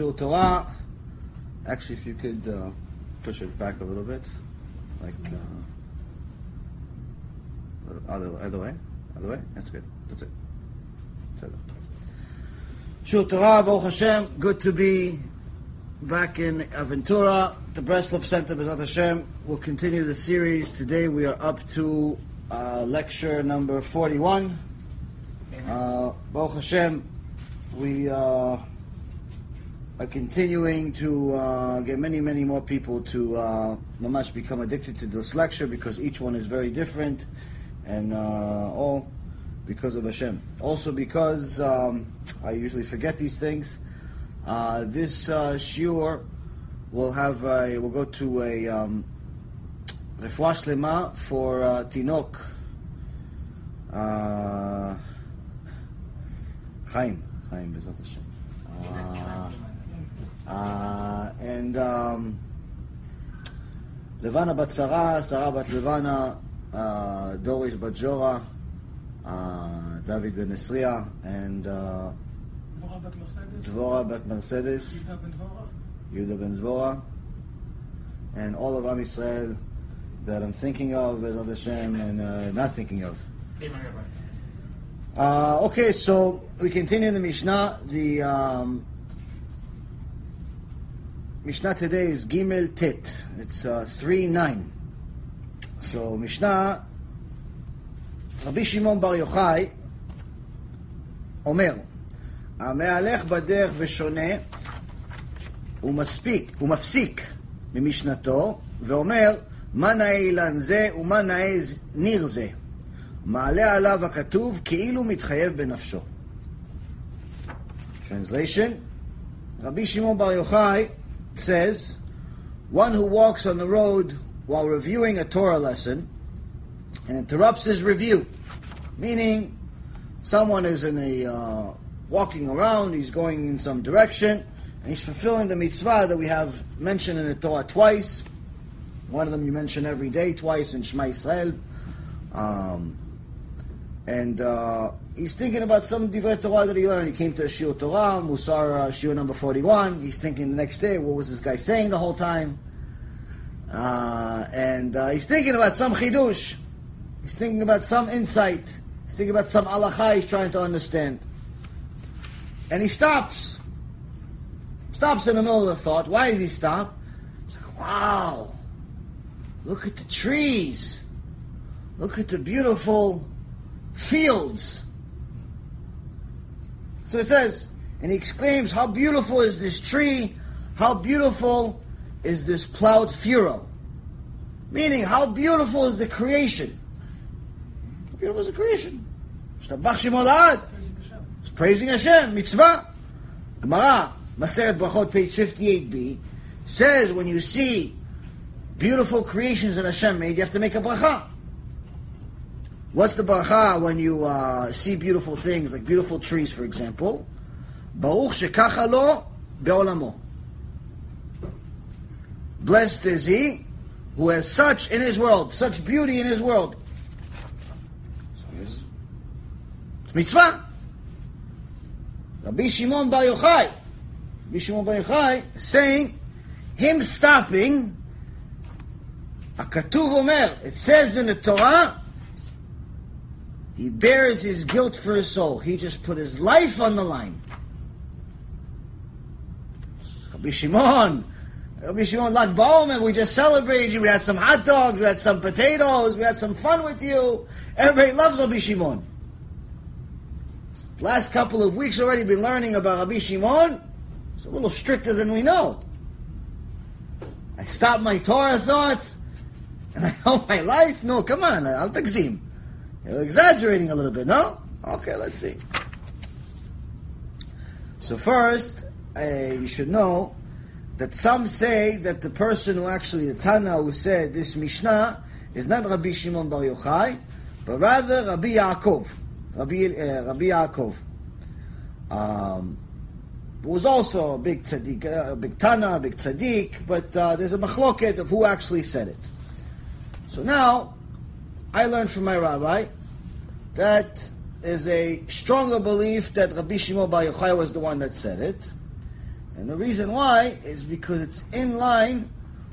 Shiur Torah. Actually, if you could uh, push it back a little bit, like uh, other other way, other way. That's good. That's it. That's it. Torah, Baruch Hashem. Good to be back in Aventura, the Breslov Center, BeEzrat Hashem. We'll continue the series. Today we are up to uh, lecture number 41. Uh, Baruch Hashem, we uh, are continuing to uh, get many, many more people to uh, mamash become addicted to this lecture because each one is very different and uh, all because of Hashem. Also because um, I usually forget these things. Uh, this uh, shiur will have a, we'll go to a um, refuah shlema for uh, Tinok. Uh, Chaim, Chaim BeEzrat Hashem. Uh, uh, and um, Levana Bat Sarah, Sarah Bat Levana, uh, Doris Bat Jorah, uh, David Benesria, and uh, Dvorah Bat Mercedes, Yehuda Ben Dvorah, and all of Am Israel that I'm thinking of, as Hashem, and uh, not thinking of. Uh, okay, so we continue the Mishnah. The um, Mishnah today is Gimel Tet. It's uh, 3 9. So, Mishnah, Rabbi Shimon Bar Yochai אומר, המהלך בדרך ושונה, הוא מספיק, הוא מפסיק ממשנתו, ואומר, מה נאה אילן זה ומה נאה ניר זה. מעלה עליו הכתוב כאילו מתחייב בנפשו. Translation, Rabbi Shimon Bar Yochai says, one who walks on the road while reviewing a Torah lesson and interrupts his review, meaning someone is in a uh, walking around, he's going in some direction, and he's fulfilling the mitzvah that we have mentioned in the Torah twice. One of them you mention every day, twice in Shema Yisrael. Um, and uh, he's thinking about some Divrei Torah that he learned. He came to Shiur Torah, Musar uh, Shiur number 41. He's thinking the next day, what was this guy saying the whole time? Uh, and uh, he's thinking about some Chidush. He's thinking about some insight. He's thinking about some halacha he's trying to understand. And he stops. Stops in the middle of the thought. Why does he stop? It's like, wow, look at the trees. Look at the beautiful fields. So it says, and he exclaims, How beautiful is this tree? How beautiful is this plowed furrow? Meaning, how beautiful is the creation? How beautiful is the creation? It's praising Hashem, mitzvah. Gemara, Masechet Brachot, page 58b, says when you see beautiful creations that Hashem made, you have to make a bracha. What's the bracha when you uh, see beautiful things, like beautiful trees, for example? Baruch shekacha lo be'olamo. Blessed is he who has such in his world, such beauty in his world. So it's, it's mitzvah. Rabbi Shimon Bar Yochai, Rabbi Shimon Bar Yochai, saying, him stopping, הכתוב אומר, it says in the Torah, he bears his guilt for his soul. He just put his life on the line. Rabbi Shimon, Rabbi Shimon, Lag BaOmer, we just celebrated you. We had some hot dogs, we had some potatoes, we had some fun with you. Everybody loves Rabbi Shimon. Last couple of weeks already been learning about Rabbi Shimon. It's a little stricter than we know. I stopped my Torah thought, and I owe my life. No, come on, al tagzim. You're exaggerating a little bit, no? Okay, let's see. So first, uh, you should know that some say that the person who actually, the Tana who said this Mishnah is not Rabbi Shimon Bar Yochai, but rather Rabbi Yaakov. Rabbi, uh, Rabbi Yaakov. Um, was also a big tzaddik, uh, a big Tana, a big tzaddik, but uh, there's a machloket of who actually said it. So now, I learned from my rabbi that is a stronger belief that Rabbi Shimon Bar Yochai was the one that said it. And the reason why is because it's in line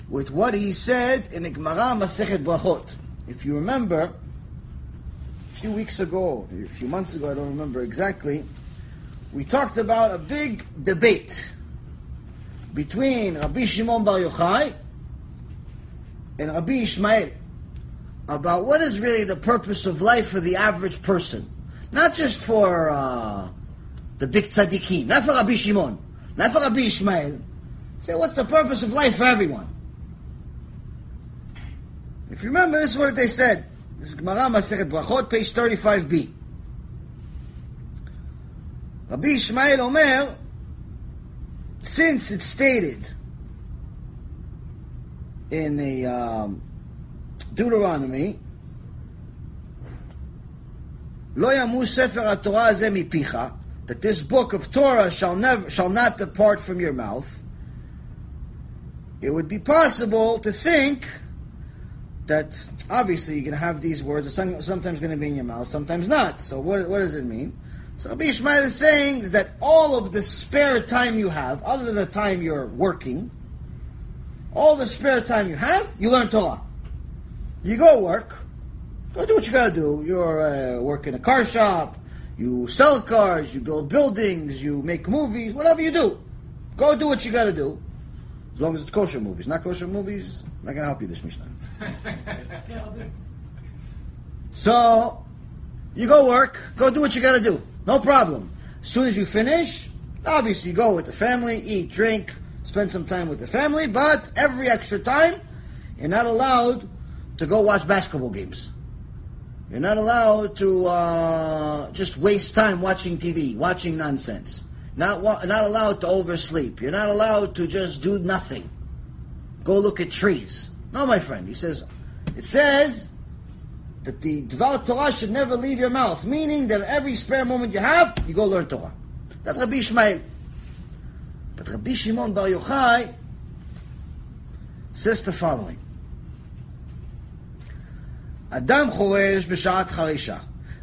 with what he said in Gemara Masechet Brachot. If you remember, a few weeks ago, a few months ago, I don't remember exactly, we talked about a big debate between Rabbi Shimon Bar Yochai and Rabbi Ishmael about what is really the purpose of life for the average person. Not just for uh, the big tzaddikim, not for Rabbi Shimon, not for Rabbi Ishmael. Say, what's the purpose of life for everyone? If you remember, this is what they said. This is Gemara Masechet Brachot, page 35b. Rabbi Ishmael Omer, since it's stated in the um, Deuteronomy, Lo yamu sefer HaTorah azeh mipicha, that this book of Torah shall never shall not depart from your mouth. It would be possible to think that obviously you're going to have these words, some- sometimes going to be in your mouth, sometimes not. So what, what does it mean? So Rabbi Ishmael is saying that all of the spare time you have, other than the time you're working, all the spare time you have, you learn Torah. You go work, go do what you got to do. You're uh, work in a car shop, you sell cars, you build buildings, you make movies, whatever you do. Go do what you got to do. As long as it's kosher movies. Not kosher movies, I'm not to help you this Mishnah. Yeah, I'll do. So, you go work, go do what you gotta do. No problem. As soon as you finish, obviously you go with the family, eat, drink, spend some time with the family, but every extra time, you're not allowed to go watch basketball games. You're not allowed to uh, just waste time watching TV, watching nonsense. Not, wa- not allowed to oversleep. You're not allowed to just do nothing. Go look at trees. No, my friend. He says, it says that the Dvar Torah should never leave your mouth, meaning that every spare moment you have, you go learn Torah. That's Rabbi Ishmael. But Rabbi Shimon Bar Yochai says the following. אדם חורש בשעת חרישה,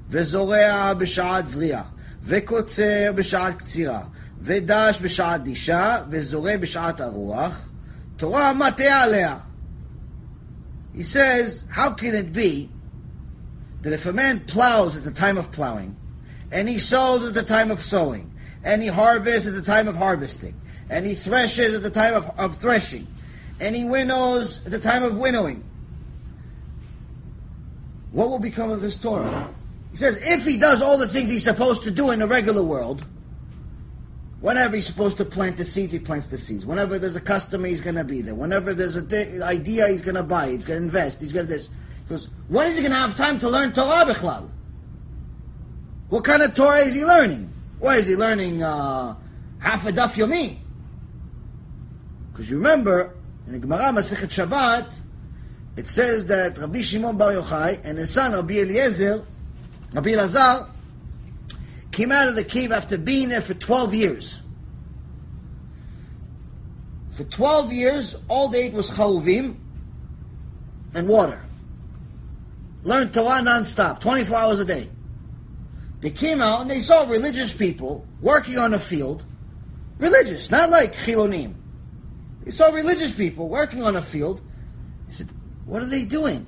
וזורע בשעת זריעה, וקוצר בשעת קצירה, ודש בשעת דישה, וזורע בשעת הרוח, תורה מטה עליה. He says, how can it be that if a man plows at the time of plowing, and he sows at the time of sowing, and he harvests at the time of harvesting, and he threshes at the time of, of threshing, and he winnows at the time of winnowing, what will become of his Torah? He says, if he does all the things he's supposed to do in the regular world, whenever he's supposed to plant the seeds, he plants the seeds. Whenever there's a customer, he's going to be there. Whenever there's an idea, he's going to buy. He's going to invest. He's going to this. He goes, when is he going to have time to learn Torah Bichlal? What kind of Torah is he learning? Why is he learning uh, half a daf yomi? Because you remember, in the Gemara Masechet Shabbat, it says that Rabbi Shimon Bar Yochai and his son Rabbi Eliezer, Rabbi Elazar, came out of the cave after being there for 12 years. For 12 years, all they ate was chaluvim and water. Learned Torah non-stop, 24 hours a day. They came out and they saw religious people working on a field. Religious, not like chilonim. They saw religious people working on a field. What are they doing?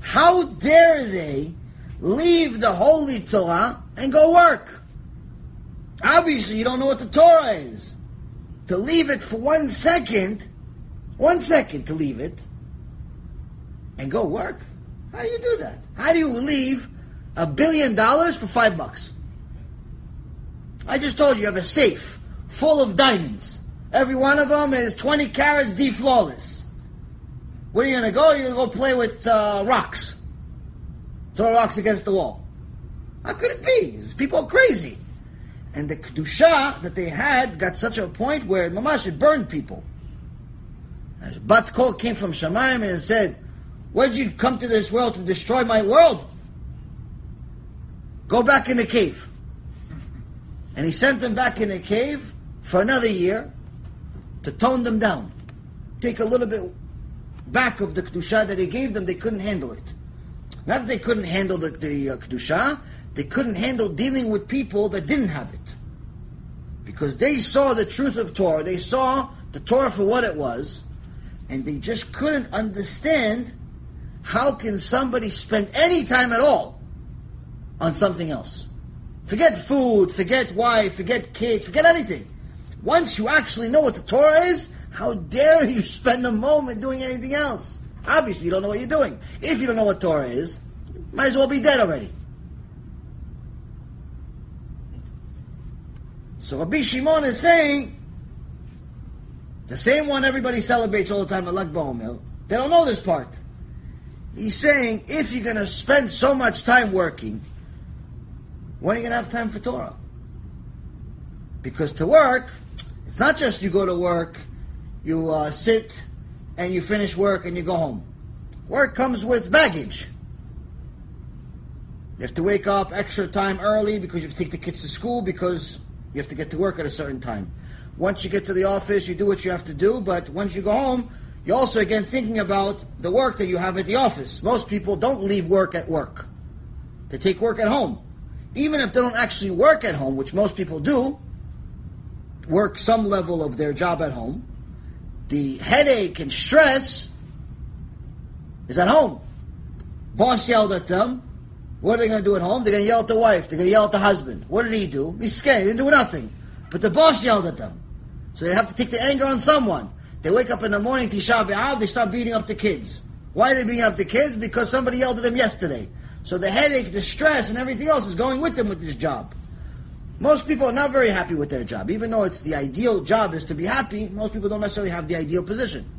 How dare they leave the holy Torah and go work? Obviously, you don't know what the Torah is. To leave it for one second, one second to leave it, and go work? How do you do that? How do you leave a billion dollars for five bucks? I just told you you have a safe full of diamonds. Every one of them is 20 carats D flawless. Where are you going to go? You're going to go play with uh, rocks. Throw rocks against the wall. How could it be? These people are crazy. And the Kedusha that they had got such a point where Mamash it burned people. Bat Kol came from Shamayim and said, Where'd you come to this world to destroy my world? Go back in the cave. And he sent them back in the cave for another year to tone them down. Take a little bit back of the Kedusha that he gave them, they couldn't handle it. Not that they couldn't handle the, the uh, Kedusha, they couldn't handle dealing with people that didn't have it. Because they saw the truth of Torah, they saw the Torah for what it was, and they just couldn't understand how can somebody spend any time at all on something else. Forget food, forget wife, forget kids, forget anything. Once you actually know what the Torah is, how dare you spend a moment doing anything else? Obviously, you don't know what you're doing. If you don't know what Torah is, you might as well be dead already. So Rabbi Shimon is saying, the same one everybody celebrates all the time at Lag BaOmer, they don't know this part. He's saying, if you're going to spend so much time working, when are you going to have time for Torah? Because to work, it's not just you go to work, you uh, sit, and you finish work and you go home. Work comes with baggage. You have to wake up extra time early because you have to take the kids to school because you have to get to work at a certain time. Once you get to the office, you do what you have to do, but once you go home, you're also again thinking about the work that you have at the office. Most people don't leave work at work. They take work at home. Even if they don't actually work at home, which most people do, work some level of their job at home, the headache and stress is at home. Boss yelled at them. What are they going to do at home? They're going to yell at the wife. They're going to yell at the husband. What did he do? He's scared. He didn't do nothing. But the boss yelled at them. So they have to take the anger on someone. They wake up in the morning, Tisha B'Av, they start beating up the kids. Why are they beating up the kids? Because somebody yelled at them yesterday. So the headache, the stress, and everything else is going with them with this job. Most people are not very happy with their job. Even though it's the ideal job is to be happy, most people don't necessarily have the ideal position.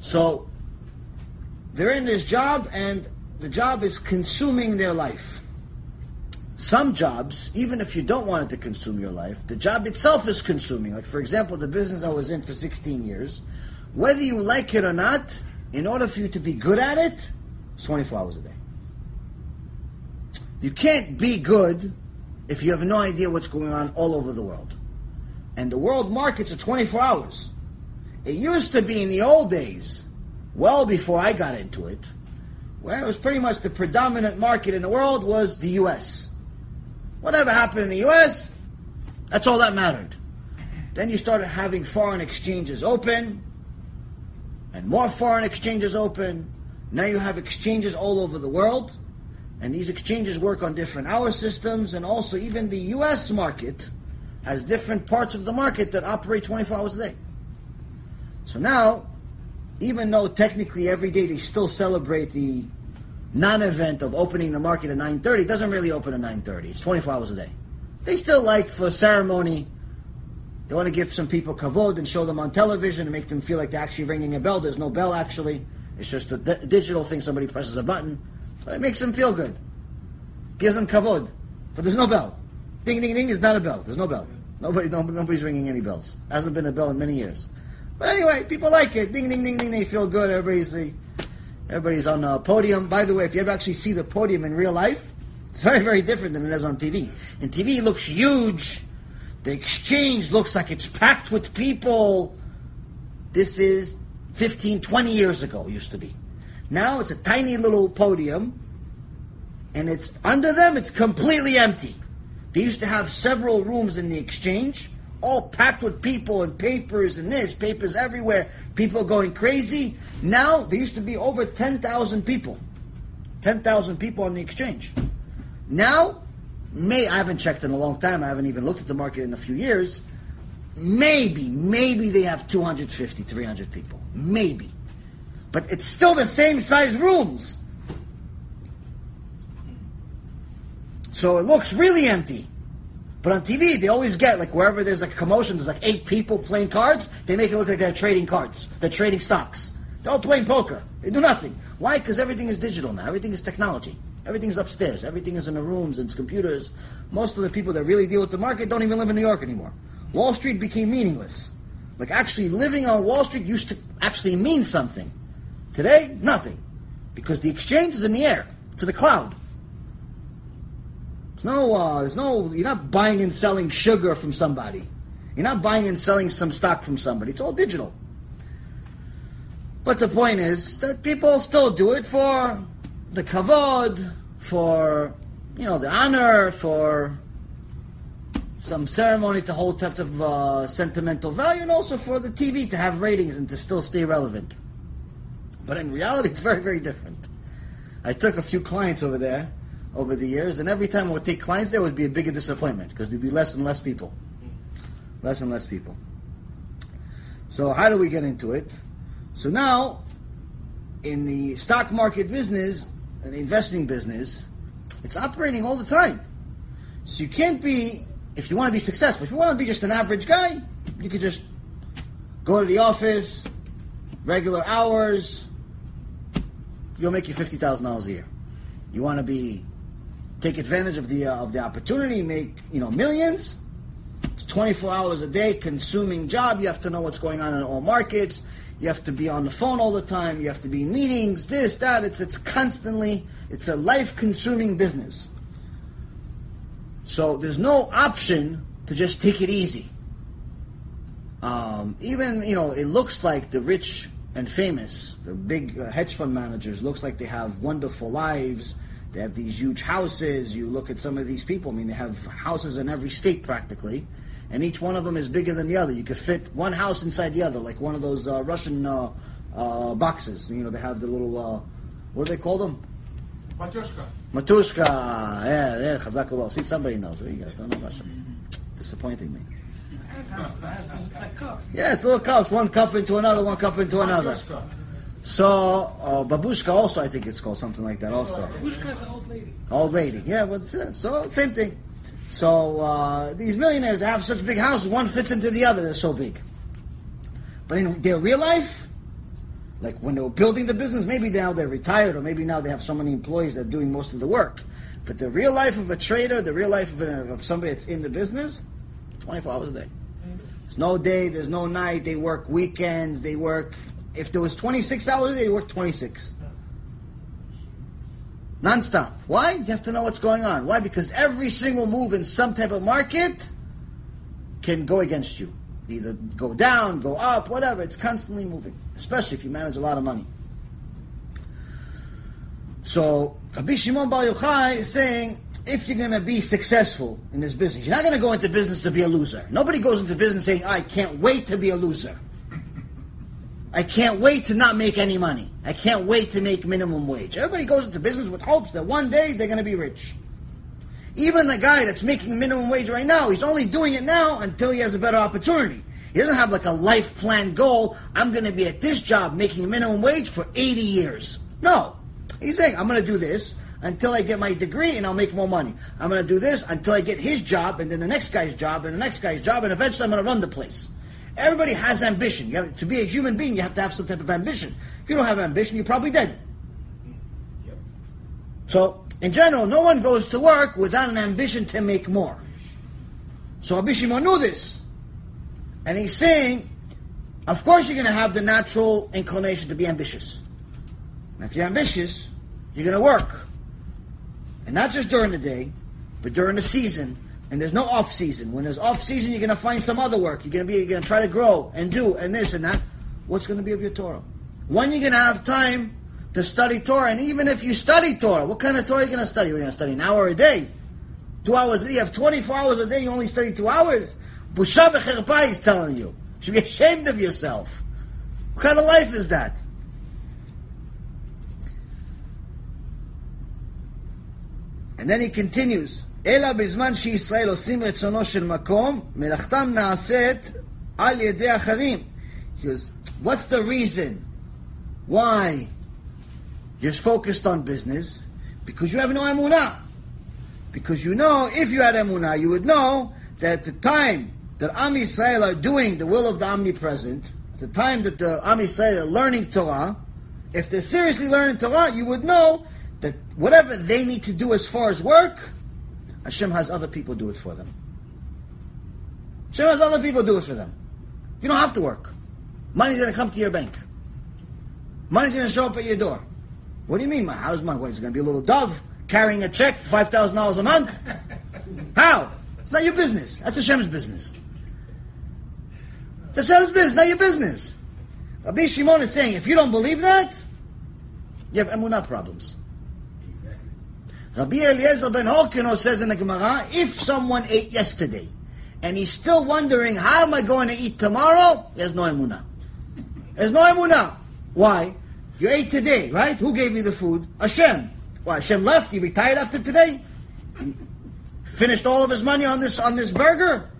So they're in this job and the job is consuming their life. Some jobs, even if you don't want it to consume your life, the job itself is consuming. Like, for example, the business I was in for 16 years, whether you like it or not, in order for you to be good at it, it's 24 hours a day. You can't be good if you have no idea what's going on all over the world. And the world markets are 24 hours. It used to be in the old days, well before I got into it, where it was pretty much the predominant market in the world was the US. Whatever happened in the US, that's all that mattered. Then you started having foreign exchanges open, and more foreign exchanges open. Now you have exchanges all over the world, and these exchanges work on different hour systems, and also even the US market has different parts of the market that operate 24 hours a day. So now, even though technically every day they still celebrate the non-event of opening the market at 9.30, it doesn't really open at 9.30. It's 24 hours a day. They still like, for ceremony, they want to give some people kavod and show them on television and make them feel like they're actually ringing a bell. There's no bell, actually. It's just a d- digital thing. Somebody presses a button. It makes them feel good. Gives them kavod. But there's no bell. Ding, ding, ding is not a bell. There's no bell. Nobody, nobody, nobody's ringing any bells. Hasn't been a bell in many years. But anyway, people like it. Ding, ding, ding, ding. They feel good. Everybody's everybody's on a podium. By the way, if you ever actually see the podium in real life, it's very, very different than it is on TV. In TV, it looks huge. The exchange looks like it's packed with people. This is 15, 20 years ago, used to be. Now it's a tiny little podium, and it's under them, it's completely empty. They used to have several rooms in the exchange, all packed with people and papers and this, papers everywhere, people going crazy. Now there used to be over 10,000 people. 10,000 people on the exchange. Now, may I haven't checked in a long time, I haven't even looked at the market in a few years. Maybe, maybe they have 250, 300 people. Maybe. But it's still the same size rooms. So it looks really empty. But on TV, they always get, like, wherever there's like a commotion, there's like eight people playing cards, they make it look like they're trading cards. They're trading stocks. They're all playing poker. They do nothing. Why? Because everything is digital now. Everything is technology. Everything's upstairs. Everything is in the rooms and computers. Most of the people that really deal with the market don't even live in New York anymore. Wall Street became meaningless. Like, actually living on Wall Street used to actually mean something. Today, nothing. Because the exchange is in the air. It's in the cloud. There's no, uh, there's no, you're not buying and selling sugar from somebody. You're not buying and selling some stock from somebody. It's all digital. But the point is that people still do it for the kavod, for, you know, the honor, for some ceremony to hold type of uh, sentimental value, and also for the TV to have ratings and to still stay relevant. But in reality, it's very, very different. I took a few clients over there over the years, and every time I would take clients there, would be a bigger disappointment because there'd be less and less people. Less and less people. So, how do we get into it? So, now, in the stock market business, the investing business, it's operating all the time. So, you can't be, if you want to be successful, if you want to be just an average guy, you could just go to the office, regular hours, you'll make you fifty thousand dollars a year. You want to be take advantage of the uh, of the opportunity, make you know millions. It's twenty four hours a day, consuming job. You have to know what's going on in all markets. You have to be on the phone all the time. You have to be in meetings. This, that. It's it's constantly. It's a life consuming business. So there's no option to just take it easy. Um, even you know, it looks like the rich and famous, the big uh, hedge fund managers, looks like they have wonderful lives. They have these huge houses. You look at some of these people. I mean, they have houses in every state practically, and each one of them is bigger than the other. You could fit one house inside the other, like one of those uh, Russian uh, uh, boxes. You know, they have the little uh, what do they call them? Matryoshka. Matushka. Yeah, yeah, Chazak well. See, somebody knows. You guys don't know Russian. Disappointing me. It's like cups. Yeah, it's little cups. One cup into another, one cup into another. So, uh, babushka also, I think it's called something like that also. Pushka's an old lady. Old lady. Yeah, but it's, uh, so same thing. So uh, these millionaires have such big houses, one fits into the other. They're so big. But in their real life, like when they were building the business, maybe now they're retired, or maybe now they have so many employees that are doing most of the work. But the real life of a trader, the real life of, a, of somebody that's in the business, 24 hours a day. There's no day, there's no night. They work weekends. They work. If there was 26 hours they work 26. Non-stop. Why? You have to know what's going on. Why? Because every single move in some type of market can go against you. Either go down, go up, whatever. It's constantly moving, especially if you manage a lot of money. So, Rabbi Shimon Bar Yochai is saying, if you're going to be successful in this business, you're not going to go into business to be a loser. Nobody goes into business saying, I can't wait to be a loser. I can't wait to not make any money. I can't wait to make minimum wage. Everybody goes into business with hopes that one day they're going to be rich. Even the guy that's making minimum wage right now, he's only doing it now until he has a better opportunity. He doesn't have like a life plan goal. I'm going to be at this job making minimum wage for 80 years. No. He's saying, I'm going to do this until I get my degree and I'll make more money. I'm going to do this until I get his job and then the next guy's job and the next guy's job and eventually I'm going to run the place. Everybody has ambition. You have, to be a human being, you have to have some type of ambition. If you don't have ambition, you're probably dead. Yep. So, in general, no one goes to work without an ambition to make more. So Rabbi Shimon knew this. And he's saying, of course you're going to have the natural inclination to be ambitious. And if you're ambitious, you're going to work. And not just during the day, but during the season. And there's no off season. When there's off season, you're going to find some other work. You're going to be, you're going to try to grow and do and this and that. What's going to be of your Torah? When you're going to have time to study Torah, and even if you study Torah, what kind of Torah are you going to study? Are You're going to study an hour a day, two hours. a day. You have 24 hours a day. You only study two hours. Busha he's telling you. You should be ashamed of yourself. What kind of life is that? And then he continues, אלא בזמן שישראל עושים רצונו של מקום, מלאכתם נעשית על ידי אחרים. He goes, what's the reason why you're focused on business? Because you have no emunah. Because you know, if you had emunah, you would know that at the time that Am Yisrael are doing the will of the omnipresent, at the time that the Am Yisrael are learning Torah, if they're seriously learning Torah, you would know that whatever they need to do as far as work, Hashem has other people do it for them. Hashem has other people do it for them. You don't have to work. Money's going to come to your bank. Money's going to show up at your door. What do you mean? My how's my it going to be a little dove carrying a check for five thousand dollars a month? How? It's not your business. That's Hashem's business. It's Hashem's business, not your business. Rabbi Shimon is saying, if you don't believe that, you have emunah problems. Rabbi Eliezer ben Horkinos says in the Gemara, if someone ate yesterday and he's still wondering, how am I going to eat tomorrow? He has no emunah. There's no emunah. Why? You ate today, right? Who gave you the food? Hashem. Why, Hashem left? He retired after today? He finished all of his money on this on this burger?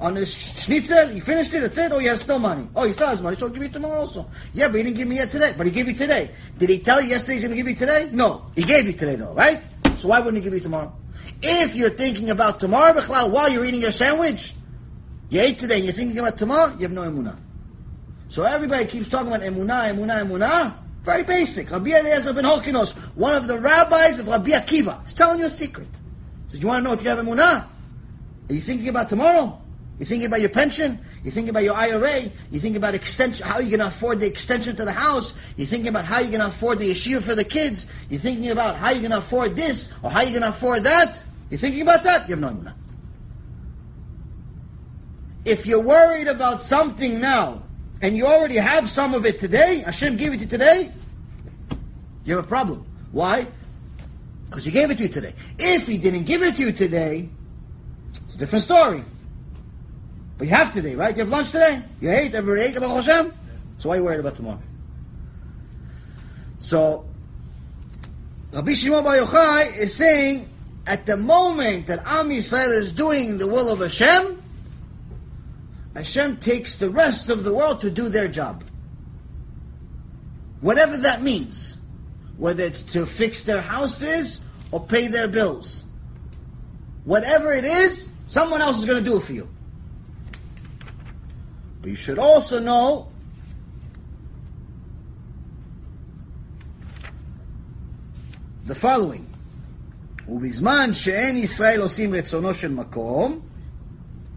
On this schnitzel? He finished it, that's it? Oh, he has still money. Oh, he still has money, so give you tomorrow also. Yeah, but he didn't give me yet today. But he gave you today. Did he tell you yesterday he's going to give you today? No. He gave you today though, right? So why wouldn't he give you tomorrow? If you're thinking about tomorrow, while you're eating your sandwich, you ate today and you're thinking about tomorrow, you have no emunah. So everybody keeps talking about emunah, emunah, emunah. Very basic. Rabbi Eliezer ben Horkinos, one of the rabbis of Rabbi Akiva, is telling you a secret. He says, you want to know if you have emunah? Are you thinking about tomorrow? You thinking about your pension? You're thinking about your IRA? You're thinking about extension, how you're going to afford the extension to the house? You're thinking about how you're going to afford the yeshiva for the kids? You're thinking about how you're going to afford this or how you're going to afford that? You're thinking about that? You have no emunah. If you're worried about something now and you already have some of it today, Hashem gave it to you today, you have a problem. Why? Because He gave it to you today. If He didn't give it to you today, it's a different story. But you have today, right? You have lunch today. You ate, everybody ate about Hashem. So why are you worried about tomorrow? So, Rabbi Shimon Bar Yochai is saying, at the moment that Am Yisrael is doing the will of Hashem, Hashem takes the rest of the world to do their job. Whatever that means. Whether it's to fix their houses or pay their bills. Whatever it is, someone else is going to do it for you. But you should also know the following. ובזמן שאין ישראל עושים רצונו של מקום,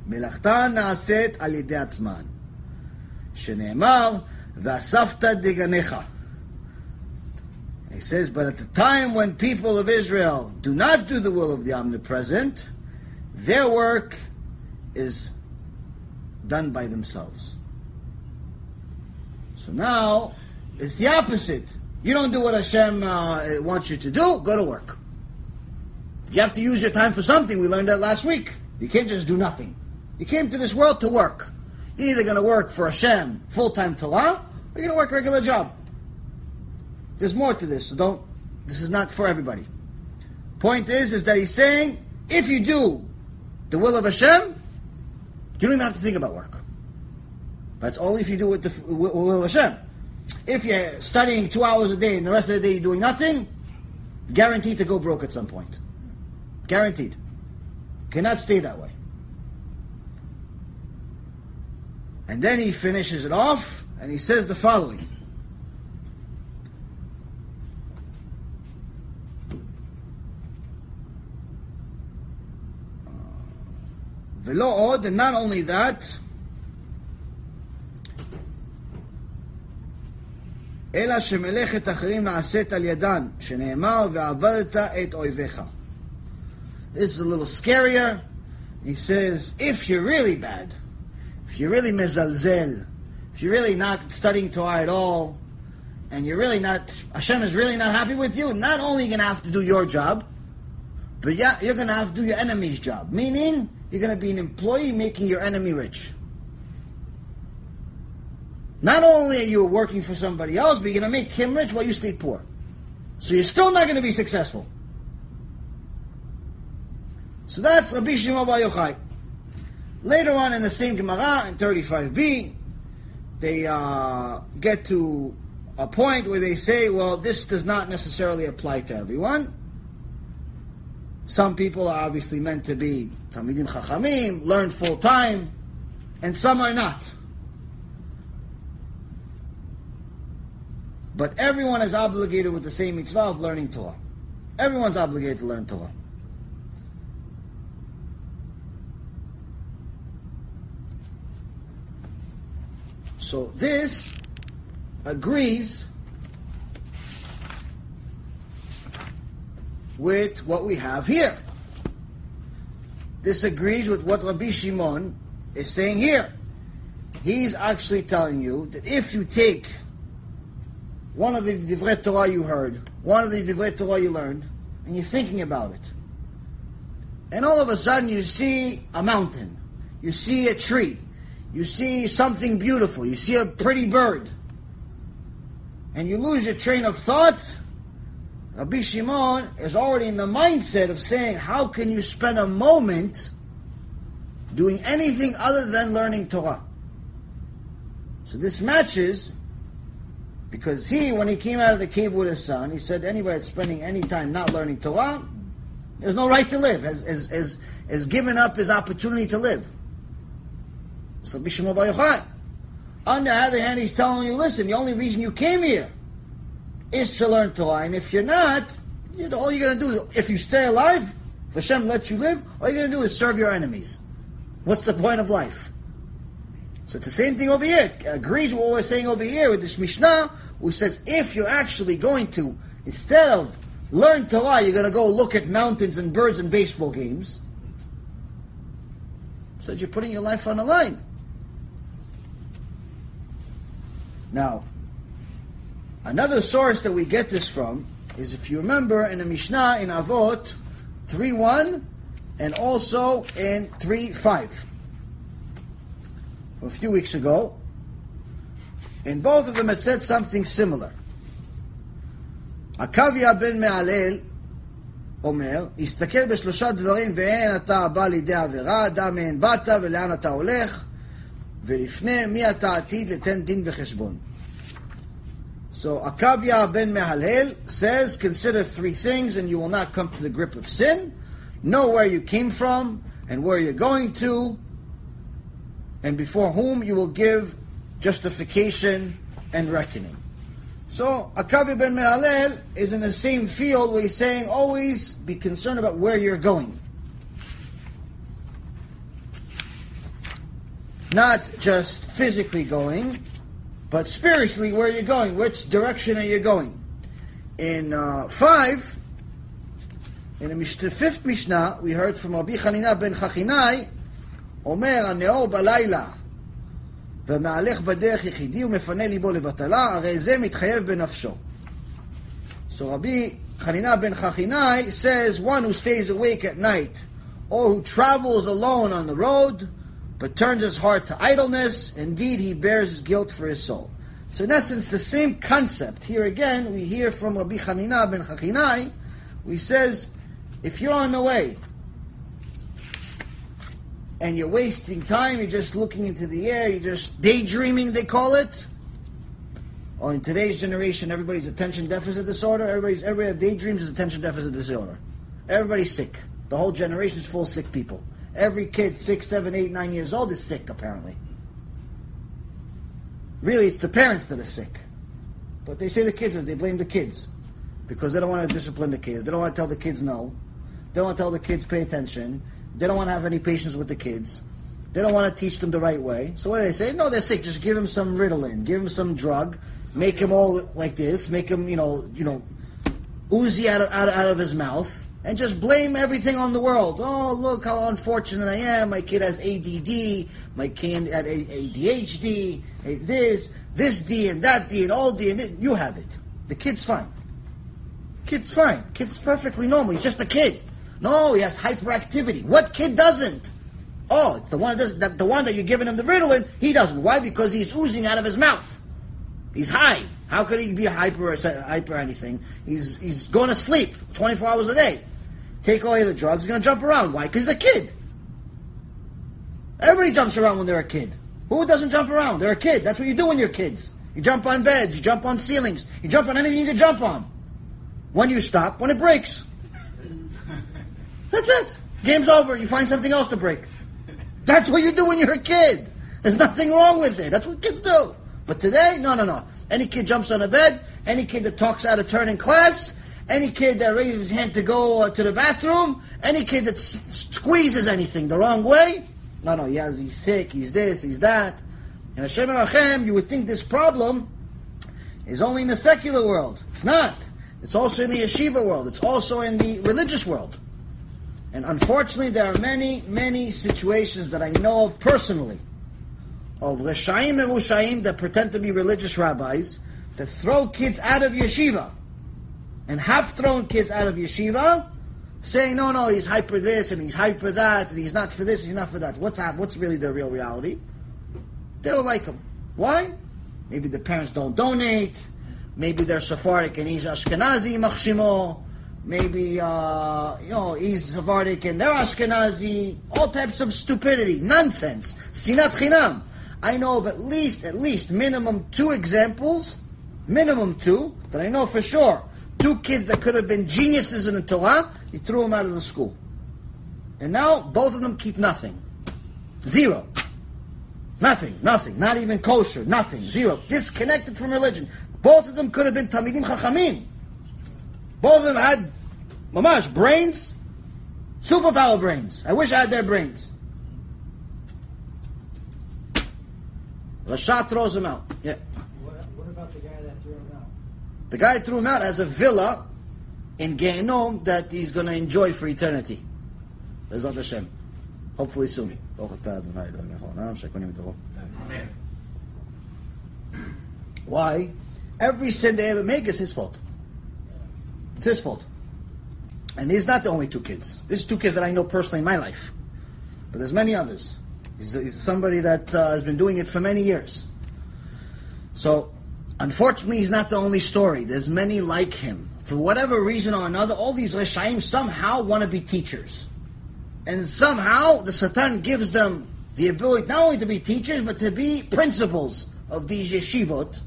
מלאכתן נעשית על ידי עצמן. שנאמר, ואספת דגניך. He says, but at the time when people of Israel do not do the will of the omnipresent, their work is done by themselves. So now, it's the opposite. You don't do what Hashem uh, wants you to do, go to work. You have to use your time for something. We learned that last week. You can't just do nothing. You came to this world to work. You're either going to work for Hashem, full-time Torah, or you're going to work a regular job. There's more to this, so don't, this is not for everybody. Point is, is that he's saying, if you do the will of Hashem, you don't even have to think about work. That's only if you do it the will of Hashem. If you're studying two hours a day and the rest of the day you're doing nothing, guaranteed to go broke at some point. Guaranteed. Cannot stay that way. And then he finishes it off and he says the following. ולא עוד, and not only that, אלא שמלאכת אחרים נעשית על ידן, שנאמר, ועבדת את אויביך. This is a little scarier. He says, if you're really bad, if you're really mezalzel, if you're really not studying Torah at all, and you're really not, Hashem is really not happy with you, not only are you going to have to do your job, but yeah, you're going to have to do your enemy's job. Meaning, you're going to be an employee making your enemy rich. Not only are you working for somebody else, but you're going to make him rich while you stay poor. So you're still not going to be successful. So that's Rabbi Shimon Bar Yochai. Later on in the same Gemara, in 35b, they uh, get to a point where they say, well, this does not necessarily apply to everyone. Some people are obviously meant to be Talmidim Chachamim, learn full time, and some are not. But everyone is obligated with the same mitzvah of learning Torah. Everyone's obligated to learn Torah. So this agrees with what we have here. This agrees with what Rabbi Shimon is saying here. He's actually telling you that if you take one of the Divrei Torah you heard, one of the Divrei Torah you learned, and you're thinking about it, and all of a sudden you see a mountain, you see a tree, you see something beautiful, you see a pretty bird, and you lose your train of thought, Rabbi Shimon is already in the mindset of saying, how can you spend a moment doing anything other than learning Torah? So this matches because he, when he came out of the cave with his son, he said anybody that's spending any time not learning Torah, there's no right to live, has, has, has, has given up his opportunity to live. So Bishmo Bar Yochai. On the other hand, he's telling you, listen, the only reason you came here is to learn Torah, and if you're not, you know, all you're going to do, if you stay alive, if Hashem lets you live, all you're going to do is serve your enemies. What's the point of life? So it's the same thing over here. It agrees with what we're saying over here with this Mishnah, which says if you're actually going to, instead of learn Torah, you're going to go look at mountains and birds and baseball games. Says you're putting your life on the line. Now, another source that we get this from is if you remember in the Mishnah in Avot 3.1 and also in 3.5 a few weeks ago. In both of them it said something similar. עקביה בן מהלל אומר, הסתכל בשלושה דברים ואין אתה בא לידי עבירה, דע מאין באת ולאן אתה הולך, ולפני מי אתה עתיד לתן דין וחשבון. So Akavya ben Mehalel says, consider three things and you will not come to the grip of sin. Know where you came from and where you're going to, and before whom you will give justification and reckoning. So, Akavya ben Mehalel is in the same field where he's saying always be concerned about where you're going. Not just physically going, but spiritually where you're going. Which direction are you going? In uh, 5, in the fifth Mishnah, we heard from Rabbi Chanina ben Chachinai, אומר הנאור בלילה ומהלך בדרך יחידי ומפנה ליבו לבטלה, הרי זה מתחייב בנפשו. So Rabbi Chanina ben Chachinai says one who stays awake at night or who travels alone on the road but turns his heart to idleness, indeed he bears his guilt for his soul. So in essence, the same concept. Here again, we hear from Rabbi Chanina ben Chachinai, he says, if you're on the way and you're wasting time, you're just looking into the air, you're just daydreaming, they call it. Or in today's generation, everybody's attention deficit disorder, everybody's everybody daydreams is attention deficit disorder. Everybody's sick. The whole generation is full of sick people. Every kid, six, seven, eight, nine years old, is sick, apparently. Really, it's the parents that are sick. But they say the kids, they blame the kids. Because they don't want to discipline the kids. They don't want to tell the kids no. They don't want to tell the kids pay attention. They don't want to have any patience with the kids. They don't want to teach them the right way. So what do they say? No, they're sick. Just give them some Ritalin. Give them some drug. Make him all like this. Make him, you know, you know, oozy out of, out of, out of his mouth. And just blame everything on the world. Oh, look how unfortunate I am. My kid has ADD. My kid had ADHD. This, this D and that D and all D and. You have it. The kid's fine. Kid's fine. Kid's perfectly normal. He's just a kid. No, he has hyperactivity. What kid doesn't? Oh, it's the one that, does, the one that you're giving him the Ritalin. He doesn't. Why? Because he's oozing out of his mouth. He's high. How could he be hyper or hyper anything? He's he's going to sleep 24 hours a day. Take away the drugs, he's going to jump around. Why? Because he's a kid. Everybody jumps around when they're a kid. Who doesn't jump around? They're a kid. That's what you do when you're kids. You jump on beds, you jump on ceilings, you jump on anything you can jump on. When you stop, when it breaks. That's it. Game's over. You find something else to break. That's what you do when you're a kid. There's nothing wrong with it. That's what kids do. But today, no, no, no. Any kid jumps on a bed, any kid that talks out of turn in class, any kid that raises his hand to go uh, to the bathroom, any kid that s- squeezes anything the wrong way, no, no, he has, he's sick, he's this, he's that. And Hashem Hashem, you would think this problem is only in the secular world. It's not. It's also in the yeshiva world. It's also in the religious world. And unfortunately, there are many, many situations that I know of personally of Reshaim and Rushaim that pretend to be religious rabbis that throw kids out of yeshiva and have thrown kids out of yeshiva saying, no, no, he's hyper this and he's hyper that and he's not for this, he's not for that. What's hap- What's really the real reality? They don't like him. Why? Maybe the parents don't donate. Maybe they're Sephardic and he's Ashkenazi, Machshimo. Maybe, uh, you know, he's Sephardic and they're Ashkenazi. All types of stupidity, nonsense, sinat chinam. I know of at least, at least, minimum two examples, minimum two, that I know for sure. Two kids that could have been geniuses in the Torah, he threw them out of the school. And now, both of them keep nothing. Zero. Nothing, nothing, not even kosher, nothing, zero. Disconnected from religion. Both of them could have been Tamidim Chachamim. Both of them had, mamash, brains, superpower brains. I wish I had their brains. Rashad throws him out. Yeah. What, what about the guy that threw him out? The guy who threw him out has a villa in Gehenom that he's going to enjoy for eternity. BeEzrat Hashem. Hopefully soon. Baruch atah Adonai Eloheinu melech haolam, shekonim v'torah. Amen. Why? Every sin they ever make is his fault. It's his fault. And he's not the only two kids. There's two kids that I know personally in my life. But there's many others. He's, he's somebody that uh, has been doing it for many years. So, unfortunately, he's not the only story. There's many like him. For whatever reason or another, all these Reshaim somehow want to be teachers. And somehow the Satan gives them the ability not only to be teachers, but to be principals of these yeshivot.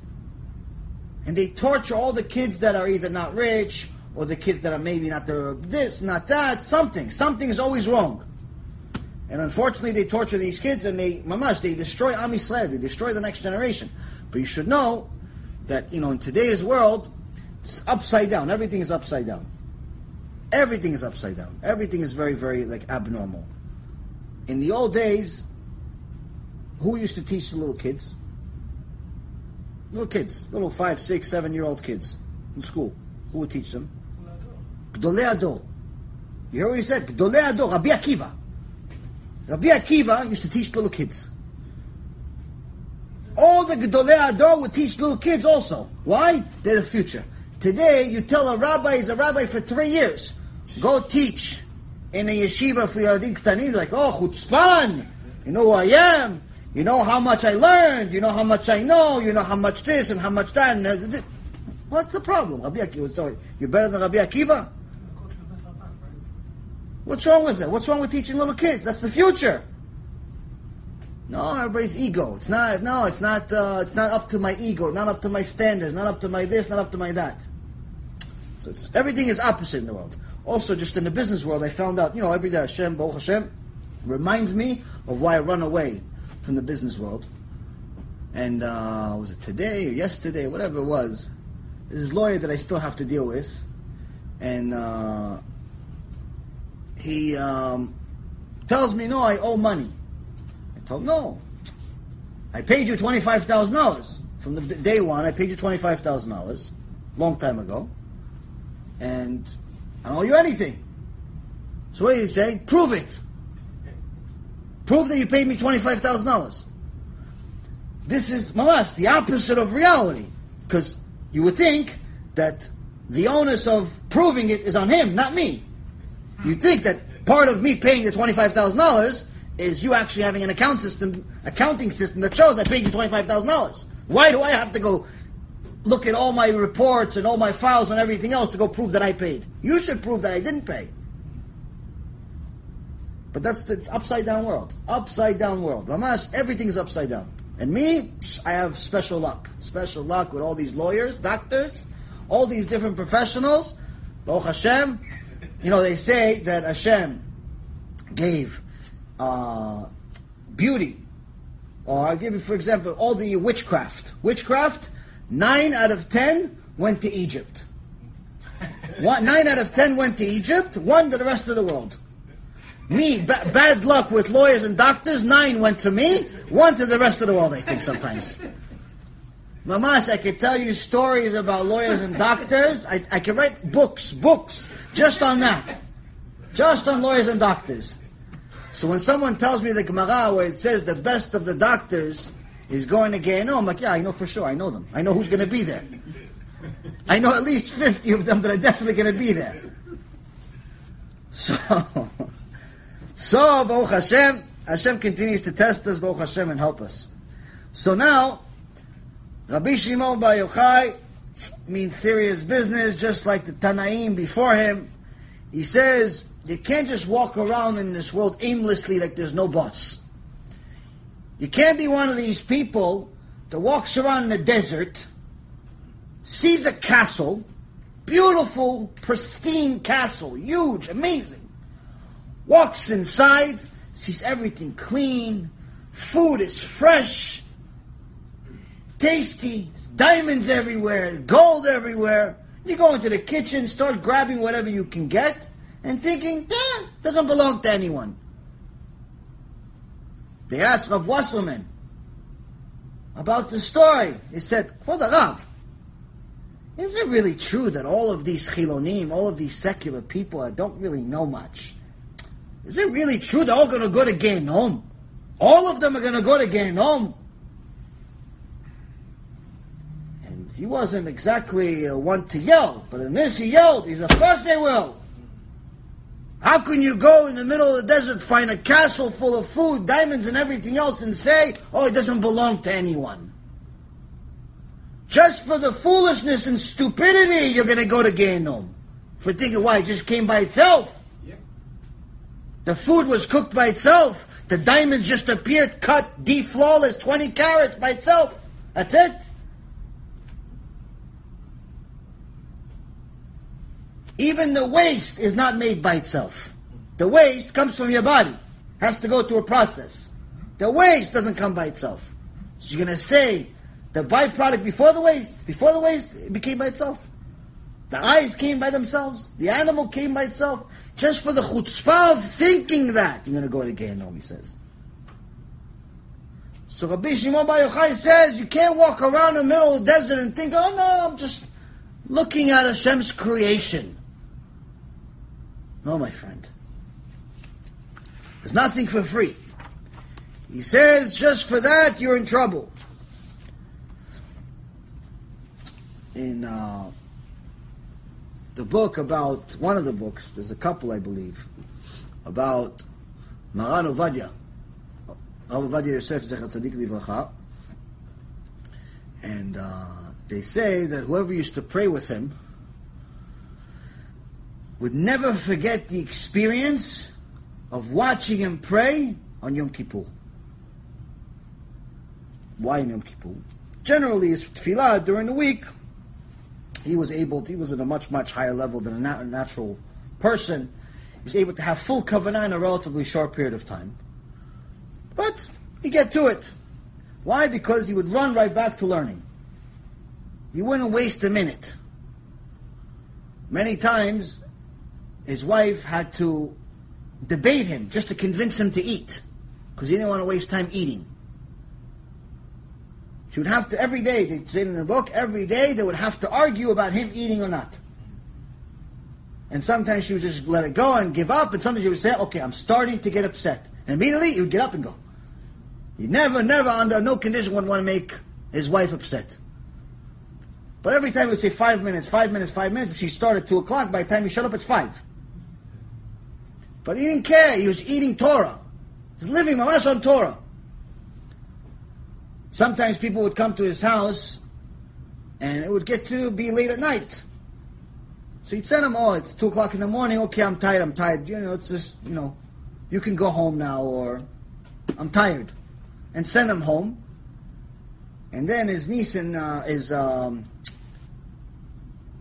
And they torture all the kids that are either not rich, or the kids that are maybe not the this, not that, something. Something is always wrong. And unfortunately, they torture these kids and they, mamash, they destroy Am Yisrael, they destroy the next generation. But you should know that, you know, in today's world, it's upside down. Everything is upside down. Everything is upside down. Everything is very, very, like, abnormal. In the old days, who used to teach the little kids? Little kids, little five, six, seven year old kids in school. Who would teach them? Gedolei HaDor. You hear what he said? Gedolei HaDor, Rabbi Akiva. Rabbi Akiva used to teach little kids. All the Gedolei HaDor would teach little kids also. Why? They're the future. Today, you tell a rabbi is a rabbi for three years. Go teach in a yeshiva for Yadim Ktanim. Like, oh, chutzpan. You know who I am. You know how much I learned. You know how much I know. You know how much this and how much that. And What's the problem? Rabbi Akiva you, you're better than Rabbi Akiva? Coach with the Chabad, right? What's wrong with that? What's wrong with teaching little kids? That's the future. No, everybody's ego. It's not. No, it's not. Uh, it's not up to my ego. Not up to my standards. Not up to my this. Not up to my that. So it's, everything is opposite in the world. Also, just in the business world, I found out. You know, every day Hashem, Baruch Hashem, reminds me of why I run away from the business world. And uh, was it today or yesterday, whatever it was? This lawyer that I still have to deal with, and. Uh, he um, tells me, no, I owe money. I told him, no. I paid you $25,000. From the day one, I paid you $25,000, long time ago. And I don't owe you anything. So what did he say? Prove it. Prove that you paid me $25,000. This is, malas, the opposite of reality. Because you would think that the onus of proving it is on him, not me. You'd think that part of me paying the twenty-five thousand dollars is you actually having an account system, accounting system that shows I paid you twenty-five thousand dollars. Why do I have to go look at all my reports and all my files and everything else to go prove that I paid? You should prove that I didn't pay. But that's it's upside down world. Upside down world. Mamash, everything is upside down. And me, I have special luck. Special luck with all these lawyers, doctors, all these different professionals. Baruch Hashem. You know, they say that Hashem gave uh, beauty. Or I'll give you, for example, all the witchcraft. Witchcraft, nine out of ten went to Egypt. One, nine out of ten went to Egypt, one to the rest of the world. Me, ba- bad luck with lawyers and doctors, nine went to me, one to the rest of the world, I think, sometimes. Mamas, I could tell you stories about lawyers and doctors. I, I could write books, books, just on that. Just on lawyers and doctors. So when someone tells me the Gemara where it says the best of the doctors is going to Gehenom, I'm like, yeah, I know for sure. I know them. I know who's going to be there. I know at least 50 of them that are definitely going to be there. So, so Baruch Hashem, Hashem continues to test us, Baruch Hashem, and help us. So now, Rabbi Shimon Bar Yochai means serious business, just like the Tanaim before him. He says, you can't just walk around in this world aimlessly like there's no boss. You can't be one of these people that walks around in the desert, sees a castle, beautiful, pristine castle, huge, amazing. Walks inside, sees everything clean, food is fresh, tasty, diamonds everywhere, gold everywhere. You go into the kitchen, start grabbing whatever you can get, and thinking, yeah, doesn't belong to anyone. They asked Rav Wasserman about the story. He said, Rav, is it really true that all of these chilonim, all of these secular people that don't really know much, is it really true they're all going to go to Gehenom? All of them are going to go to Gehenom? And he wasn't exactly uh, one to yell, but in this he yelled. He said, of course they will. How can you go in the middle of the desert, find a castle full of food, diamonds, and everything else, and say, oh, it doesn't belong to anyone? Just for the foolishness and stupidity, you're going to go to Gehenom. For thinking, why, it just came by itself? The food was cooked by itself. The diamonds just appeared cut, deep, flawless, 20 carats by itself. That's it. Even the waste is not made by itself. The waste comes from your body. Has to go through a process. The waste doesn't come by itself. So you're going to say the byproduct before the waste, before the waste, it became by itself. The eyes came by themselves. The animal came by itself. Just for the chutzpah of thinking that, you're going to go to Gehenom, he says. So Rabbi Shimon Bar Yochai says, you can't walk around in the middle of the desert and think, oh no, I'm just looking at Hashem's creation. No, my friend. There's nothing for free. He says, just for that, you're in trouble. In uh, the book about, one of the books, there's a couple, I believe, about Maran Ovadia, Rav Ovadia Yosef Zecher Tzadik Livracha, and uh, they say that whoever used to pray with him would never forget the experience of watching him pray on Yom Kippur. Why on Yom Kippur? Generally, his tefillah during the week, he was able, to, he was at a much, much higher level than a nat- natural person. He was able to have full kavanah in a relatively short period of time. But he get to it. Why? Because he would run right back to learning. He wouldn't waste a minute. Many times, his wife had to debate him just to convince him to eat because he didn't want to waste time eating. She would have to, every day, they say in the book, every day they would have to argue about him eating or not. And sometimes she would just let it go and give up, and sometimes she would say, okay, I'm starting to get upset. And immediately he would get up and go. He never, never, under no condition would want to make his wife upset. But every time he would say five minutes, five minutes, five minutes, she started two o'clock, by the time he shut up, it's five. But he didn't care. He was eating Torah. He was living mamash on Torah. Sometimes people would come to his house, and it would get to be late at night. So he'd send them, oh, it's two o'clock in the morning. Okay, I'm tired. I'm tired. You know, it's just, you know, you can go home now, or I'm tired, and send him home. And then his niece and uh, his um,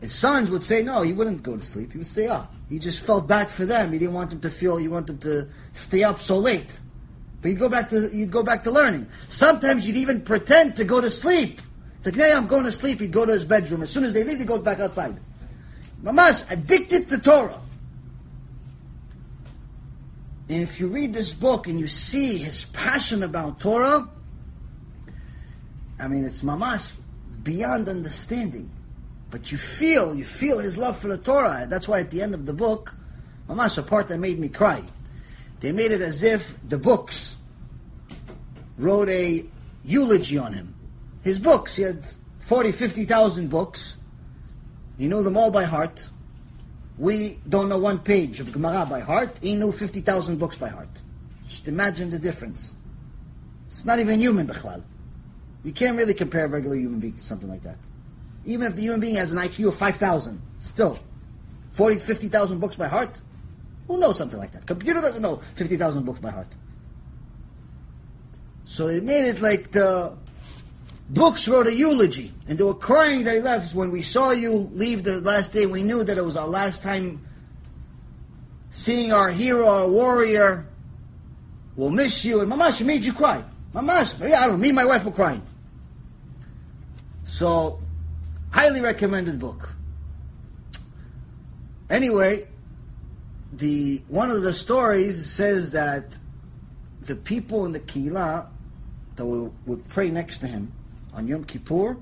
his sons would say no. He wouldn't go to sleep. He would stay up. He just felt bad for them. He didn't want them to feel. He wanted them to stay up so late. But you'd go back to you'd go back to learning. Sometimes you'd even pretend to go to sleep. It's like, yeah, I'm going to sleep. He'd go to his bedroom. As soon as they leave, he goes back outside. Mama's addicted to Torah. And if you read this book and you see his passion about Torah, I mean, it's mamash beyond understanding. But you feel, you feel his love for the Torah. That's why at the end of the book, mamash, a part that made me cry. They made it as if the books wrote a eulogy on him. His books, he had 40, 50,000 books. He knew them all by heart. we don't know one page of Gemara by heart. He knew 50,000 books by heart. Just imagine the difference. It's not even human, Bechlal. You can't really compare a regular human being to something like that. Even if the human being has an IQ of 5,000, still, 40, 50,000 books by heart? Who knows something like that? Computer doesn't know 50,000 books by heart. So they made it like the books wrote a eulogy, and they were crying that he left. When we saw you leave the last day, we knew that it was our last time seeing our hero, our warrior. We'll miss you. And Mamash, it made you cry. Mamash, yeah, I don't know, me and my wife were crying. So, highly recommended book. Anyway, the one of the stories says that the people in the Kila that would, would pray next to him on Yom Kippur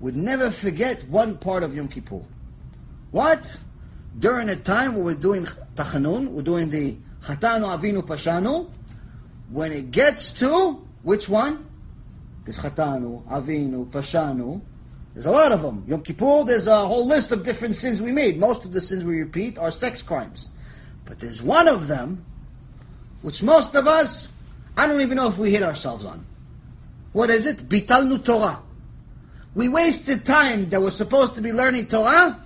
would never forget one part of Yom Kippur. What? During the time when we're doing Tachanun, we're doing the Chatanu Avinu Pashanu, when it gets to which one? There's Chatanu, Avinu, Pashanu. There's a lot of them. Yom Kippur, there's a whole list of different sins we made. Most of the sins we repeat are sex crimes. But there's one of them, which most of us, I don't even know if we hit ourselves on. What is it? Bitalnu Torah. We wasted time that was supposed to be learning Torah.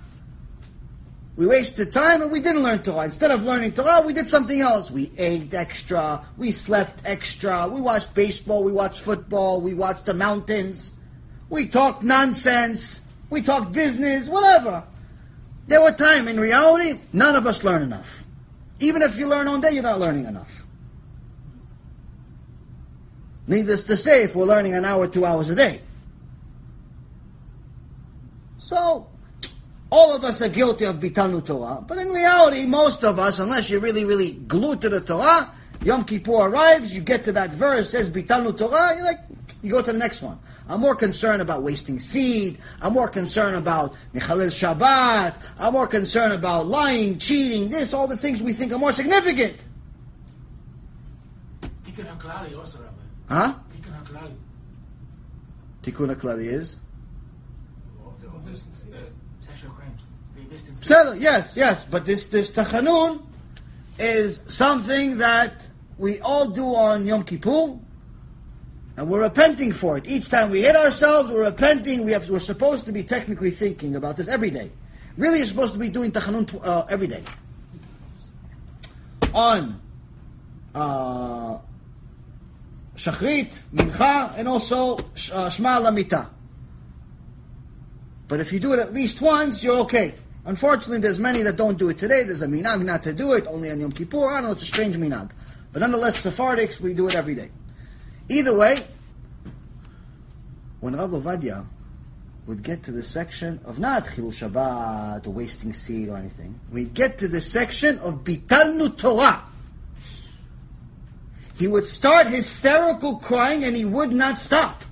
We wasted time and we didn't learn Torah. Instead of learning Torah, we did something else. We ate extra. We slept extra. We watched baseball. We watched football. We watched the mountains. We talked nonsense. We talked business, whatever. There were time. In reality, none of us learn enough. Even if you learn all day, you're not learning enough. Needless to say, if we're learning an hour, two hours a day. So, all of us are guilty of bitalnu Torah, but in reality, most of us, unless you're really, really glued to the Torah, Yom Kippur arrives, you get to that verse, says bitalnu Torah, you're like, you go to the next one. I'm more concerned about wasting seed. I'm more concerned about Mechalel Shabbat. I'm more concerned about lying, cheating, this, all the things we think are more significant. Tikkun HaKlali also, Rabbi. Huh? Tikkun HaKlali. Tikkun HaKlali is? Sexual crimes. They based in yes, yes, but this, this Tachanun is something that we all do on Yom Kippur, and we're repenting for it. Each time we hit ourselves, we're repenting. We have, we're supposed to be technically thinking about this every day. Really, you're supposed to be doing Tachanun uh, every day. On uh, Shachrit, Mincha, and also uh, Shema Lamita. But if you do it at least once, you're okay. Unfortunately, there's many that don't do it today. There's a minhag not to do it, only on Yom Kippur. I don't know, it's a strange minhag. But nonetheless, Sephardics, we do it every day. Either way, when Rav Ovadia would get to the section of not Chilul Shabbat or wasting seed or anything, we'd get to the section of Bitalnu Torah. He would start hysterical crying and he would not stop.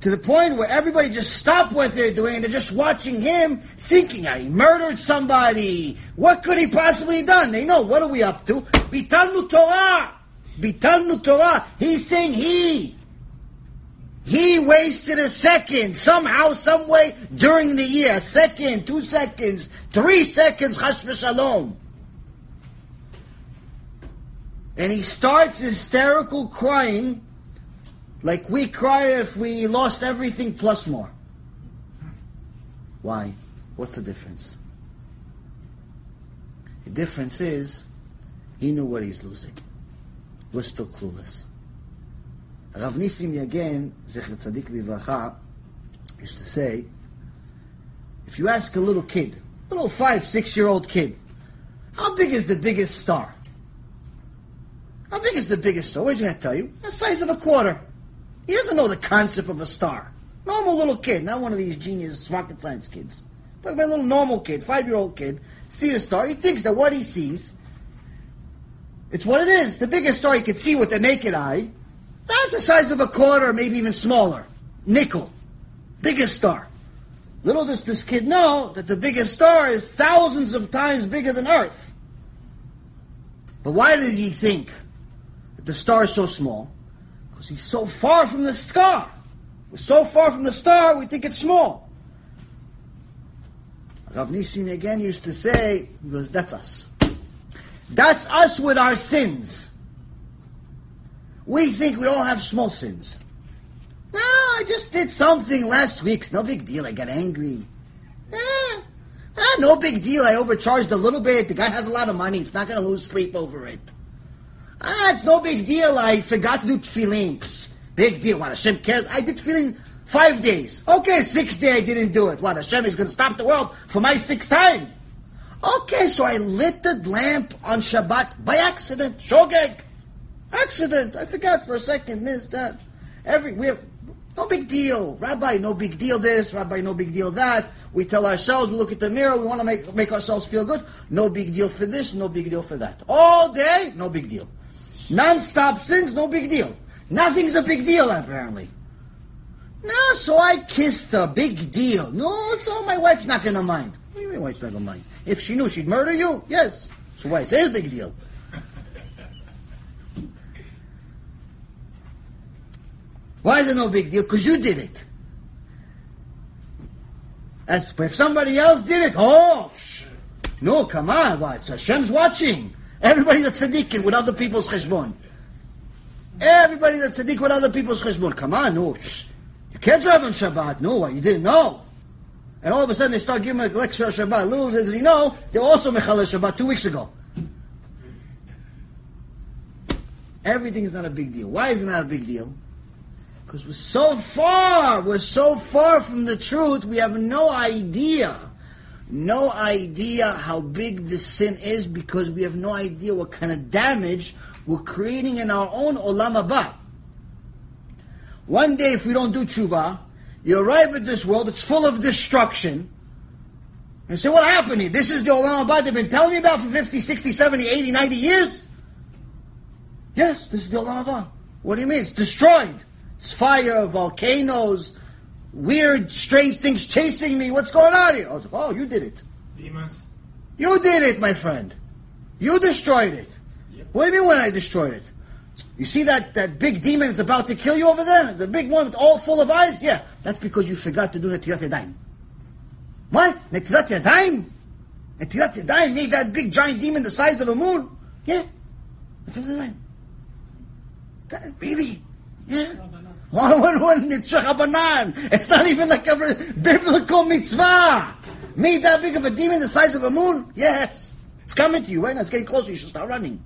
To the point where everybody just stopped what they're doing and they're just watching him, thinking, "Ah, he murdered somebody. What could he possibly have done? They know, what are we up to? Bitalnu Torah! Bitalnu Torah! He's saying he. He wasted a second, somehow, some way, during the year. A second, two seconds, three seconds, chas v'shalom. And he starts hysterical crying like we cry if we lost everything plus more. Why? What's the difference? The difference is he knew what he's losing. We're still clueless. Rav Nissim Yagen, Zecher Tzadik Livracha, used to say, if you ask a little kid, a little five, six year old kid, how big is the biggest star? How big is the biggest star? What is he going to tell you? The size of a quarter. He doesn't know the concept of a star. Normal little kid, not one of these genius rocket science kids. But a little normal kid, five year old kid, see a star. He thinks that what he sees, it's what it is. The biggest star you could see with the naked eye, that's the size of a quarter, maybe even smaller. Nickel. Biggest star. Little does this kid know that the biggest star is thousands of times bigger than Earth. But why does he think that the star is so small? Because he's so far from the star. We're so far from the star, we think it's small. Rav Nissim Yagen used to say, he goes, that's us. That's us with our sins. We think we all have small sins. No, I just did something last week. It's no big deal. I got angry. Eh, ah, no big deal. I overcharged a little bit. The guy has a lot of money. It's not going to lose sleep over it. Ah, it's no big deal. I forgot to do tefillin. Big deal. What, Hashem cares? I did tefillin five days. Okay, sixth day I didn't do it. What, Hashem is going to stop the world for my sixth time? Okay, so I lit the lamp on Shabbat by accident. Shogeg. Accident. I forgot for a second. This, that. Every, we have, no big deal. Rabbi, no big deal this. Rabbi, no big deal that. We tell ourselves, we look at the mirror, we want to make, make ourselves feel good. No big deal for this, no big deal for that. All day, no big deal. Non-stop sins, no big deal. Nothing's a big deal, apparently. No, so I kissed her. Big deal. No, so my wife's not going to mind. Do you mean, wife's not going to mind? If she knew, she'd murder you? Yes. So why it's a big deal? Why is it no big deal? Because you did it. That's, if somebody else did it, oh, shh. no, come on, why? what? Hashem's watching. Everybody that's tzaddikin with other people's cheshbon. Everybody that's tzaddik with other people's cheshbon. Come on, no, shh. You can't drive on Shabbat. No, what? You didn't know. And all of a sudden they start giving him a lecture on Shabbat. Little does he know, they also mechalel Shabbat two weeks ago. Everything is not a big deal. Why is it not a big deal? Because we're so far, we're so far from the truth, we have no idea, no idea how big the sin is because we have no idea what kind of damage we're creating in our own olam haba. One day, if we don't do tshuva, you arrive at this world, it's full of destruction. And say, what happened here? This is the olam haba they've been telling me about for 50, 60, 70, 80, 90 years? Yes, this is the olam. What do you mean? It's destroyed. It's fire, volcanoes, weird, strange things chasing me. What's going on here? I was like, oh, you did it. Demons. You did it, my friend. You destroyed it. What do you mean when I destroyed it? You see that, that big demon that's about to kill you over there? The big one with all full of eyes? Yeah, that's because you forgot to do Netilat Yadayim. What? Netilat Yadayim? Netilat Yadayim made that big giant demon the size of a moon? Yeah. Netilat Yadayim. That, really? Yeah. One, one, one. It's not even like a biblical mitzvah. Made that big of a demon the size of a moon? Yes. It's coming to you right now. It's getting closer. You should start running.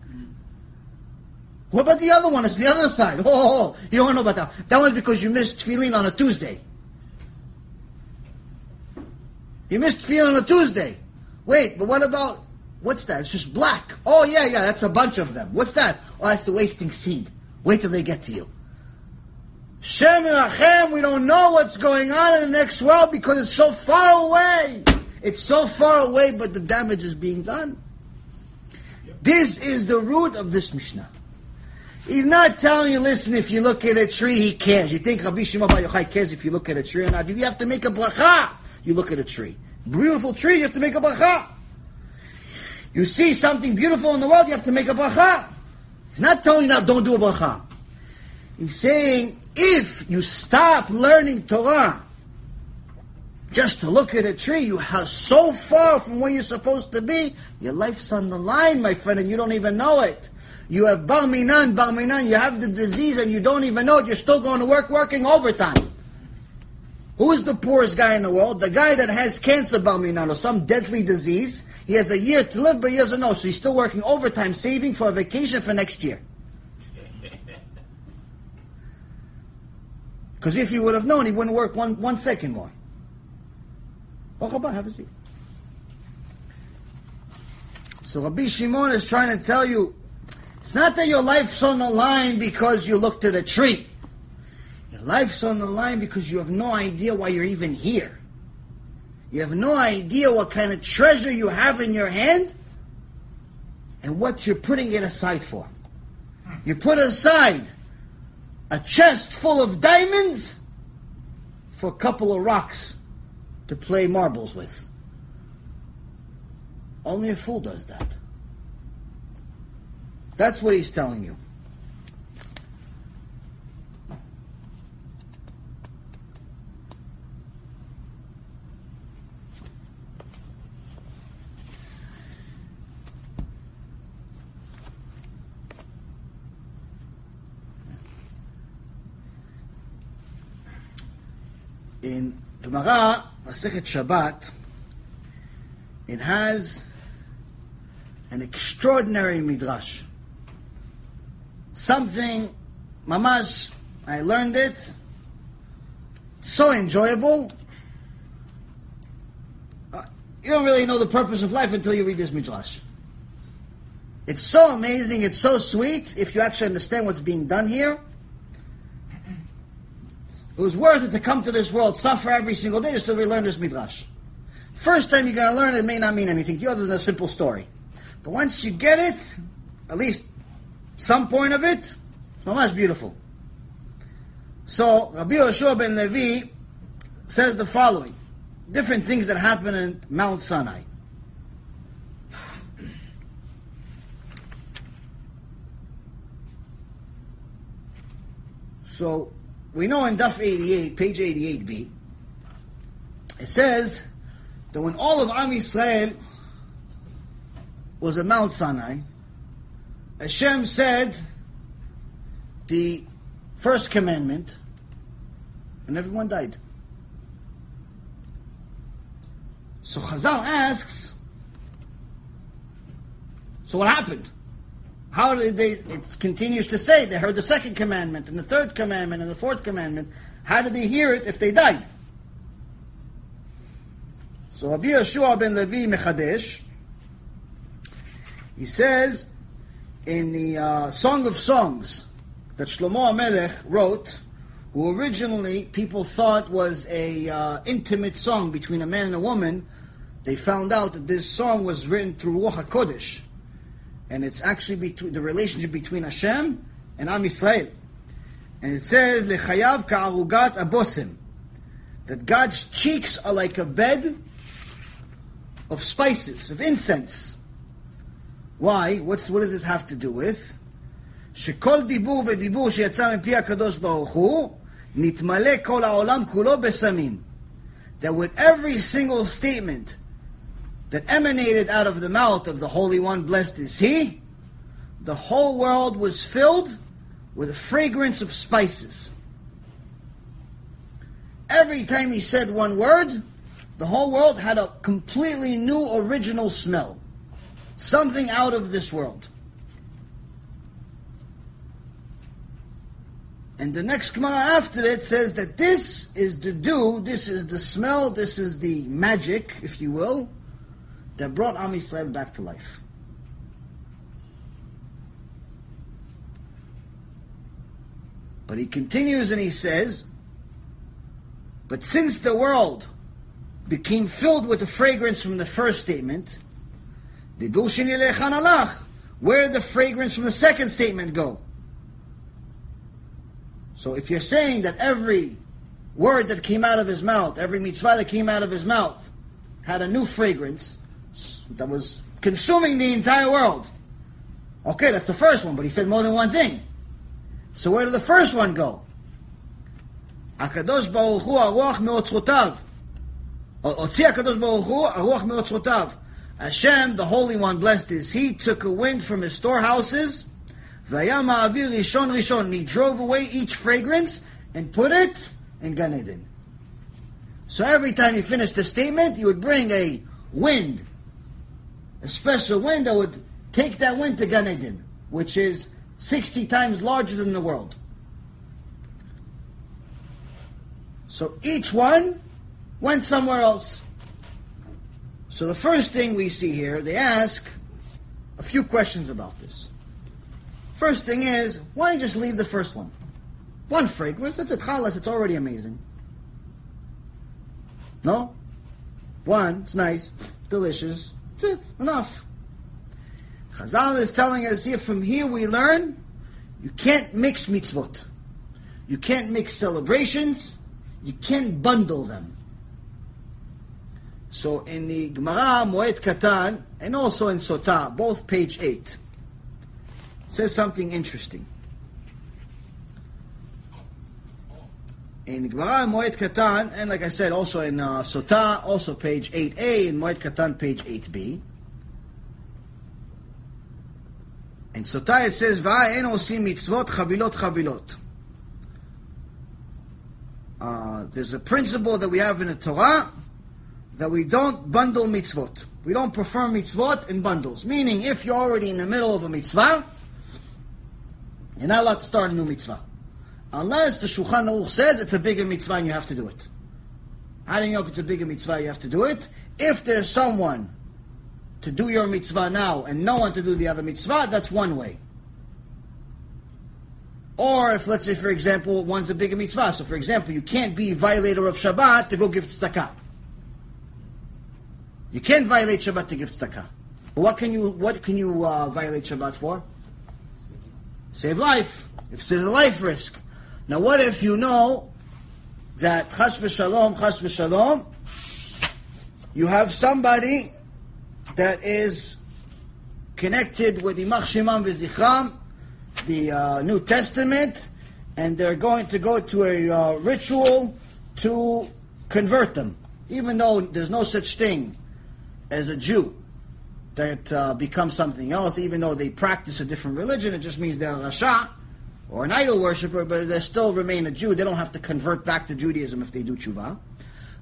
What about the other one? It's the other side. Oh, oh, oh. you don't know about that. That one's because you missed tefillin on a Tuesday. You missed tefillin on a Tuesday. Wait, but what about, what's that? It's just black. Oh, yeah, yeah, that's a bunch of them. What's that? Oh, that's the wasting seed. Wait till they get to you. Shem Rachem, we don't know what's going on in the next world because it's so far away. It's so far away, but the damage is being done. This is the root of this Mishnah. He's not telling you, listen, if you look at a tree, he cares. You think Rabbi Shimon Bar Yochai cares if you look at a tree or not. You have to make a bracha, you look at a tree. Beautiful tree, you have to make a bracha. You see something beautiful in the world, you have to make a bracha. He's not telling you now, don't do a bracha. He's saying, if you stop learning Torah just to look at a tree, you are so far from where you're supposed to be, your life's on the line, my friend, and you don't even know it. You have bar minan, bar minan, you have the disease and you don't even know it, you're still going to work, working overtime. Who is the poorest guy in the world? The guy that has cancer, bar minan, or some deadly disease. He has a year to live, but he doesn't know, so he's still working overtime, saving for a vacation for next year. Because if he would have known, he wouldn't work one, one second more. Have a seat. So Rabbi Shimon is trying to tell you, it's not that your life's on the line because you looked at a tree. Your life's on the line because you have no idea why you're even here. You have no idea what kind of treasure you have in your hand and what you're putting it aside for. You put aside a chest full of diamonds for a couple of rocks to play marbles with. Only a fool does that. That's what he's telling you. in Gemara, Masechet Shabbat, it has an extraordinary midrash. Something, mamash, I learned it, so enjoyable. Uh, You don't really know the purpose of life until you read this midrash. It's so amazing, it's so sweet, if you actually understand what's being done here. It was worth it to come to this world, suffer every single day just to relearn this midrash. First time you're going to learn it, may not mean anything to you other than a simple story. But once you get it, at least some point of it, it's mamash beautiful. So, Rabbi Yoshua ben Levi says the following. Different things that happen in Mount Sinai. So, we know in Daf 88, page 88b, it says that when all of Am Yisrael was at Mount Sinai, Hashem said the first commandment, and everyone died. So Chazal asks, so what happened? How did they, it continues to say, they heard the second commandment, and the third commandment, and the fourth commandment. How did they hear it if they died? So Rabbi Yeshua ben Levi Mechadesh, he says in the uh, Song of Songs that Shlomo HaMelech wrote, who originally people thought was a uh, intimate song between a man and a woman, they found out that this song was written through Ruach HaKodesh. And it's actually between, the relationship between Hashem and Am Yisrael. And it says, Lechayav ka'arugat abosim. That God's cheeks are like a bed of spices, of incense. Why? What's, what does this have to do with? שכל דיבור ודיבור שיצא מפי הקדוש ברוך הוא, נתמלא כל העולם כולו בסמים. That with every single statement that emanated out of the mouth of the Holy One, blessed is He, the whole world was filled with a fragrance of spices. Every time he said one word, the whole world had a completely new original smell. Something out of this world. And the next Gemara after it says that this is the dew, this is the smell, this is the magic, if you will, that brought Am Yisrael back to life. But he continues and he says, But since the world became filled with the fragrance from the first statement, where did the fragrance from the second statement go? So if you're saying that every word that came out of his mouth, every mitzvah that came out of his mouth, had a new fragrance that was consuming the entire world. Okay, that's the first one, but he said more than one thing. So where did the first one go? הקדוש ברוך הוא הרוח מאוצרותיו. הוציא הקדוש ברוך הוא הרוח מאוצרותיו. Hashem, the Holy One, blessed is He, took a wind from His storehouses. Vayama avir rishon rishon. He drove away each fragrance and put it in Gan Eden. So every time you finished the statement, you would bring a wind, a special wind that would take that wind to Gan Eden, which is 60 times larger than the world. So each one went somewhere else. So the first thing we see here, they ask a few questions about this. First thing is, why don't you just leave the first one? One fragrance, that's a chalas, it's already amazing. No? One, it's nice, delicious, that's it, enough. Chazal is telling us here, from here we learn, you can't mix mitzvot. You can't mix celebrations, you can't bundle them. So in the Gemara, Moed Katan, and also in Sotah, both page 8, says something interesting. In the Gemara, Moed Katan, and like I said, also in uh, Sotah, also page 8a, in Moed Katan, page 8b. In Sotah it says, "Va'en osim mitzvot chavilot chavilot." Uh, there's a principle that we have in the Torah that we don't bundle mitzvot. We don't perform mitzvot in bundles. Meaning, if you're already in the middle of a mitzvah, you're not allowed to start a new mitzvah. Unless the Shulchan Aruch says it's a bigger mitzvah and you have to do it. How do you know if it's a bigger mitzvah you have to do it? If there's someone to do your mitzvah now and no one to do the other mitzvah, that's one way. Or if, let's say, for example, one's a bigger mitzvah. So, for example, you can't be violator of Shabbat to go give tzedakah. You can't violate Shabbat to give tzedakah. What can you, what can you uh, violate Shabbat for? Save life. If there's a life risk. Now, what if you know that chas v'shalom, chas v'shalom, you have somebody that is connected with Imach Shimam v'zichram, the uh, New Testament, and they're going to go to a uh, ritual to convert them, even though there's no such thing as a Jew that uh, becomes something else, even though they practice a different religion. It just means they're a Rasha or an idol worshiper, but they still remain a Jew. They don't have to convert back to Judaism if they do tshuva.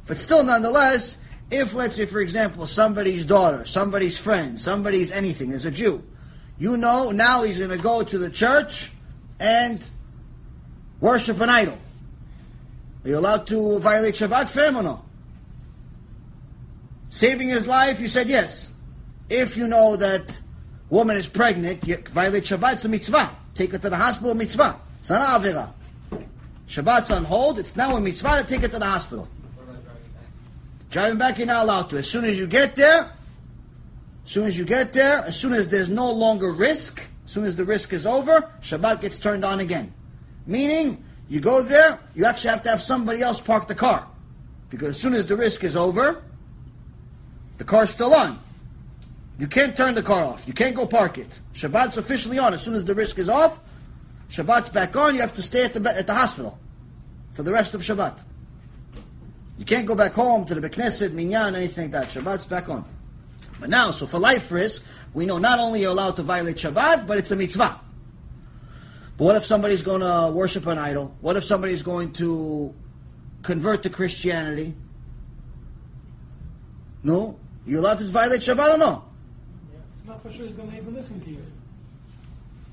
But still, nonetheless, if, let's say, for example, somebody's daughter, somebody's friend, somebody's anything is a Jew, you know now he's going to go to the church and worship an idol. Are you allowed to violate Shabbat him or no? Saving his life, you said yes. If you know that woman is pregnant, you violate Shabbat, it's a mitzvah. Take her to the hospital, mitzvah. It's an avera. Shabbat's on hold, it's now a mitzvah to take her to the hospital. Driving back, you're not allowed to. As soon as you get there, as soon as you get there, as soon as there's no longer risk, as soon as the risk is over, Shabbat gets turned on again. Meaning, you go there, you actually have to have somebody else park the car. Because as soon as the risk is over, the car's still on. You can't turn the car off. You can't go park it. Shabbat's officially on. As soon as the risk is off, Shabbat's back on. You have to stay at the, at the hospital for the rest of Shabbat. You can't go back home to the Beknesset, Minyan, anything like that. Shabbat's back on. But now, so for life risk, we know not only you're allowed to violate Shabbat, but it's a mitzvah. But what if somebody's going to worship an idol? What if somebody's going to convert to Christianity? No? You allowed to violate Shabbat or no? It's not for sure he's going to even listen to you.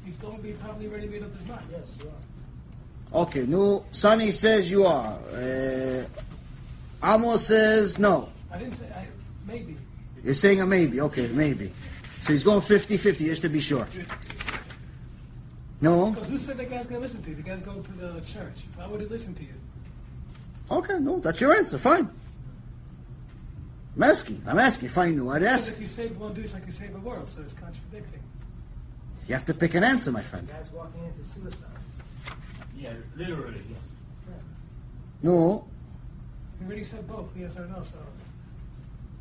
He's going to be probably already made up his mind. Yes, you are. Okay, no. Sonny says you are. Uh, Amos says no. I didn't say, I, maybe. You're saying a maybe. Okay, maybe. So he's going 50-50, just to be sure. No? Because who said the guy's going to listen to you? The guy's going to the church. Why would he listen to you? Okay, no, that's your answer. Fine. I'm asking. I'm asking if I knew. I'd Because ask. if you save one dude, it's like you save the world, so it's contradicting. You have to pick an answer, my friend. The guy's walking into suicide. Yeah, literally, yes. No. He already said both, yes or no, so.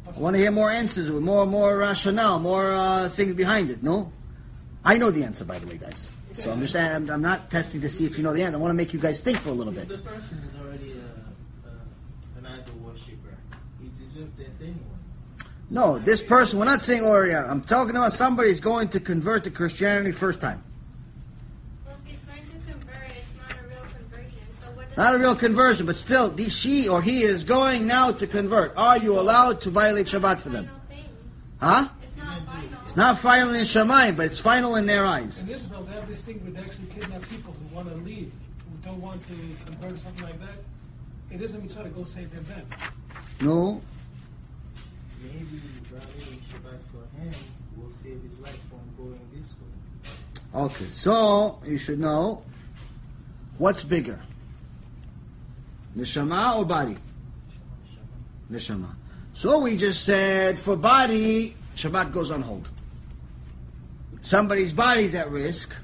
I want to hear more answers with more, more rationale, more uh, things behind it. No, I know the answer, by the way, guys. So I'm just I'm, I'm not testing to see if you know the answer. I want to make you guys think for a little If bit. the person is already a, a, an idol worshiper, he deserves death anyway. No, this person. We're not saying or yeah. I'm talking about somebody who's going to convert to Christianity first time. Well, if he's going to convert, it's not a real conversion. So what Not a real conversion, but still, the, she or he is going now to convert. Are you allowed to violate Shabbat for them? thing? Huh? It's not final. It's not final in Shemayim, but it's final in their eyes. In Israel, they have this thing where they actually kidnap people who want to leave, who don't want to convert or something like that. It is a mitzvah to go save them then. No, Maybe violating Shabbat for him will save his life from going this way. Okay, so you should know what's bigger, neshama or body? Neshama. So we just said for body, Shabbat goes on hold. Somebody's body's at risk.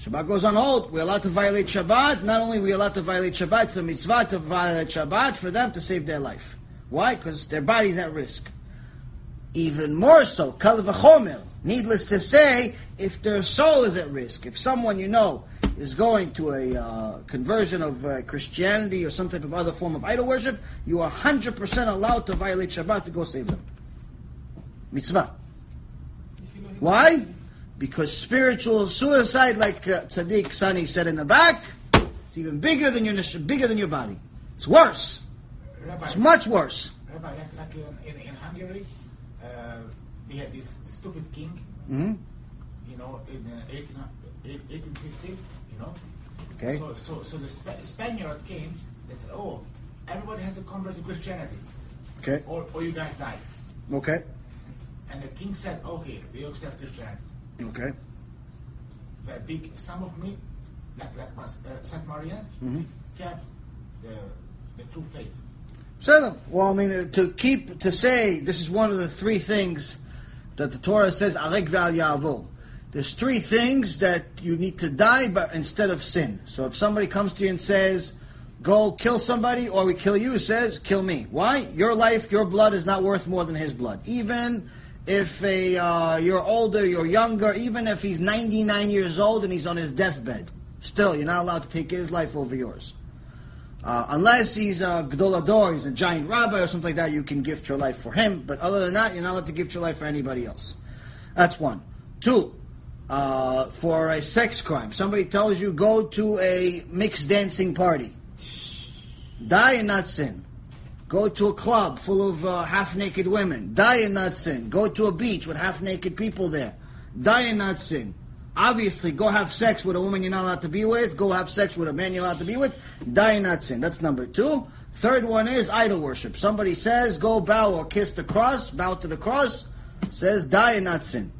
Shabbat goes on hold. We're allowed to violate Shabbat. Not only are we allowed to violate Shabbat, it's a mitzvah to violate Shabbat for them to save their life. Why? Because their body's at risk. Even more so, kal v'chomer. Needless to say, if their soul is at risk, if someone you know is going to a uh, conversion of uh, Christianity or some type of other form of idol worship, you are 100% allowed to violate Shabbat to go save them. Mitzvah. Why? Because spiritual suicide, like uh, Tzaddik Sani said in the back, it's even bigger than your bigger than your body. It's worse. Rabbi, It's much worse. Rabbi, like, like in, in, in Hungary, uh, we had this stupid king, hmm you know, in uh, 18, 1850, you know. Okay. So, so, so the Sp- Spaniard came. They said, "Oh, everybody has to convert to Christianity, Okay. or, or you guys die." Okay. And the king said, "Okay, we accept Christianity." Okay. The big some of me, like like uh, Saint Marians, Mhm. kept the the true faith. Well, I mean, to keep, to say, this is one of the three things that the Torah says, Alek val yavo. There's three things that you need to die, but instead of sin. So if somebody comes to you and says, go kill somebody, or we kill you, says, kill me. Why? Your life, your blood is not worth more than his blood. Even if a, uh, you're older, you're younger, even if he's 99 years old and he's on his deathbed, still, you're not allowed to take his life over yours. Uh, unless he's a Gadol HaDor, he's a giant rabbi or something like that, you can gift your life for him. But other than that, you're not allowed to gift your life for anybody else. That's one. Two, uh, for a sex crime, somebody tells you go to a mixed dancing party. Die and not sin. Go to a club full of uh, half-naked women. Die and not sin. Go to a beach with half-naked people there. Die and not sin. Obviously, go have sex with a woman you're not allowed to be with. Go have sex with a man you're allowed to be with. Die and not sin. That's number two. Third one is idol worship. Somebody says, go bow or kiss the cross, bow to the cross. Says, die and not sin.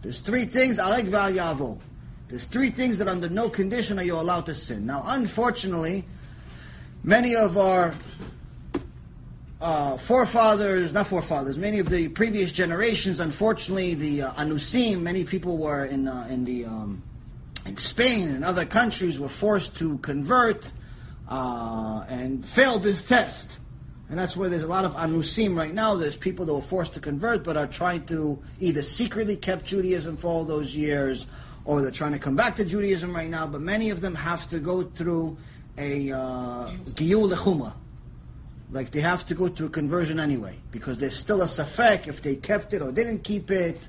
There's three things, Alek yavo. There's three things that under no condition are you allowed to sin. Now, unfortunately, many of our uh, forefathers, not forefathers, many of the previous generations, unfortunately, the uh, Anusim, many people were in uh, in the um, in Spain and other countries were forced to convert uh, and failed this test. And that's where there's a lot of Anusim right now. There's people that were forced to convert but are trying to either secretly kept Judaism for all those years or they're trying to come back to Judaism right now. But many of them have to go through a uh, Giyur Lechumra Like they have to go through conversion anyway because there's still a safek if they kept it or didn't keep it.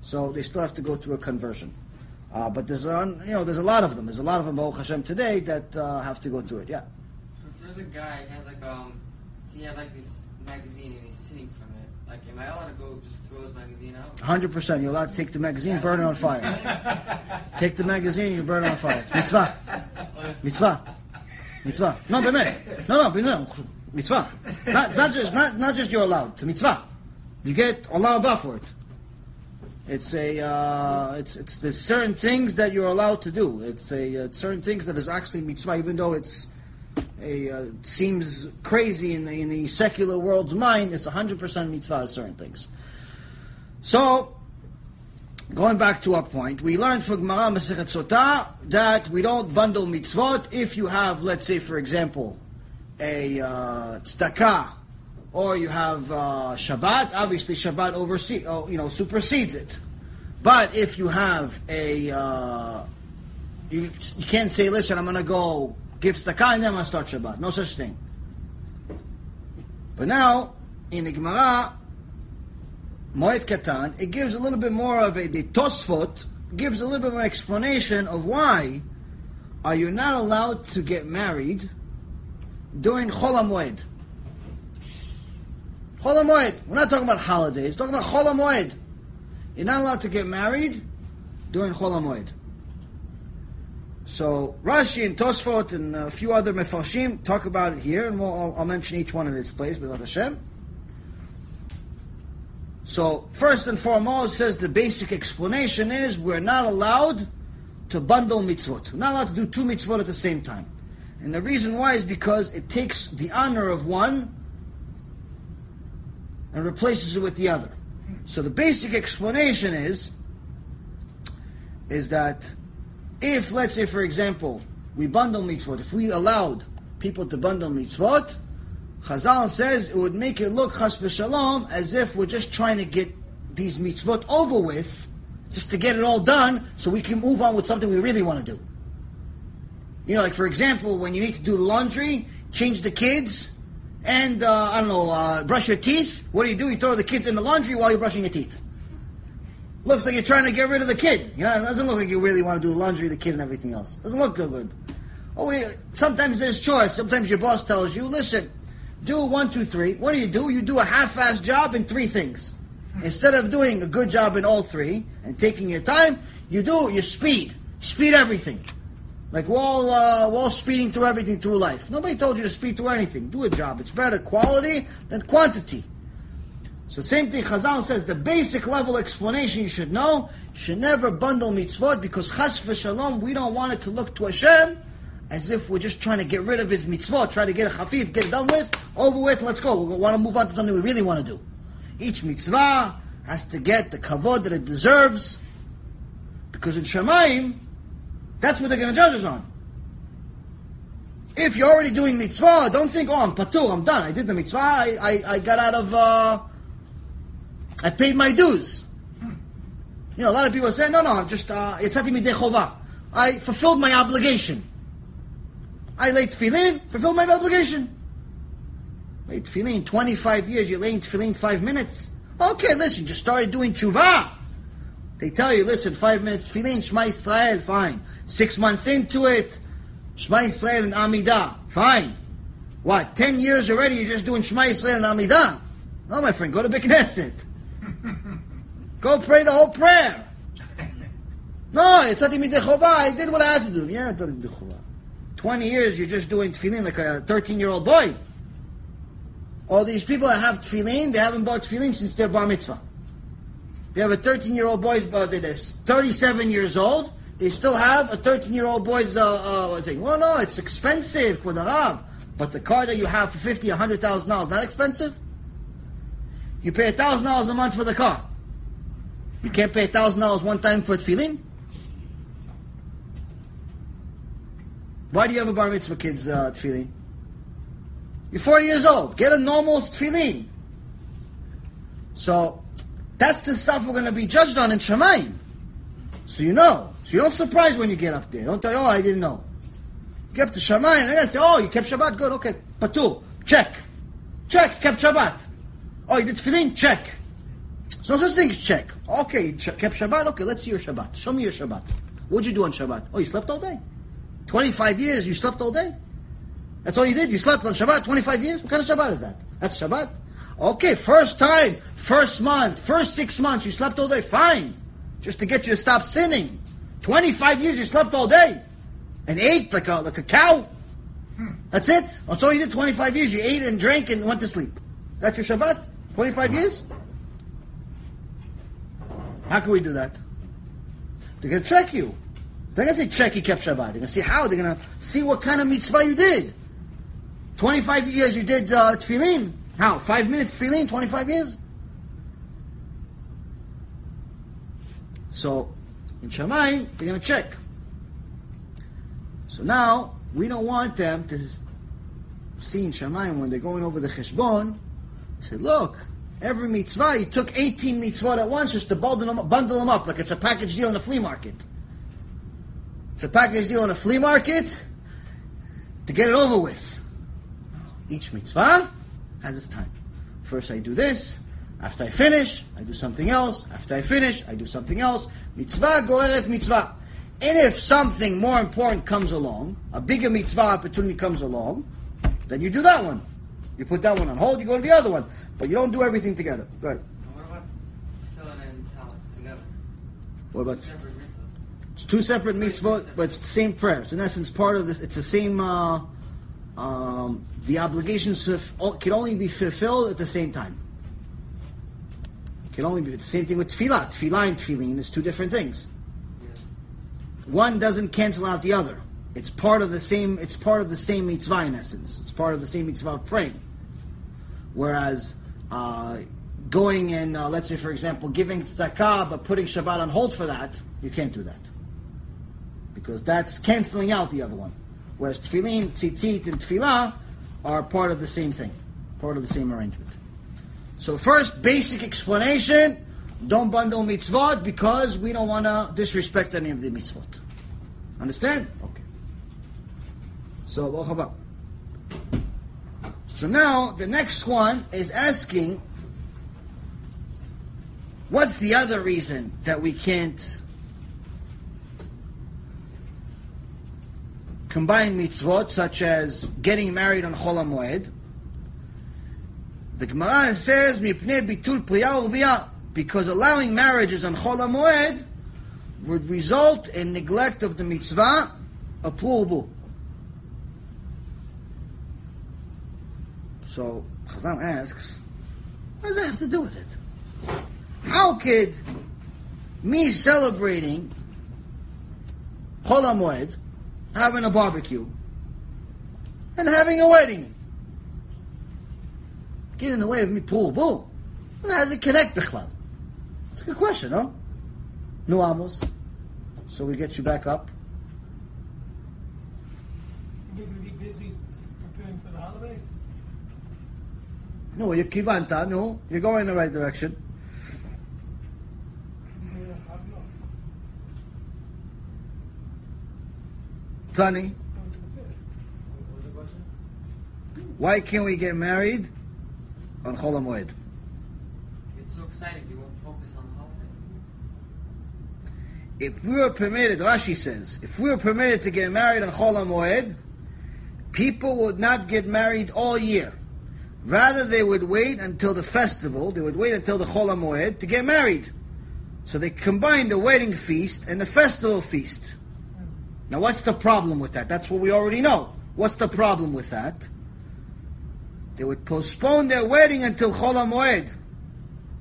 So they still have to go through a conversion. Uh, but there's a, you know there's a lot of them. There's a lot of them Baruch Hashem today that uh, have to go through it. Yeah. So if there's a guy, he has like um, he had like this magazine and he's sitting from it. Like, am I allowed to go just throw his magazine out? Hundred percent. You're allowed to take the magazine, burn it on fire. take the magazine, you burn it on fire. It's mitzvah. Mitzvah. Mitzvah. No, באמת. No, no, no. Mitzvah. Not, not just not not just you're allowed. to mitzvah. You get Allah Abba for it. It's a uh, it's it's there's certain things that you're allowed to do. It's a uh, certain things that is actually mitzvah, even though it's a uh, seems crazy in the in the secular world's mind. It's hundred percent mitzvah. Certain things. So, going back to our point, we learned from Gemara Masechet Sotah that we don't bundle mitzvot if you have, let's say, for example, a uh, tzedakah, or you have uh, Shabbat. Obviously, Shabbat oversee, oh, you know, supersedes it. But if you have a, uh, you, you can't say, listen, I'm going to go give tzedakah and then I'm going to start Shabbat. No such thing. But now, in the Gemara, Moed Katan, it gives a little bit more of a, the Tosfot gives a little bit more explanation of why are you not allowed to get married during Chol HaMoed. Chol HaMoed. We're not talking about holidays. We're talking about Chol HaMoed. You're not allowed to get married during Chol HaMoed. So Rashi and Tosfot and a few other Mefarshim talk about it here, and we'll, I'll, I'll mention each one in its place, B'ezrat Hashem. So first and foremost, says the basic explanation is we're not allowed to bundle mitzvot. We're not allowed to do two mitzvot at the same time. And the reason why is because it takes the honor of one and replaces it with the other. So the basic explanation is is that if, let's say, for example, we bundle mitzvot, if we allowed people to bundle mitzvot, Chazal says it would make it look chas v'shalom as if we're just trying to get these mitzvot over with, just to get it all done, so we can move on with something we really want to do. You know, like for example, when you need to do laundry, change the kids, and uh, I don't know, uh, brush your teeth. What do you do? You throw the kids in the laundry while you're brushing your teeth. Looks like you're trying to get rid of the kid. You know, it doesn't look like you really want to do laundry, the kid, and everything else. Doesn't look good. good. Oh, we, sometimes there's chores. Sometimes your boss tells you, listen, do one, two, three. What do you do? You do a half-assed job in three things. Instead of doing a good job in all three and taking your time, you do your speed. Speed everything. Like we're all, uh, we're all speeding through everything through life. Nobody told you to speed through anything. Do a job. It's better quality than quantity. So same thing, Chazal says the basic level explanation you should know, you should never bundle mitzvot because chas v'shalom, we don't want it to look to Hashem as if we're just trying to get rid of his mitzvot, try to get a chafif, get it done with, over with, let's go. We want to move on to something we really want to do. Each mitzvah has to get the kavod that it deserves because in Shemaim, that's what they're going to judge us on. If you're already doing mitzvah, don't think, oh, I'm patur, I'm done. I did the mitzvah, I, I, I got out of, uh, I paid my dues. You know, a lot of people say, no, no, I'm just, uh. I fulfilled my obligation. I laid tefillin, fulfilled my obligation. Laid tefillin, 25 years, you're laying tefillin five minutes. Okay, listen, just started doing tshuva. They tell you, listen, five minutes tefillin, Shema Yisrael, fine. Six months into it, Shema Yisrael and Amidah, fine. What, ten years already, you're just doing Shema Yisrael and Amidah? No, my friend, go to Beit Go pray the whole prayer. No, it's not midei chova. I did what I had to do. Yeah, midei chova. Twenty years, you're just doing tefillin like a thirteen-year-old boy. All these people that have tefillin, they haven't bought tefillin since their bar mitzvah. They have a thirteen-year-old boy's but that is thirty-seven years old. They still have a thirteen-year-old boy's uh, uh thing. Well, no, it's expensive, Kvod But the car that you have for fifty, a hundred thousand dollars, not expensive. You pay a thousand dollars a month for the car. You can't pay a thousand dollars one time for a tefillin. Why do you have a bar mitzvah kids uh, tefillin? You're 40 years old. Get a normal tefillin. So that's the stuff we're going to be judged on in Shemaim. So you know. So you don't surprise when you get up there. Don't tell oh, I didn't know. Get up to Shemaim and I say, oh, you kept Shabbat? Good, okay. Patu, check. Check, kept Shabbat. Oh, you did tefillin? Check. So such thing check. Okay, you kept Shabbat? Okay, let's see your Shabbat. Show me your Shabbat. What'd you do on Shabbat? Oh, you slept all day? 25 years, you slept all day? That's all you did? You slept on Shabbat 25 years? What kind of Shabbat is that? That's Shabbat? Okay, first time, first month, first six months, you slept all day. Fine. Just to get you to stop sinning. 25 years, you slept all day. And ate like a, like a cow. That's it. That's all you did 25 years. You ate and drank and went to sleep. That's your Shabbat? 25 years? How can we do that? They're going to check you. They're going to say, check you kept Shabbat. They're going to see how. They're going to see what kind of mitzvah you did. 25 years you did uh, tefillin. How? Five minutes tefillin, 25 years? So, in Shamayim, they're going to check. So now, we don't want them to see in Shamayim when they're going over the cheshbon, say, look, Every mitzvah, he took 18 mitzvot at once just to bundle them, bundle them up like it's a package deal in a flea market. It's a package deal in a flea market to get it over with. Each mitzvah has its time. First I do this, after I finish, I do something else, after I finish, I do something else. Mitzvah goreret mitzvah. And if something more important comes along, a bigger mitzvah opportunity comes along, then you do that one. You put that one on hold, you go to the other one. But you don't do everything together. Go ahead. What about tefillin and talis together? What about it's two separate mitzvot, but it's the same prayer. It's in essence part of this. It's the same. Uh, um, the obligations can only be fulfilled at the same time. It can only be the same thing with tefillah. Tefillah and tefillin is two different things. One doesn't cancel out the other. It's part of the same. It's part of the same mitzvah in essence. It's part of the same mitzvah of praying. Whereas uh, going and uh, let's say, for example, giving tzedakah but putting Shabbat on hold for that, you can't do that because that's canceling out the other one. Whereas tefillin, tzitzit, and tefillah are part of the same thing, part of the same arrangement. So first, basic explanation: don't bundle mitzvot because we don't want to disrespect any of the mitzvot. Understand? Okay. So. So now the next one is asking, what's the other reason that we can't combine mitzvot, such as getting married on Chol HaMoed, the Gemara says, Mipnei bitul priya because allowing marriages on Chol HaMoed would result in neglect of the mitzvah Purbu. So, Chazal asks, what does that have to do with it? How could me celebrating Chol HaMoed, having a barbecue, and having a wedding get in the way of me pool boo? Well, how does it connect, Bichlal? It's a good question, no? No amos. So we get you back up. You're going to be busy preparing for the holiday? No, you're kivanta, no. You're going in the right direction. Yeah, I don't know. Tani, Going to prepare. What was the question? why can't we get married on Chol HaMoed? It's so exciting. You won't focus on the holiday. If we were permitted, Rashi says, if we were permitted to get married on Chol HaMoed, people would not get married all year. Rather, they would wait until the festival, they would wait until the Chol HaMoed to get married. So they combined the wedding feast and the festival feast. Now, what's the problem with that? That's what we already know. What's the problem with that? They would postpone their wedding until Chol HaMoed,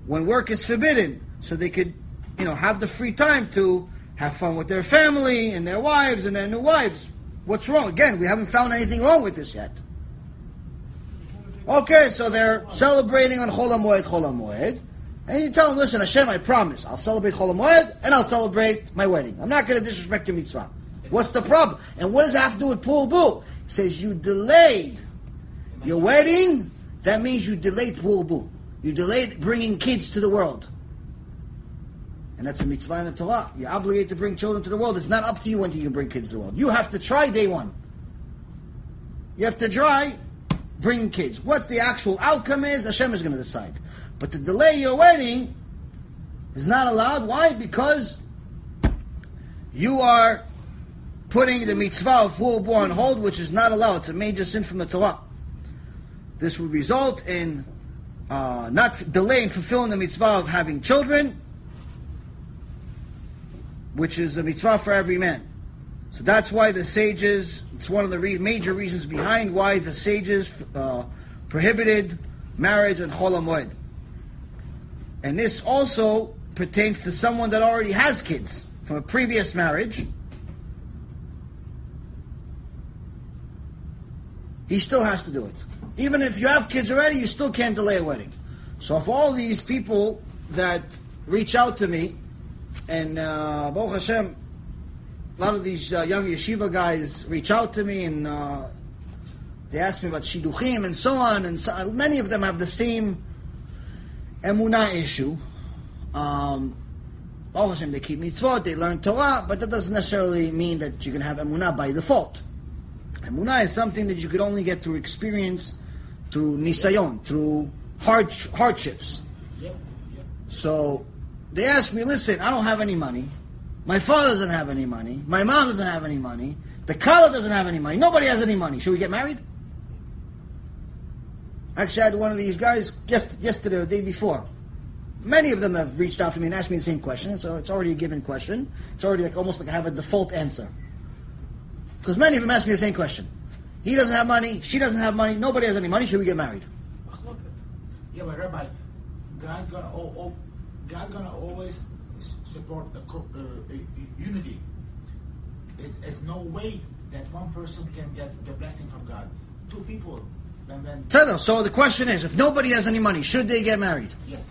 when work is forbidden, so they could, you know, have the free time to have fun with their family and their wives and their new wives. What's wrong? Again, we haven't found anything wrong with this yet. Okay, so they're celebrating on Chol HaMoed, Chol HaMoed, and you tell them, listen, Hashem, I promise, I'll celebrate Chol HaMoed, and I'll celebrate my wedding. I'm not going to disrespect your mitzvah. What's the problem? And what does that have to do with Pool Boo? Says you delayed your wedding, that means you delayed Boo. You delayed bringing kids to the world. And that's a mitzvah in the Torah. You're obligated to bring children to the world. It's not up to you when you can bring kids to the world. You have to try day one. You have to try bringing kids. What the actual outcome is, Hashem is going to decide. But to delay your wedding is not allowed. Why? Because you are putting the mitzvah of full on hold, which is not allowed. It's a major sin from the Torah. This would result in uh, not delaying fulfilling the mitzvah of having children, which is a mitzvah for every man. So that's why the sages, it's one of the re- major reasons behind why the sages uh, prohibited marriage on Chol HaMoed. And this also pertains to someone that already has kids from a previous marriage. He still has to do it. Even if you have kids already, you still can't delay a wedding. So if all these people that reach out to me, and uh, Baruch Hashem, a lot of these uh, young yeshiva guys reach out to me and uh, they ask me about shidduchim and so on, and so, many of them have the same emunah issue. Um, Baruch Hashem, they keep mitzvot, they learn Torah, but that doesn't necessarily mean that you can have emunah by default. Emunah is something that you could only get through experience, through nisayon, through hard, hardships. Yep, yep. So they asked me, listen, I don't have any money. My father doesn't have any money. My mom doesn't have any money. The Kala doesn't have any money. Nobody has any money. Should we get married? Actually, I had one of these guys yesterday or the day before. Many of them have reached out to me and asked me the same question, so it's already a given question. It's already like almost like I have a default answer. Because many of them ask me the same question. He doesn't have money. She doesn't have money. Nobody has any money. Should we get married? Yeah, but Rabbi, God gonna oh, oh, God gonna always support the co- uh, uh, unity. There's, there's no way that one person can get the blessing from God. Two people, and then Tether, So the question is, if nobody has any money, should they get married? yes,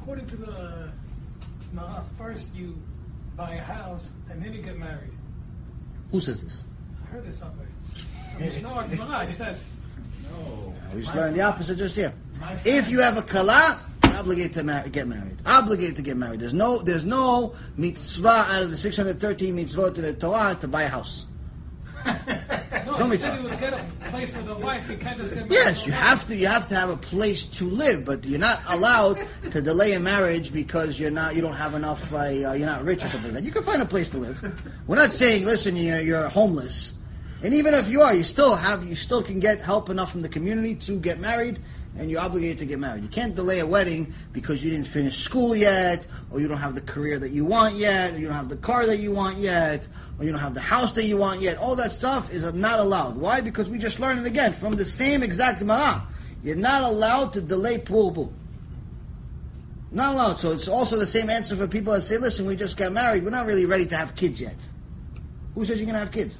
According to the Gemara, first you buy a house and then you get married. Who says this? I heard this somewhere. So Mishnah Gemara, it says, no. We just My- learned the opposite just here. If you have a kala, obligated to mar- get married. Obligated to get married. There's no, there's no mitzvah out of the 613 mitzvot to the Torah to buy a house. no, No, Tell me said he something. would get a place for the wife. He can't just get married Yes, you have to. You have to have a place to live, but you're not allowed to delay a marriage because you're not. You don't have enough. Uh, uh, you're not rich or something like that. You can find a place to live. We're not saying, listen, you're, you're homeless, and even if you are, you still have. You still can get help enough from the community to get married, and you're obligated to get married. You can't delay a wedding because you didn't finish school yet, or you don't have the career that you want yet, or you don't have the car that you want yet, or you don't have the house that you want yet. All that stuff is not allowed. Why? Because we just learned it again from the same exact Gemara. You're not allowed to delay purbu. Not allowed. So it's also the same answer for people that say, listen, we just got married. We're not really ready to have kids yet. Who says you're going to have kids?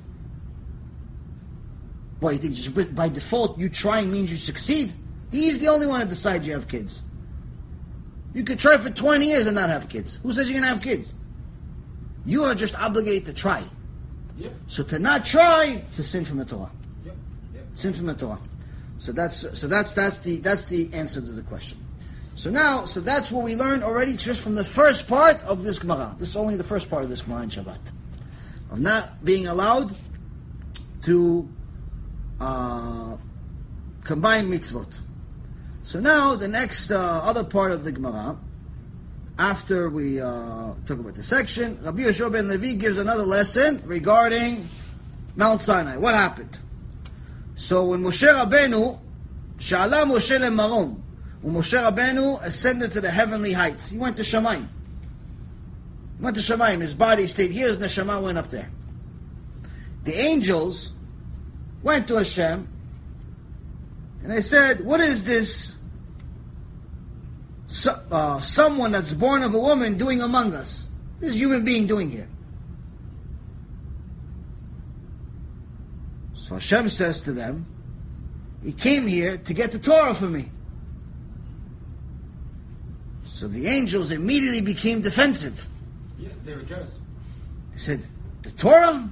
Think by default you trying means you succeed? He's the only one that decides you have kids. You could try for 20 years and not have kids. Who says you're going to have kids? You are just obligated to try. So to not try, it's a sin from the Torah. Yep. Sin from the Torah. So that's so that's that's the that's the answer to the question. So now, so that's what we learned already just from the first part of this Gemara. This is only the first part of this Gemara in Shabbat. Of not being allowed to uh, combine mitzvot. So now the next uh, other part of the Gemara, after we uh, talk about the section, Rabbi Yehoshua ben Levi gives another lesson regarding Mount Sinai. What happened? So when Moshe Rabbeinu, Shala Moshe leMarom, when Moshe Rabbeinu ascended to the heavenly heights, he went to Shamayim. He went to Shamayim. His body stayed here, his neshama went up there. The angels went to Hashem and they said, "What is this? So, uh, someone that's born of a woman doing among us? This human being doing here?" So Hashem says to them, He came here to get the Torah for me. So the angels immediately became defensive. Yeah, they were jealous. They said, The Torah?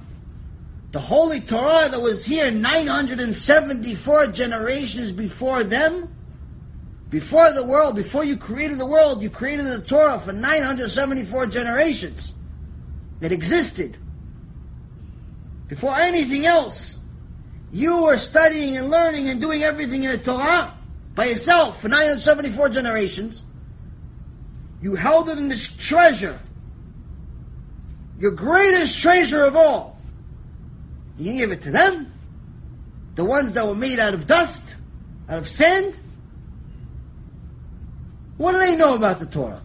The Holy Torah that was here 974 generations before them? Before the world, before you created the world, you created the Torah for 974 generations that existed. Before anything else. You were studying and learning and doing everything in the Torah by yourself for 974 generations. You held it in this treasure, your greatest treasure of all. You give it to them, the ones that were made out of dust, out of sand. What do they know about the Torah?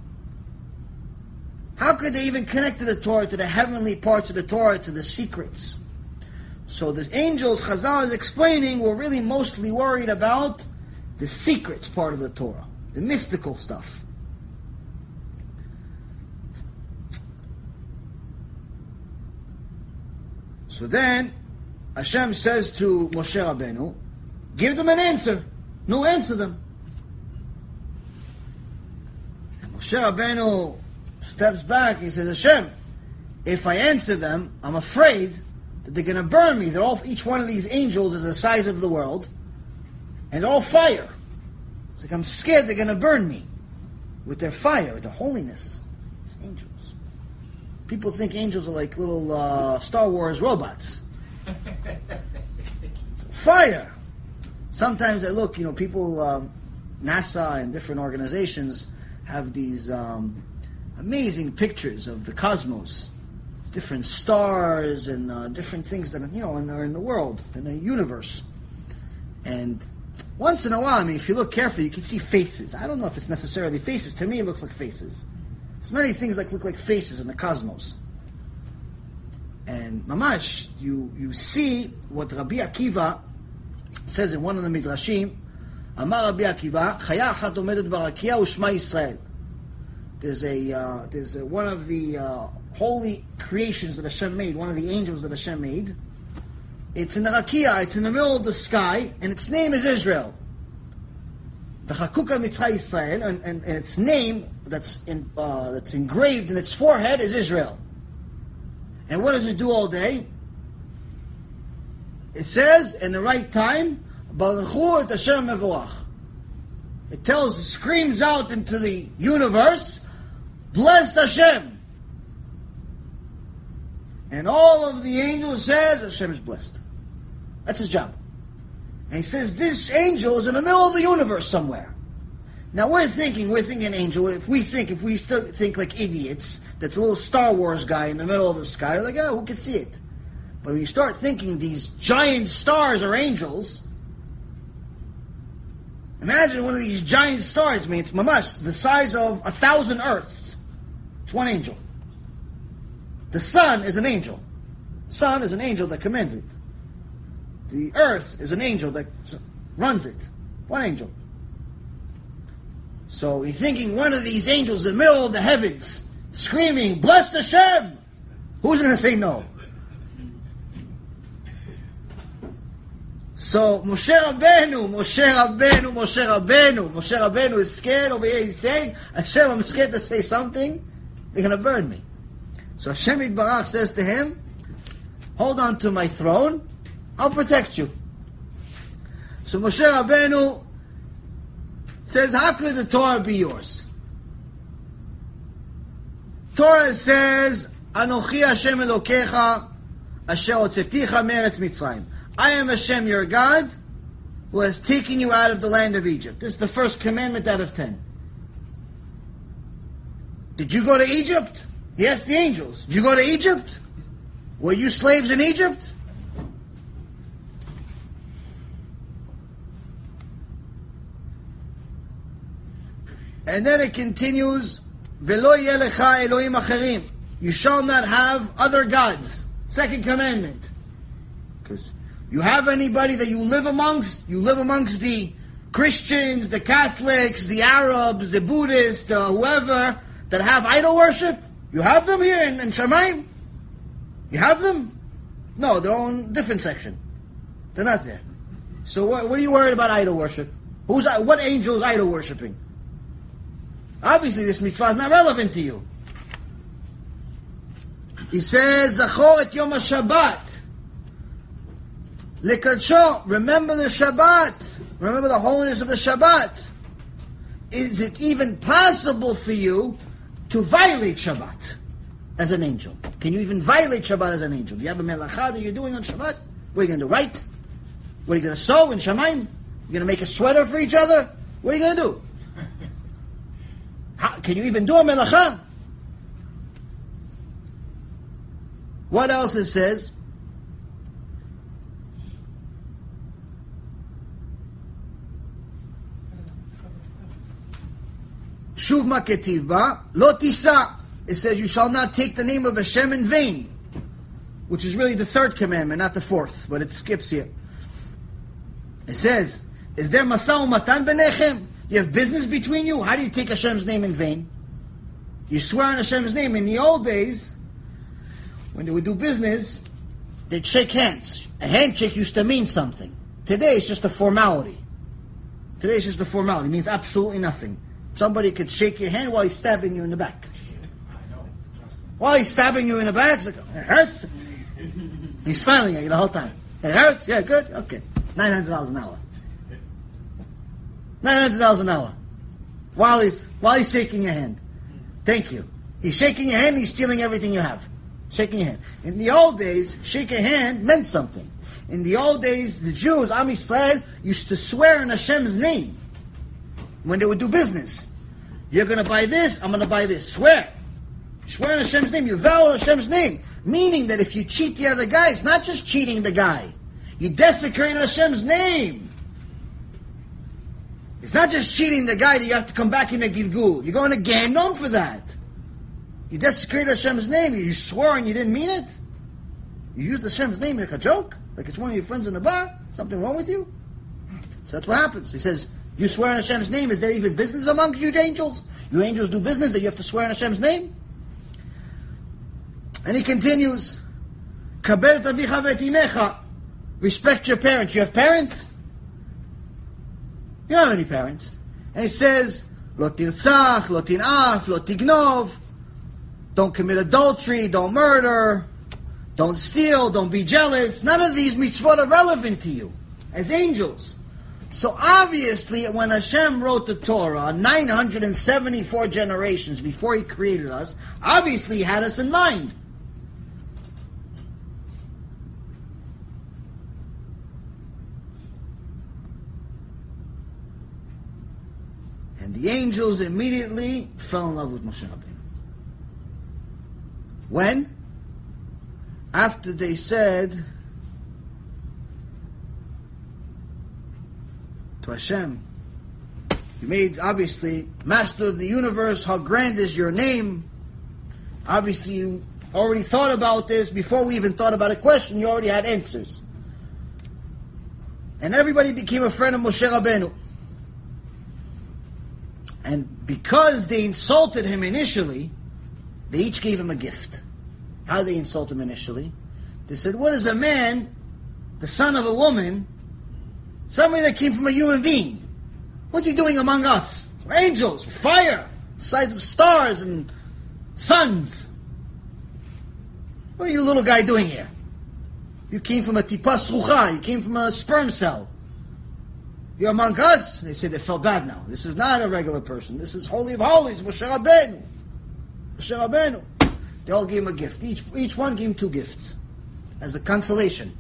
How could they even connect to the Torah, to the heavenly parts of the Torah, to the secrets? So the angels, Chazal is explaining, were really mostly worried about the secrets part of the Torah, the mystical stuff. So then, Hashem says to Moshe Rabbeinu, give them an answer. No, answer them. And Moshe Rabbeinu steps back. He says, Hashem, if I answer them, I'm afraid that they're going to burn me. They're all, each one of these angels is the size of the world, and they're all fire. It's like I'm scared they're going to burn me with their fire, with their holiness. People think angels are like little uh, Star Wars robots. fire. Sometimes they look, you know, people, um, NASA and different organizations have these um, amazing pictures of the cosmos different stars and uh, different things that you know in, are in the world in the universe. And once in a while, I mean, if you look carefully, you can see faces. I don't know if it's necessarily faces. To me, it looks like faces. Many things that look like faces in the cosmos. And mamash, you you see what Rabbi Akiva says in one of the midrashim. Amar Rabbi Akiva, Chaya achat omedet barakia u'shma Yisrael. There's a uh, there's a, one of the uh, holy creations that Hashem made, one of the angels that Hashem made. It's in the Rakia, it's in the middle of the sky, and its name is Israel. The Chakuka Mitzvah Israel, and, and, and its name that's in, uh, that's engraved in its forehead is Israel. And what does it do all day? It says in the right time, Baruchu et Hashem Mevorach. It tells, screams out into the universe, blessed Hashem. And all of the angels says Hashem is blessed. That's his job. And he says this angel is in the middle of the universe somewhere. Now we're thinking, we're thinking angel. If we think, if we still think like idiots, that's a little Star Wars guy in the middle of the sky. Like, oh, who can see it? But when you start thinking these giant stars are angels, imagine one of these giant stars. I mean, it's mamash, the size of a thousand Earths. It's one angel. The sun is an angel. Sun is an angel that commands it. The earth is an angel that runs it. One angel. So you're thinking one of these angels in the middle of the heavens, screaming, Bless Hashem! Who's going to say no? So Moshe Rabbeinu, Moshe Rabbeinu, Moshe Rabbeinu, Moshe Rabbeinu is scared over here. He's saying, Hashem, I'm scared to say something. They're going to burn me. So Hashem Yitbarach says to him, Hold on to my throne. I'll protect you. So Moshe Rabbeinu says, How could the Torah be yours? Torah says, Anochi Hashem Elokecha, Asher Otzeticha Meretz Mitzrayim. I am Hashem your God, who has taken you out of the land of Egypt. This is the first commandment out of ten. Did you go to Egypt? Yes, the angels. Did you go to Egypt? Were you slaves in Egypt? And then it continues, "Velo yeh lecha Elohim acherim." You shall not have other gods. Second commandment. Because you have anybody that you live amongst, you live amongst the Christians, the Catholics, the Arabs, the Buddhists, whoever that have idol worship. You have them here in, in Shemaim? You have them? No, they're on different section. They're not there. So what, what are you worried about idol worship? Who's what angel is idol worshiping? Obviously, this mitzvah is not relevant to you. He says, "Zachor et Yom HaShabbat." Lekadsho, remember the Shabbat. Remember the holiness of the Shabbat. Is it even possible for you to violate Shabbat as an angel? Can you even violate Shabbat as an angel? Do you have a melacha that you're doing on Shabbat? What are you going to do? Right? What are you going to sew in Shemaim? You're going to make a sweater for each other? What are you going to do? How, can you even do a melacha? What else it says? Shuv maketiv ba, lo. It says, you shall not take the name of Hashem in vain. Which is really the third commandment, not the fourth, but it skips here. It says, is there masau matan benechem? You have business between you? How do you take Hashem's name in vain? You swear on Hashem's name. In the old days, when they would do business, they'd shake hands. A handshake used to mean something. Today it's just a formality. Today it's just a formality. It means absolutely nothing. Somebody could shake your hand while he's stabbing you in the back. While he's stabbing you in the back, it hurts. He's smiling at you the whole time. It hurts? Yeah, good? Okay. $900 an hour. $900 an hour. While he's, while he's shaking your hand. Thank you. He's shaking your hand, he's stealing everything you have. Shaking your hand. In the old days, shake a hand meant something. In the old days, the Jews, Am Yisrael, used to swear in Hashem's name when they would do business. You're going to buy this, I'm going to buy this. Swear. Swear in Hashem's name. You vow in Hashem's name. Meaning that if you cheat the other guy, it's not just cheating the guy. You desecrate Hashem's name. It's not just cheating the guy that you have to come back in the Gilgul. You're going to Gehenom for that. You desecrate Hashem's name. You swore and you didn't mean it. You used Hashem's name like a joke, like it's one of your friends in the bar. Something wrong with you? So that's what happens. He says, you swear in Hashem's name. Is there even business among you angels? You angels do business that you have to swear in Hashem's name? And he continues. Respect your parents. You have parents? You don't have any parents. And he says, "Lo tirtzach, lo tinaf, lo tignov." Don't commit adultery. Don't murder. Don't steal. Don't be jealous. None of these mitzvot are relevant to you as angels. So obviously, when Hashem wrote the Torah, 974 generations before He created us, obviously He had us in mind. The angels immediately fell in love with Moshe Rabbeinu. When? After they said to Hashem, you made, obviously, Master of the universe, how grand is your name? Obviously, you already thought about this before we even thought about a question, you already had answers. And everybody became a friend of Moshe Rabbeinu. And because they insulted him initially, they each gave him a gift. How they insult him initially? They said, What is a man, the son of a woman, somebody that came from a human being? What's he doing among us? We're angels, fire, size of stars and suns. What are you little guy doing here? You came from a tipas rucha, you came from a sperm cell. You're among us? They say they felt bad now. This is not a regular person. This is Holy of Holies, Moshe Rabbeinu. Moshe Rabbeinu. They all gave him a gift. Each, each one gave him two gifts as a consolation.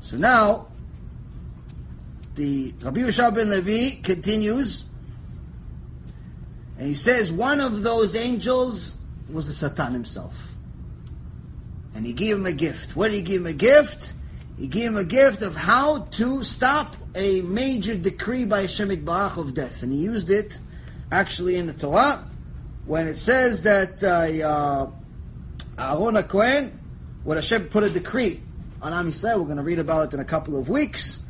So now, the Rabbi Yehoshua ben Levi continues, and he says one of those angels was the Satan himself. And he gave him a gift. What did he give him a gift? He gave him a gift of how to stop a major decree by Hashem Barach of death. And he used it actually in the Torah when it says that uh, uh, Aaron HaKohen, when Hashem put a decree on Am Yisrael, we're going to read about it in a couple of weeks,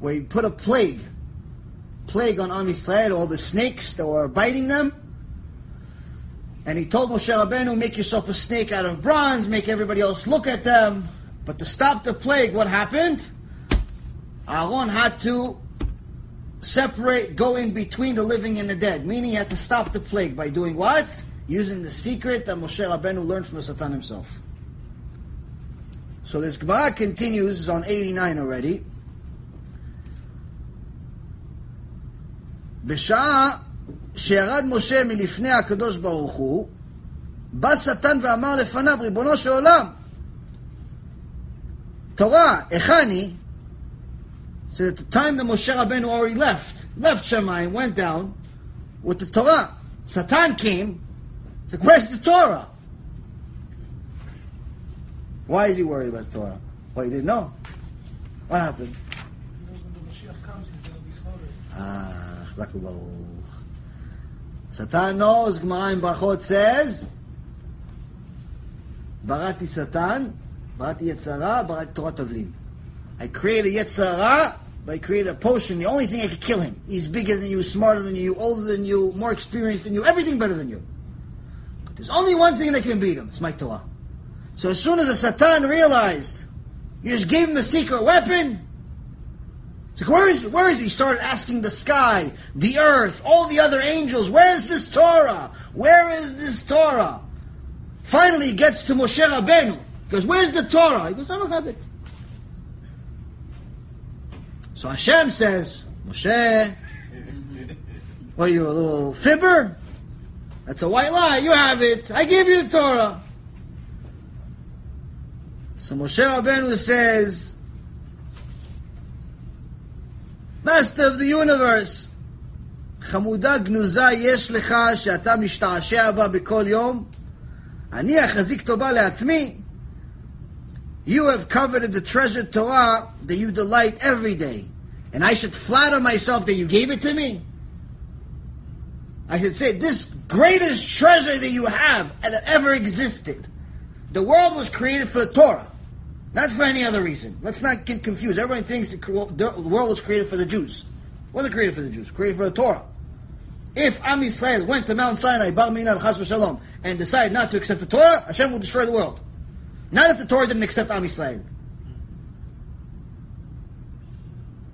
where he put a plague, plague on Am Yisrael, all the snakes that were biting them. And he told Moshe Rabbeinu, make yourself a snake out of bronze, make everybody else look at them. But to stop the plague, what happened? Aaron had to separate, go in between the living and the dead. Meaning he had to stop the plague by doing what? Using the secret that Moshe Rabbeinu learned from the Satan himself. So this Gemara continues, is on 89 already. בשעה שירד משה מלפני הקדוש ברוך הוא, בא שטן ואמר לפניו, ריבונו של עולם, Torah, Echani, so at the time that Moshe Rabbeinu already left, left Shamayim, went down with the Torah. Satan came, said, where's the Torah? Why is he worried about the Torah? Well, he didn't know. What happened? Ah. Satan knows, Gemara in Brachot says, Barati Satan, Barati Yetzer Hara, Barati Torah Tavlin. I created Yetzer Hara, but I created a potion. The only thing I could kill him. He's bigger than you, smarter than you, older than you, more experienced than you, everything better than you. But there's only one thing that can beat him. It's my Torah. So as soon as the Satan realized, you just gave him a secret weapon, it's like, where is, where is he? He started asking the sky, the earth, all the other angels, where is this Torah? Where is this Torah? Finally, he gets to Moshe Rabbeinu. He goes, where's the Torah? He goes, I don't have it. So Hashem says, Moshe, what are you, a little fibber? That's a white lie. You have it. I give you the Torah. So Moshe Rabbeinu says, Master of the universe, חמודה גנוזה יש לך שאתה משתעשע בה בכל יום? אני אחזיק טובה לעצמי. You have coveted the treasured Torah that you delight every day. And I should flatter myself that you gave it to me? I should say, this greatest treasure that you have that ever existed. The world was created for the Torah, not for any other reason. Let's not get confused. Everybody thinks the world was created for the Jews. It wasn't created for the Jews, created for the Torah. If Am Yisrael went to Mount Sinai, Bar Minan, Chas v'Shalom, and decided not to accept the Torah, Hashem will destroy the world. Not if the Torah didn't accept Am Yisrael.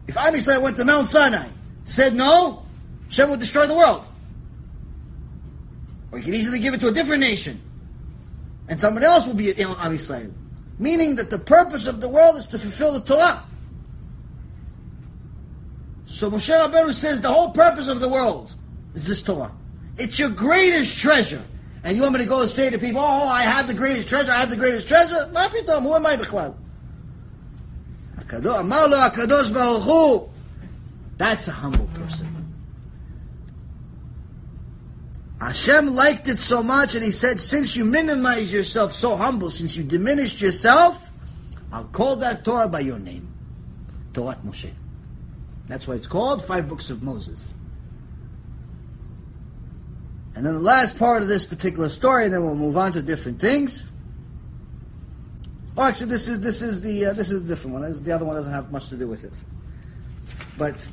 If Am Yisrael went to Mount Sinai, said no, Hashem would destroy the world. Or he could easily give it to a different nation. And someone else will be Am Yisrael. Meaning that the purpose of the world is to fulfill the Torah. So Moshe Rabbeinu says the whole purpose of the world is this Torah. It's your greatest treasure. And you want me to go and say to people, oh, I have the greatest treasure, I have the greatest treasure? מה פתאום, who am I בכלל? הקדוש, אמר לו הקדוש ברוך הוא, That's a humble person. Hashem liked it so much, and He said, since you minimize yourself so humble, since you diminished yourself, I'll call that Torah by your name. Torah Moshe. That's why it's called Five Books of Moses. And then the last part of this particular story, and then we'll move on to different things. Oh, actually, this is this is the uh, this is a different one. This- The other one doesn't have much to do with it. But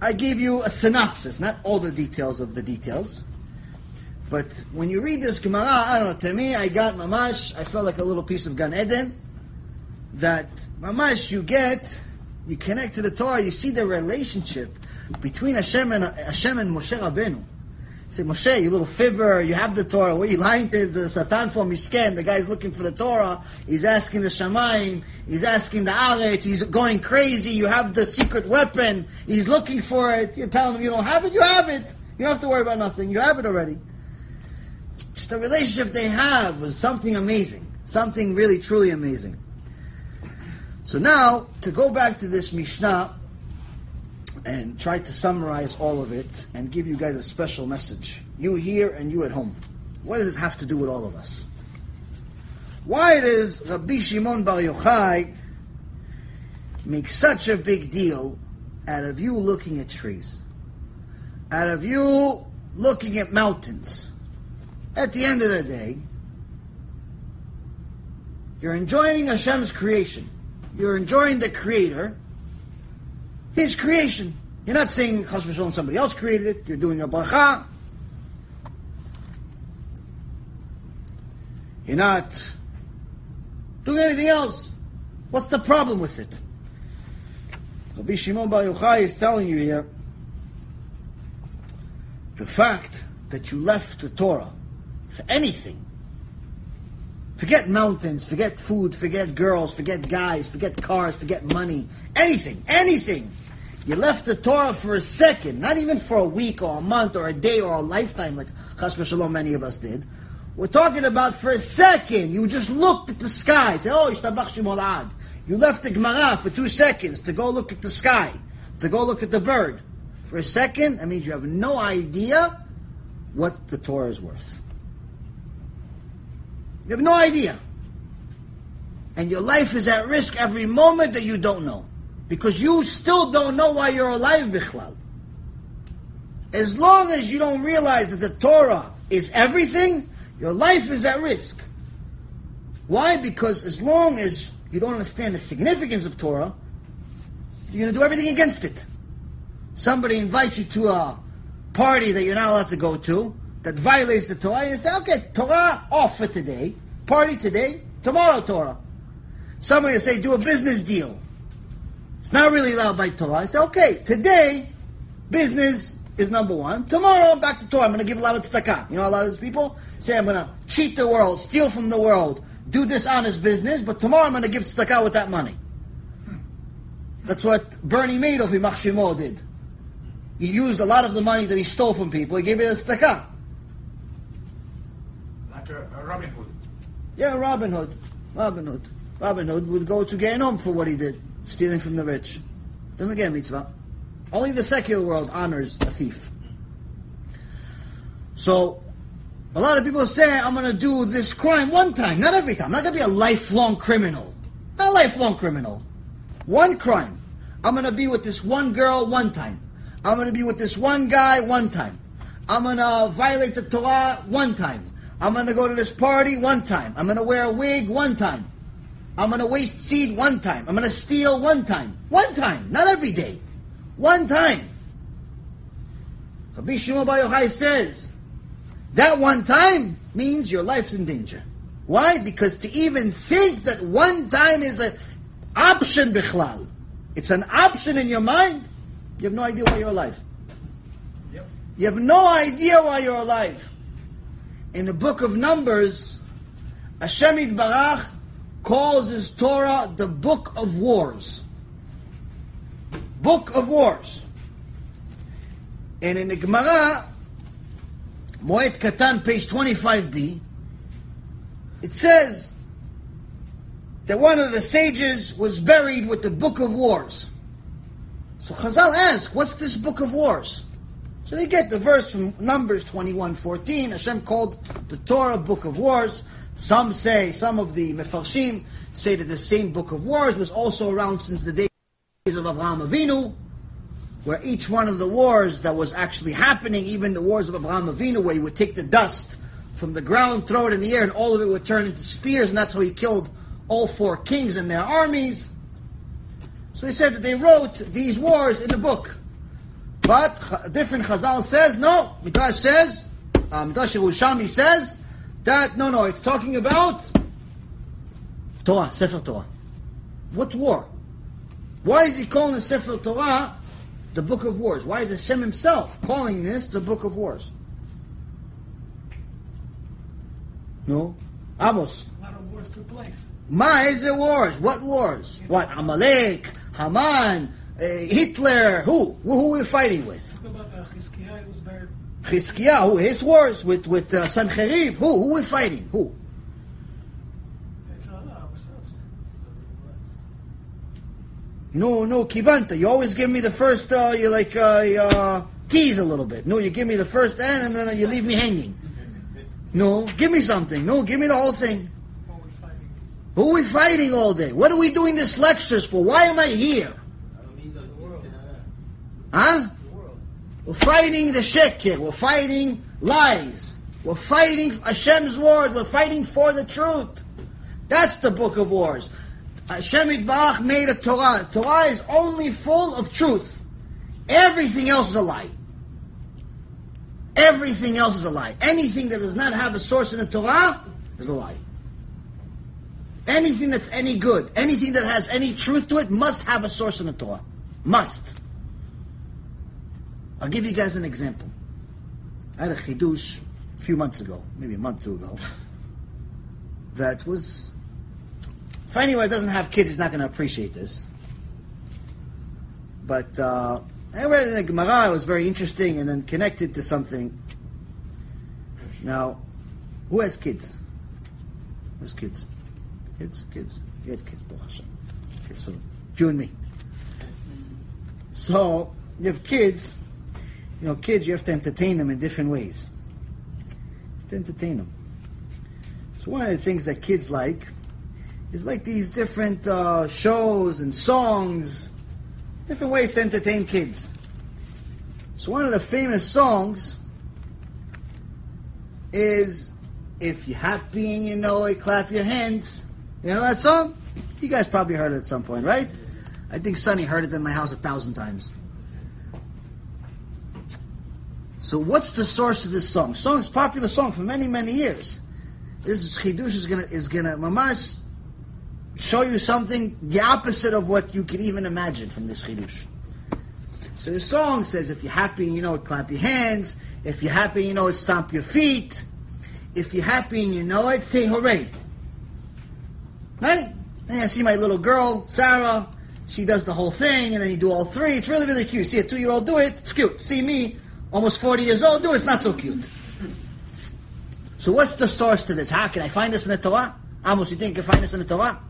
I gave you a synopsis, not all the details of the details. But when you read this Gemara, I don't know. To me, I got mamash. I felt like a little piece of Gan Eden. That mamash you get, you connect to the Torah. You see the relationship between Hashem and Hashem and Moshe Rabbeinu. Say, Moshe, you little fibber, you have the Torah. What are you lying to the Satan for? Misken, the guy's looking for the Torah. He's asking the Shamayim. He's asking the Aretz. He's going crazy. You have the secret weapon. He's looking for it. You're telling him you don't have it. You have it. You don't have to worry about nothing. You have it already. Just the relationship they have was something amazing. Something really, truly amazing. So now, to go back to this Mishnah, and try to summarize all of it and give you guys a special message. You here and you at home. What does it have to do with all of us? Why does Rabbi Shimon Bar Yochai make such a big deal out of you looking at trees? Out of you looking at mountains? At the end of the day, you're enjoying Hashem's creation. You're enjoying the Creator, his creation. You're not saying Chas v'shalom somebody else created it. You're doing a bracha. You're not doing anything else. What's the problem with it? Rabbi Shimon Bar Yochai is telling you here the fact that you left the Torah for anything. Forget mountains, forget food, forget girls, forget guys, forget cars, forget money, anything, anything. You left the Torah for a second, not even for a week or a month or a day or a lifetime like Chas v'shalom many of us did. We're talking about for a second. You just looked at the sky. Say, oh, Ishtabach Shemolad. You left the Gemara for two seconds to go look at the sky, to go look at the bird. For a second, that means you have no idea what the Torah is worth. You have no idea. And your life is at risk every moment that you don't know. Because you still don't know why you're alive, Bichlal. As long as you don't realize that the Torah is everything, your life is at risk. Why? Because as long as you don't understand the significance of Torah, you're going to do everything against it. Somebody invites you to a party that you're not allowed to go to, that violates the Torah, and you say, okay, Torah off for today, party today, tomorrow Torah. Somebody will say, do a business deal. Not really allowed by Torah. I say, okay, today, business is number one. Tomorrow, I'm back to Torah. I'm going to give a lot of tzedakah. You know, a lot of these people say, I'm going to cheat the world, steal from the world, do dishonest business, but tomorrow I'm going to give tzedakah with that money. That's what Bernie Madoff, Imach did. He used a lot of the money that he stole from people. He gave it as tzedakah. Like a, a Robin Hood. Yeah, Robin Hood. Robin Hood. Robin Hood would go to Gehenom for what he did, stealing from the rich. Doesn't get a mitzvah. Only the secular world honors a thief. So, a lot of people say, I'm going to do this crime one time, not every time. I'm not going to be a lifelong criminal. Not a lifelong criminal. One crime. I'm going to be with this one girl one time. I'm going to be with this one guy one time. I'm going to violate the Torah one time. I'm going to go to this party one time. I'm going to wear a wig one time. I'm going to waste seed one time. I'm going to steal one time. One time, not every day. One time. Rabbi Shimon Bar Yochai says, that one time means your life's in danger. Why? Because to even think that one time is an option, bichlal, it's an option in your mind, you have no idea why you're alive. Yep. You have no idea why you're alive. In the book of Numbers, Hashem Yitbarach calls his Torah the book of wars. Book of wars. And in the Gemara, Moed Katan, page 25b, it says that one of the sages was buried with the book of wars. So Chazal ask, what's this book of wars? So they get the verse from Numbers 21:14. Hashem called the Torah book of wars. Some say, some of the Mefarshim say that the same book of wars was also around since the days of Avraham Avinu, where each one of the wars that was actually happening, even the wars of Avraham Avinu, where he would take the dust from the ground, throw it in the air, and all of it would turn into spears, and that's how he killed all four kings and their armies. So he said that they wrote these wars in the book. But Ch- different Chazal says, no, Midrash says, uh, Midrash Yerushalmi says, that, no, no, it's talking about Torah, Sefer Torah. What war? Why is he calling the Sefer Torah the book of wars? Why is Hashem himself calling this the book of wars? No? Amos. A lot of wars took place. Ma, is it wars? What wars? What? Amalek, Haman, uh, Hitler, who? Who, who are we fighting with? Talk about the Chizkiah, he was who? His wars with, with uh, Sancherib, who? Who we fighting? Who? No, no, Kivanta. You always give me the first, uh, you like, uh, uh, tease a little bit. No, you give me the first end and then you leave me hanging. No, give me something. No, give me the whole thing. Who are we fighting all day? What are we doing this lectures for? Why am I here? Huh? We're fighting the sheker. We're fighting lies. We're fighting Hashem's wars. We're fighting for the truth. That's the book of wars. Hashem Yitbarach made a Torah. Torah is only full of truth. Everything else is a lie. Everything else is a lie. Anything that does not have a source in the Torah is a lie. Anything that's any good, anything that has any truth to it, must have a source in the Torah. Must. I'll give you guys an example. I had a chidush a few months ago, maybe a month or two ago, that was. For anyone doesn't have kids, he's not going to appreciate this. But uh, I read in the Gemara. It was very interesting, and then connected to something. Now, who has kids? Has kids? Kids, kids. You have kids, Baruch Hashem. Okay, so you and me. So you have kids. You know, kids. You have to entertain them in different ways. To entertain them. So one of the things that kids like is like these different uh, shows and songs, different ways to entertain kids. So one of the famous songs is "If You're Happy and You Know It, Clap Your Hands." You know that song? You guys probably heard it at some point, right? I think Sonny heard it in my house a thousand times. So what's the source of this song? Song's popular song for many, many years. This is Chidush is gonna is gonna mamash show you something the opposite of what you can even imagine from this Chidush. So the song says, if you're happy, you know it, clap your hands. If you're happy, you know it, stomp your feet. If you're happy and you know it, say hooray. Right? And I see my little girl, Sarah, she does the whole thing, and then you do all three. It's really, really cute. See a two-year-old do it, it's cute. See me, almost 40 years old, do it, it's not so cute. So what's the source to this? How can I find this in the Torah? Amos, you think you can find this in the Torah?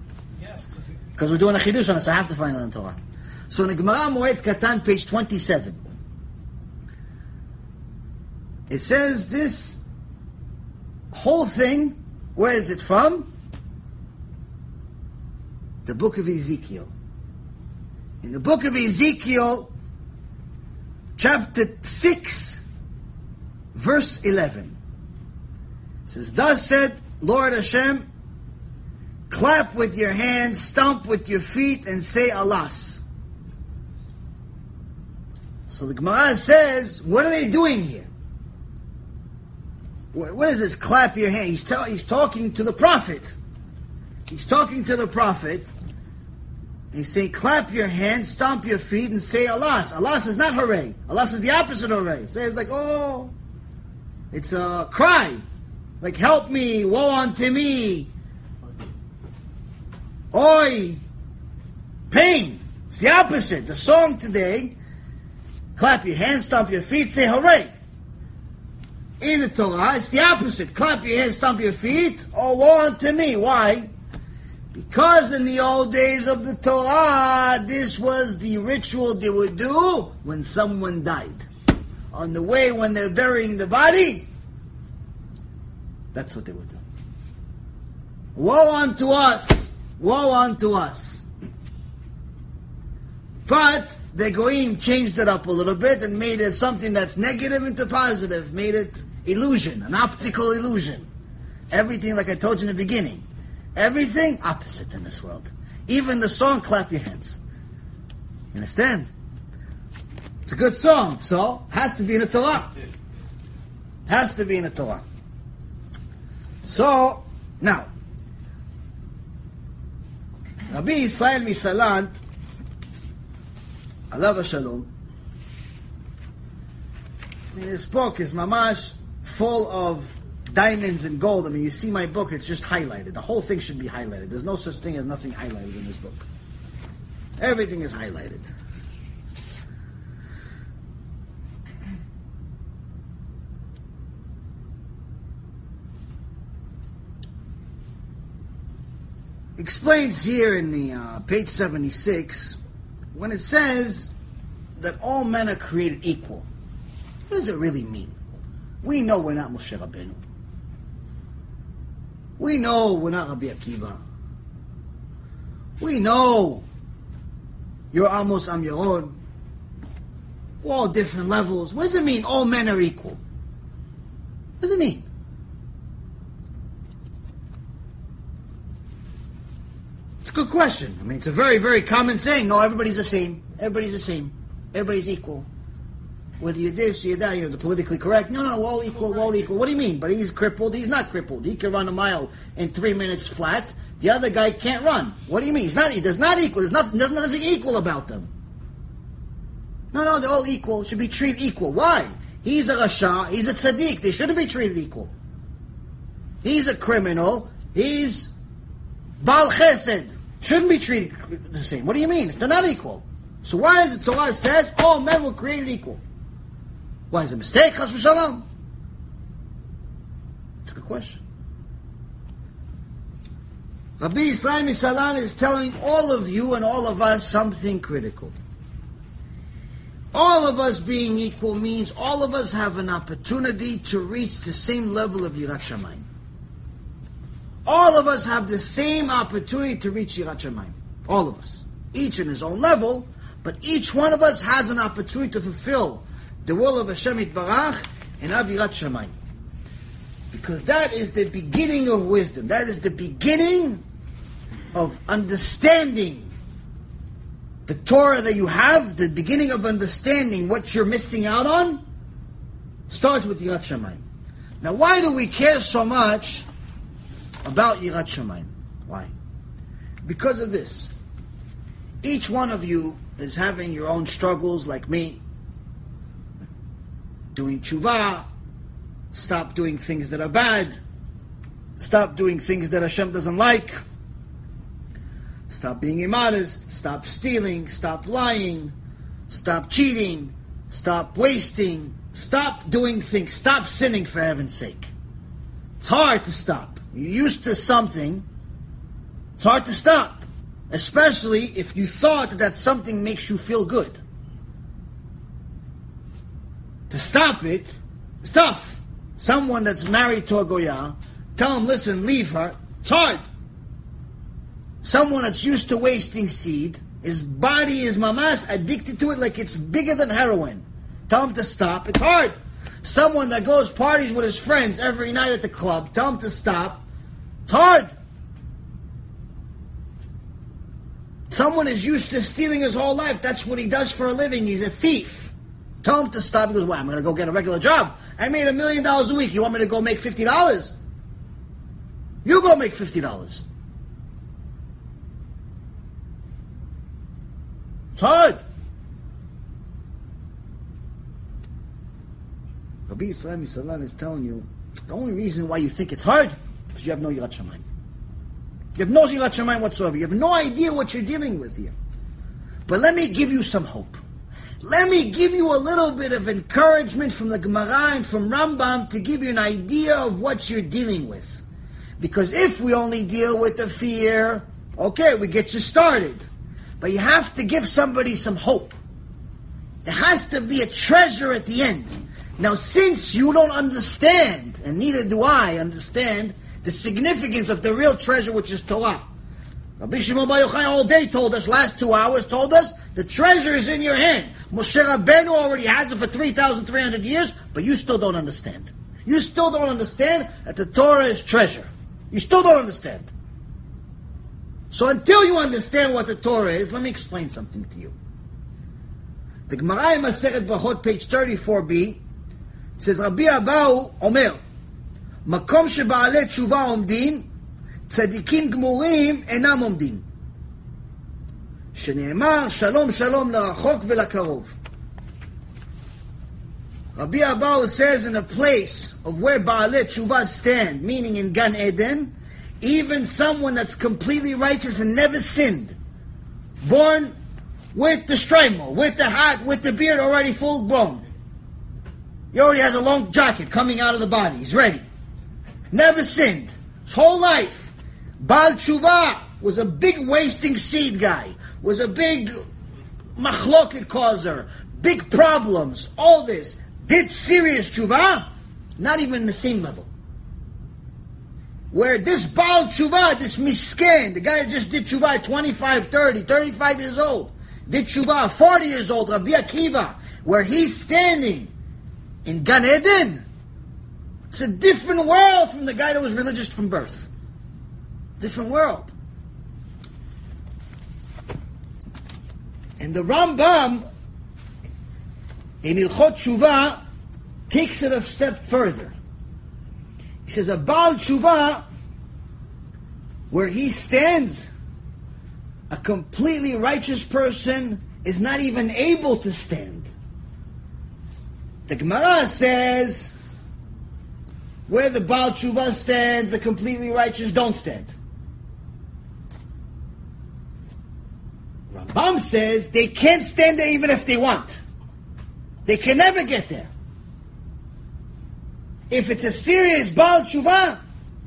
Yes, because Because we're doing a chidush on it, so I have to find it in the Torah. So in the Gemara Moed Katan, page 27, it says this whole thing, where is it from? The book of Ezekiel. In the book of Ezekiel, chapter 6, verse 11, it says, Thus said Lord Hashem, clap with your hands, stomp with your feet, and say alas. So the Gemara says, what are they doing here? What is this? Clap your hand. He's, tell, he's talking to the prophet. He's talking to the prophet. He's saying, clap your hands, stomp your feet, and say alas. Alas is not hooray. Alas is the opposite of hooray. Say it's like, oh, it's a cry. Like, help me, woe unto me. Oi, pain. It's the opposite. The song today, clap your hands, stomp your feet, say hooray. In the Torah, it's the opposite. Clap your hands, stomp your feet, or woe unto me. Why? Because in the old days of the Torah, this was the ritual they would do when someone died. On the way when they're burying the body, that's what they would do. Woe unto us! Woe unto us! But the Goyim changed it up a little bit and made it something that's negative into positive, made it illusion, an optical illusion. Everything, like I told you in the beginning, everything opposite in this world. Even the song, clap your hands. You understand? It's a good song, so has to be in the Torah. Has to be in the Torah. So, now, Rabbi Israel Misalant, Alav Shalom, this book is mamash full of diamonds and gold. I mean, you see my book, it's just highlighted. The whole thing should be highlighted. There's no such thing as nothing highlighted in this book. Everything is highlighted. explains here in the uh, page 76 when it says that all men are created equal. What does it really mean? We know we're not Moshe Rabbeinu. We know we're not Rabbi Akiva. We know you're almost Am Yaron. We're all different levels. What does it mean all men are equal? What does it mean? It's a good question. I mean, it's a very, very common saying. No, everybody's the same. Everybody's the same. Everybody's equal. Whether you're this or you're that, you're the politically correct. No, no, all equal, all equal. What do you mean? But he's crippled. He's not crippled. He can run a mile in three minutes flat. The other guy can't run. What do you mean? He's not. There's not equal. There's nothing. There's nothing equal about them. No, no, they're all equal. Should be treated equal. Why? He's a rasha. He's a tzaddik. They shouldn't be treated equal. He's a criminal. He's Baal Chesed. Shouldn't be treated the same. What do you mean? They're not equal. So why is the Torah says all men were created equal? Why is it a mistake? Chas v'shalom. It's a good question. Rabbi Yisrael Misalan is telling all of you and all of us something critical. All of us being equal means all of us have an opportunity to reach the same level of Yirat Shamayim. All of us have the same opportunity to reach Yirat Shamayim. All of us. Each in his own level, but each one of us has an opportunity to fulfill the will of Hashem Barach and Avirat Shamayim. Because that is the beginning of wisdom. That is the beginning of understanding the Torah that you have, the beginning of understanding what you're missing out on, starts with Yirat Shamayim. Now, why do we care so much about Yirat Shamayim? Why? Because of this. Each one of you is having your own struggles, like me. Doing tshuva, stop doing things that are bad, stop doing things that Hashem doesn't like. Stop being immodest. Stop stealing. Stop lying. Stop cheating. Stop wasting. Stop doing things. Stop sinning for heaven's sake. It's hard to stop. You're used to something. It's hard to stop. Especially if you thought that, that something makes you feel good. To stop it, tough. Someone that's married to a Goya, tell him, listen, leave her. It's hard. Someone that's used to wasting seed, his body is mamas addicted to it like it's bigger than heroin. Tell him to stop. It's hard. Someone that goes parties with his friends every night at the club, tell him to stop. It's hard. Someone is used to stealing his whole life. That's what he does for a living. He's a thief. Tell him to stop. He goes, Well, I'm going to go get a regular job. I made a million dollars a week. You want me to go make $50? You go make $50. It's hard. Rabbi Yisrael is telling you the only reason why you think it's hard is because you have no Yirat Shamayim. You have no Yirat Shamayim whatsoever. You have no idea what you're dealing with here. But let me give you some hope. Let me give you a little bit of encouragement from the Gemara and from Rambam to give you an idea of what you're dealing with. Because if we only deal with the fear, Okay, we get you started. But you have to give somebody some hope. There has to be a treasure at the end. Now, since you don't understand, and neither do I understand, the significance of the real treasure, which is Torah. Rabbi Shimon Bar Yochai all day told us, last two hours, told us, the treasure is in your hand. Moshe Rabbeinu already has it for 3,300 years, but you still don't understand. You still don't understand that the Torah is treasure. You still don't understand. So until you understand what the Torah is, let me explain something to you. The Gemara in Masechet Brachot, page 34b, says, Rabbi Abahu Omer, "Makom שבעלי תשובה omdim, tzadikim גמורים enam omdim." שנאמר שלום שלום לרחוק ולקרוב. Rabbi Abahu says in the place of where Baal Tshuva stand, meaning in Gan Eden, even someone that's completely righteous and never sinned, born with the strimo, with the hat, with the beard already full grown. He already has a long jacket coming out of the body. He's ready. Never sinned. His whole life. Baal Tshuva was a big wasting seed guy. Was a big machloket causer. Big problems. All this. Did serious Tshuva? Not even the same level. Where this Baal Tshuva, this misken, the guy just did Tshuva at 25, 30, 35 years old, did Tshuva, 40 years old, Rabbi Akiva, where he's standing in Gan Eden, it's a different world from the guy that was religious from birth. Different world. And the Rambam in Ilchot Tshuva takes it a step further. He says a Baal Tshuva, where he stands, a completely righteous person is not even able to stand. The Gemara says, where the Baal Tshuva stands, the completely righteous don't stand. Rambam says they can't stand there even if they want. They can never get there. If it's a serious Baal Tshuva,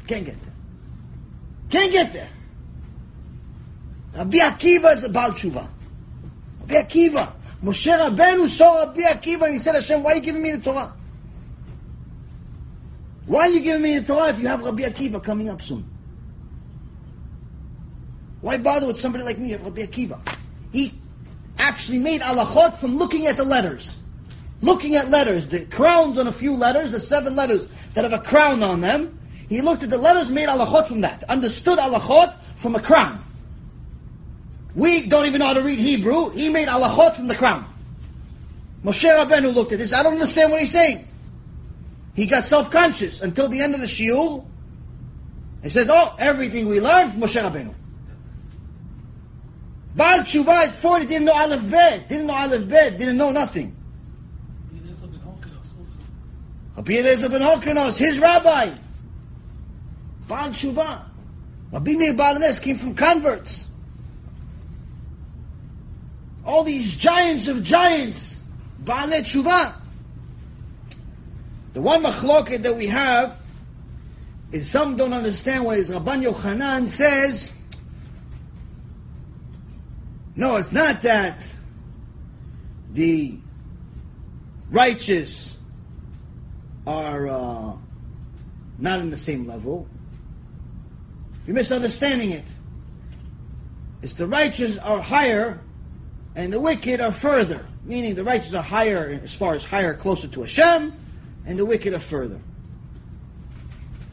can't get there. Can't get there. Rabbi Akiva is a Baal Tshuva. Rabbi Akiva. Moshe Rabbeinu saw Rabbi Akiva and he said, Hashem, why are you giving me the Torah? Why are you giving me the Torah if you have Rabbi Akiva coming up soon? Why bother with somebody like me? Have Rabbi Akiva. He actually made alachot from looking at the letters. Looking at letters, the crowns on a few letters, the seven letters that have a crown on them. He looked at the letters, made alachot from that. Understood alachot from a crown. We don't even know how to read Hebrew. He made alachot from the crown. Moshe Rabbeinu looked at this. I don't understand what he's saying. He got self-conscious until the end of the shiur. He says, oh, everything we learned from Moshe Rabbeinu. Baal Tshuva at 40 didn't know Aleph Bet, didn't know Aleph Bet, didn't know nothing. Rabbi Eliezer ben Horkinos, his rabbi. Baal Tshuva. Rabbi Meir Baal Nes came from converts. All these giants of giants. Baal Tshuva. The one machloket that we have is some don't understand why is Rabban Yochanan says, no, it's not that the righteous are uh, not in the same level. You're misunderstanding it. It's the righteous are higher and the wicked are further. Meaning the righteous are higher as far as higher, closer to Hashem, and the wicked are further.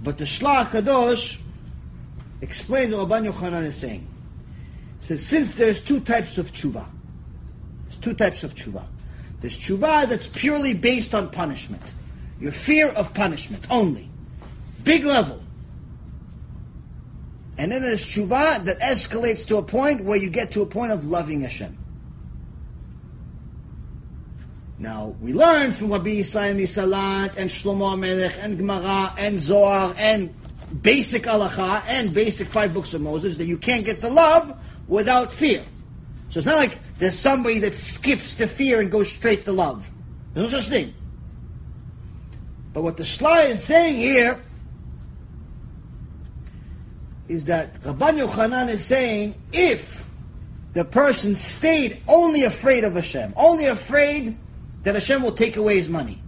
But the Shlach Kadosh explains what Rabban Yochanan is saying. Says, since there's two types of tshuva, there's two types of tshuva. There's tshuva that's purely based on punishment. Your fear of punishment only. Big level. And then there's tshuva that escalates to a point where you get to a point of loving Hashem. Now, we learn from Rabbi Yisrael Misalat and Shlomo Melech and Gemara and Zohar and basic halacha and basic five books of Moses that you can't get to love without fear. So it's not like there's somebody that skips the fear and goes straight to love. There's no such thing. But what the Shla is saying here is that Rabban Yochanan is saying if the person stayed only afraid of Hashem, only afraid that Hashem will take away his money,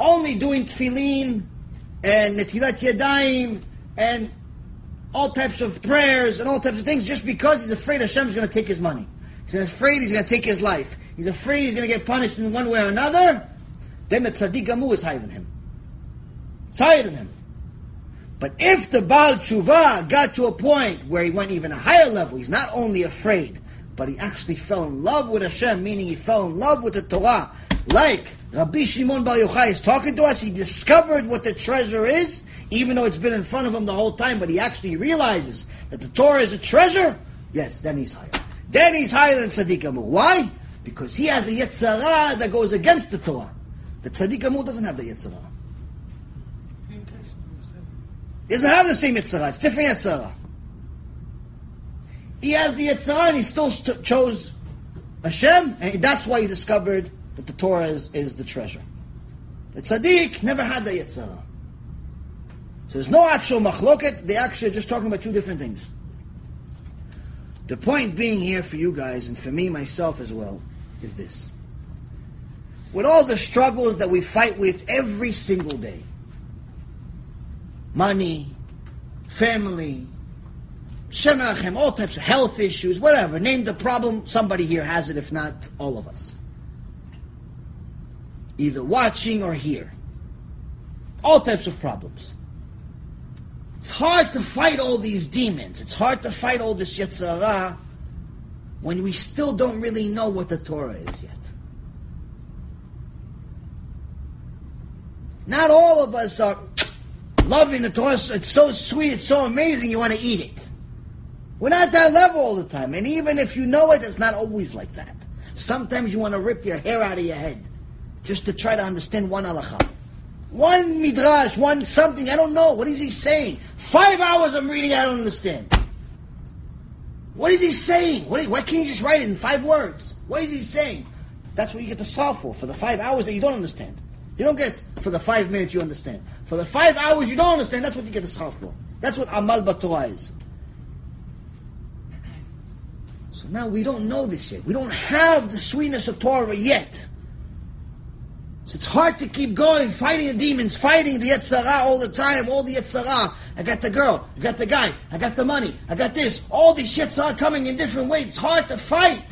only doing tefillin and netilat yadayim and all types of prayers and all types of things just because he's afraid Hashem is going to take his money. He's afraid he's going to take his life. He's afraid he's going to get punished in one way or another. Then the tzaddik gamur is higher than him. It's higher than him. But if the Baal Tshuva got to a point where he went even a higher level, he's not only afraid, but he actually fell in love with Hashem, meaning he fell in love with the Torah. Like Rabbi Shimon Bar Yochai is talking to us, he discovered what the treasure is, even though it's been in front of him the whole time, but he actually realizes that the Torah is a treasure. Yes, then he's higher. Then he's higher than Tzaddik Gamur. Why? Because he has a Yetzer Hara that goes against the Torah. The Tzaddik Gamur doesn't have the Yetzer Hara. He doesn't have the same Yetzer Hara. It's different Yetzer Hara. He has the Yetzer Hara and he still st- chose Hashem, and that's why he discovered that the Torah is, is the treasure. The Tzaddik never had the Yetzer Hara. So there's no actual machloket, they actually are just talking about two different things. The point being here for you guys, and for me myself as well, is this. With all the struggles that we fight with every single day, money, family, Shem all types of health issues, whatever. Name the problem, somebody here has it, if not all of us. Either watching or here. All types of problems. It's hard to fight all these demons. It's hard to fight all this Yetzer Hara when we still don't really know what the Torah is yet. Not all of us are loving the Torah. It's so sweet, it's so amazing, you want to eat it. We're not at that level all the time. And even if you know it, it's not always like that. Sometimes you want to rip your hair out of your head just to try to understand one halacha. One midrash, one something, I don't know. What is he saying? Five hours I'm reading, I don't understand. What is he saying? What is, why can't you just write it in five words? What is he saying? That's what you get the solve for, for the five hours that you don't understand. You don't get for the five minutes you understand. For the five hours you don't understand, that's what you get the solve for. That's what Amal Batorah is. So now we don't know this yet. We don't have the sweetness of Torah yet. So it's hard to keep going, fighting the demons, fighting the Yetzer Hara all the time, all the Yetzer Hara. I got the girl, I got the guy, I got the money, I got this. All these shits are coming in different ways. It's hard to fight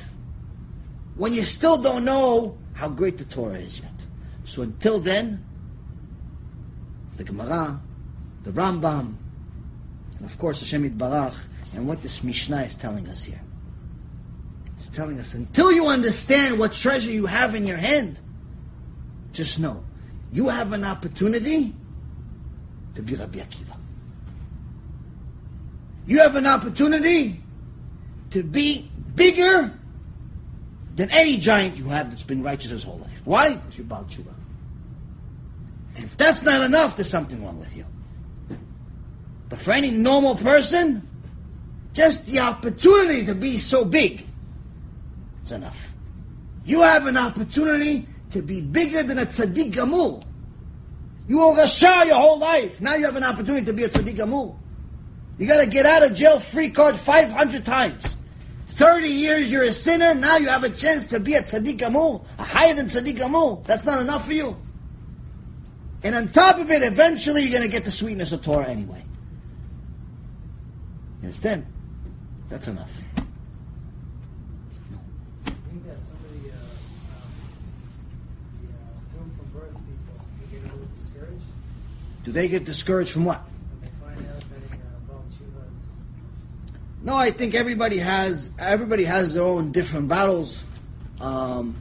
when you still don't know how great the Torah is yet. So until then, the Gemara, the Rambam, and of course Hashem Barach, and what this Mishnah is telling us here. It's telling us until you understand what treasure you have in your hand, just know you have an opportunity to be Rabbi Akiva. You have an opportunity to be bigger than any giant you have that's been righteous his whole life. Why? Because you're Baal Tshuva. And if that's not enough, there's something wrong with you. But for any normal person, just the opportunity to be so big, it's enough. You have an opportunity to be bigger than a tzaddik gamur. You were rasha your whole life. Now you have an opportunity to be a tzaddik gamur. You got to get out of jail free card 500 times. 30 years you're a sinner, now you have a chance to be a tzaddik gamur, a higher than tzaddik gamur. That's not enough for you. And on top of it, eventually you're going to get the sweetness of Torah anyway. You understand? That's enough. I think that somebody, uh, um, the uh, frum from birth people, they get a little discouraged Do they get discouraged from what? No, I think everybody has everybody has their own different battles. Um,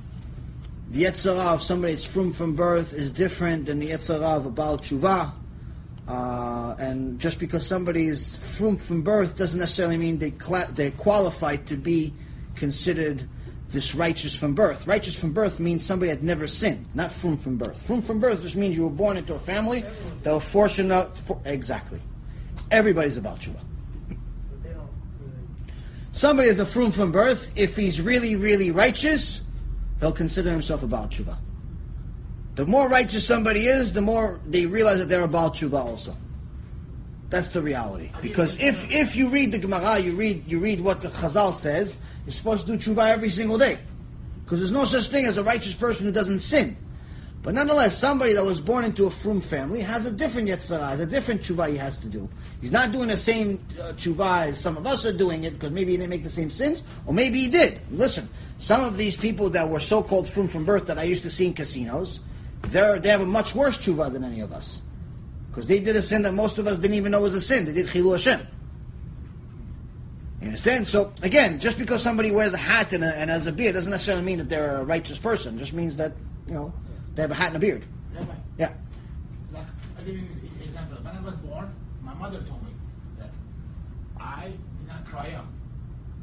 the Yetzer Hara of somebody that's frum from birth is different than the Yetzer Hara of a Baal Tshuva. Uh, and just because somebody is frum from birth doesn't necessarily mean they cla- they're qualified to be considered this righteous from birth. Righteous frum birth means somebody had never sinned, not from from birth. Frum from birth just means you were born into a family that were fortunate. For, exactly, everybody's a really. Somebody is a frum from birth, if he's really, really righteous, he'll consider himself a Baal Tshuva. The more righteous somebody is, the more they realize that they're a Baal Tshuva also. That's the reality. Because if if you read the Gemara, you read you read what the Chazal says, you're supposed to do tshuva every single day. Because there's no such thing as a righteous person who doesn't sin. But nonetheless, somebody that was born into a frum family has a different yetzer hara, has a different tshuva he has to do. He's not doing the same uh, tshuva as some of us are doing it because maybe he didn't make the same sins, or maybe he did. Listen, some of these people that were so-called frum from birth that I used to see in casinos, they're, they have a much worse tshuva than any of us. Because they did a sin that most of us didn't even know was a sin. They did chilul Hashem. You understand? So again, just because somebody wears a hat and, a, and has a beard doesn't necessarily mean that they're a righteous person. It just means that you know they have a hat and a beard. Rabbi, Yeah. like, I'll give you an example. When I was born, my mother told me that I did not cry out.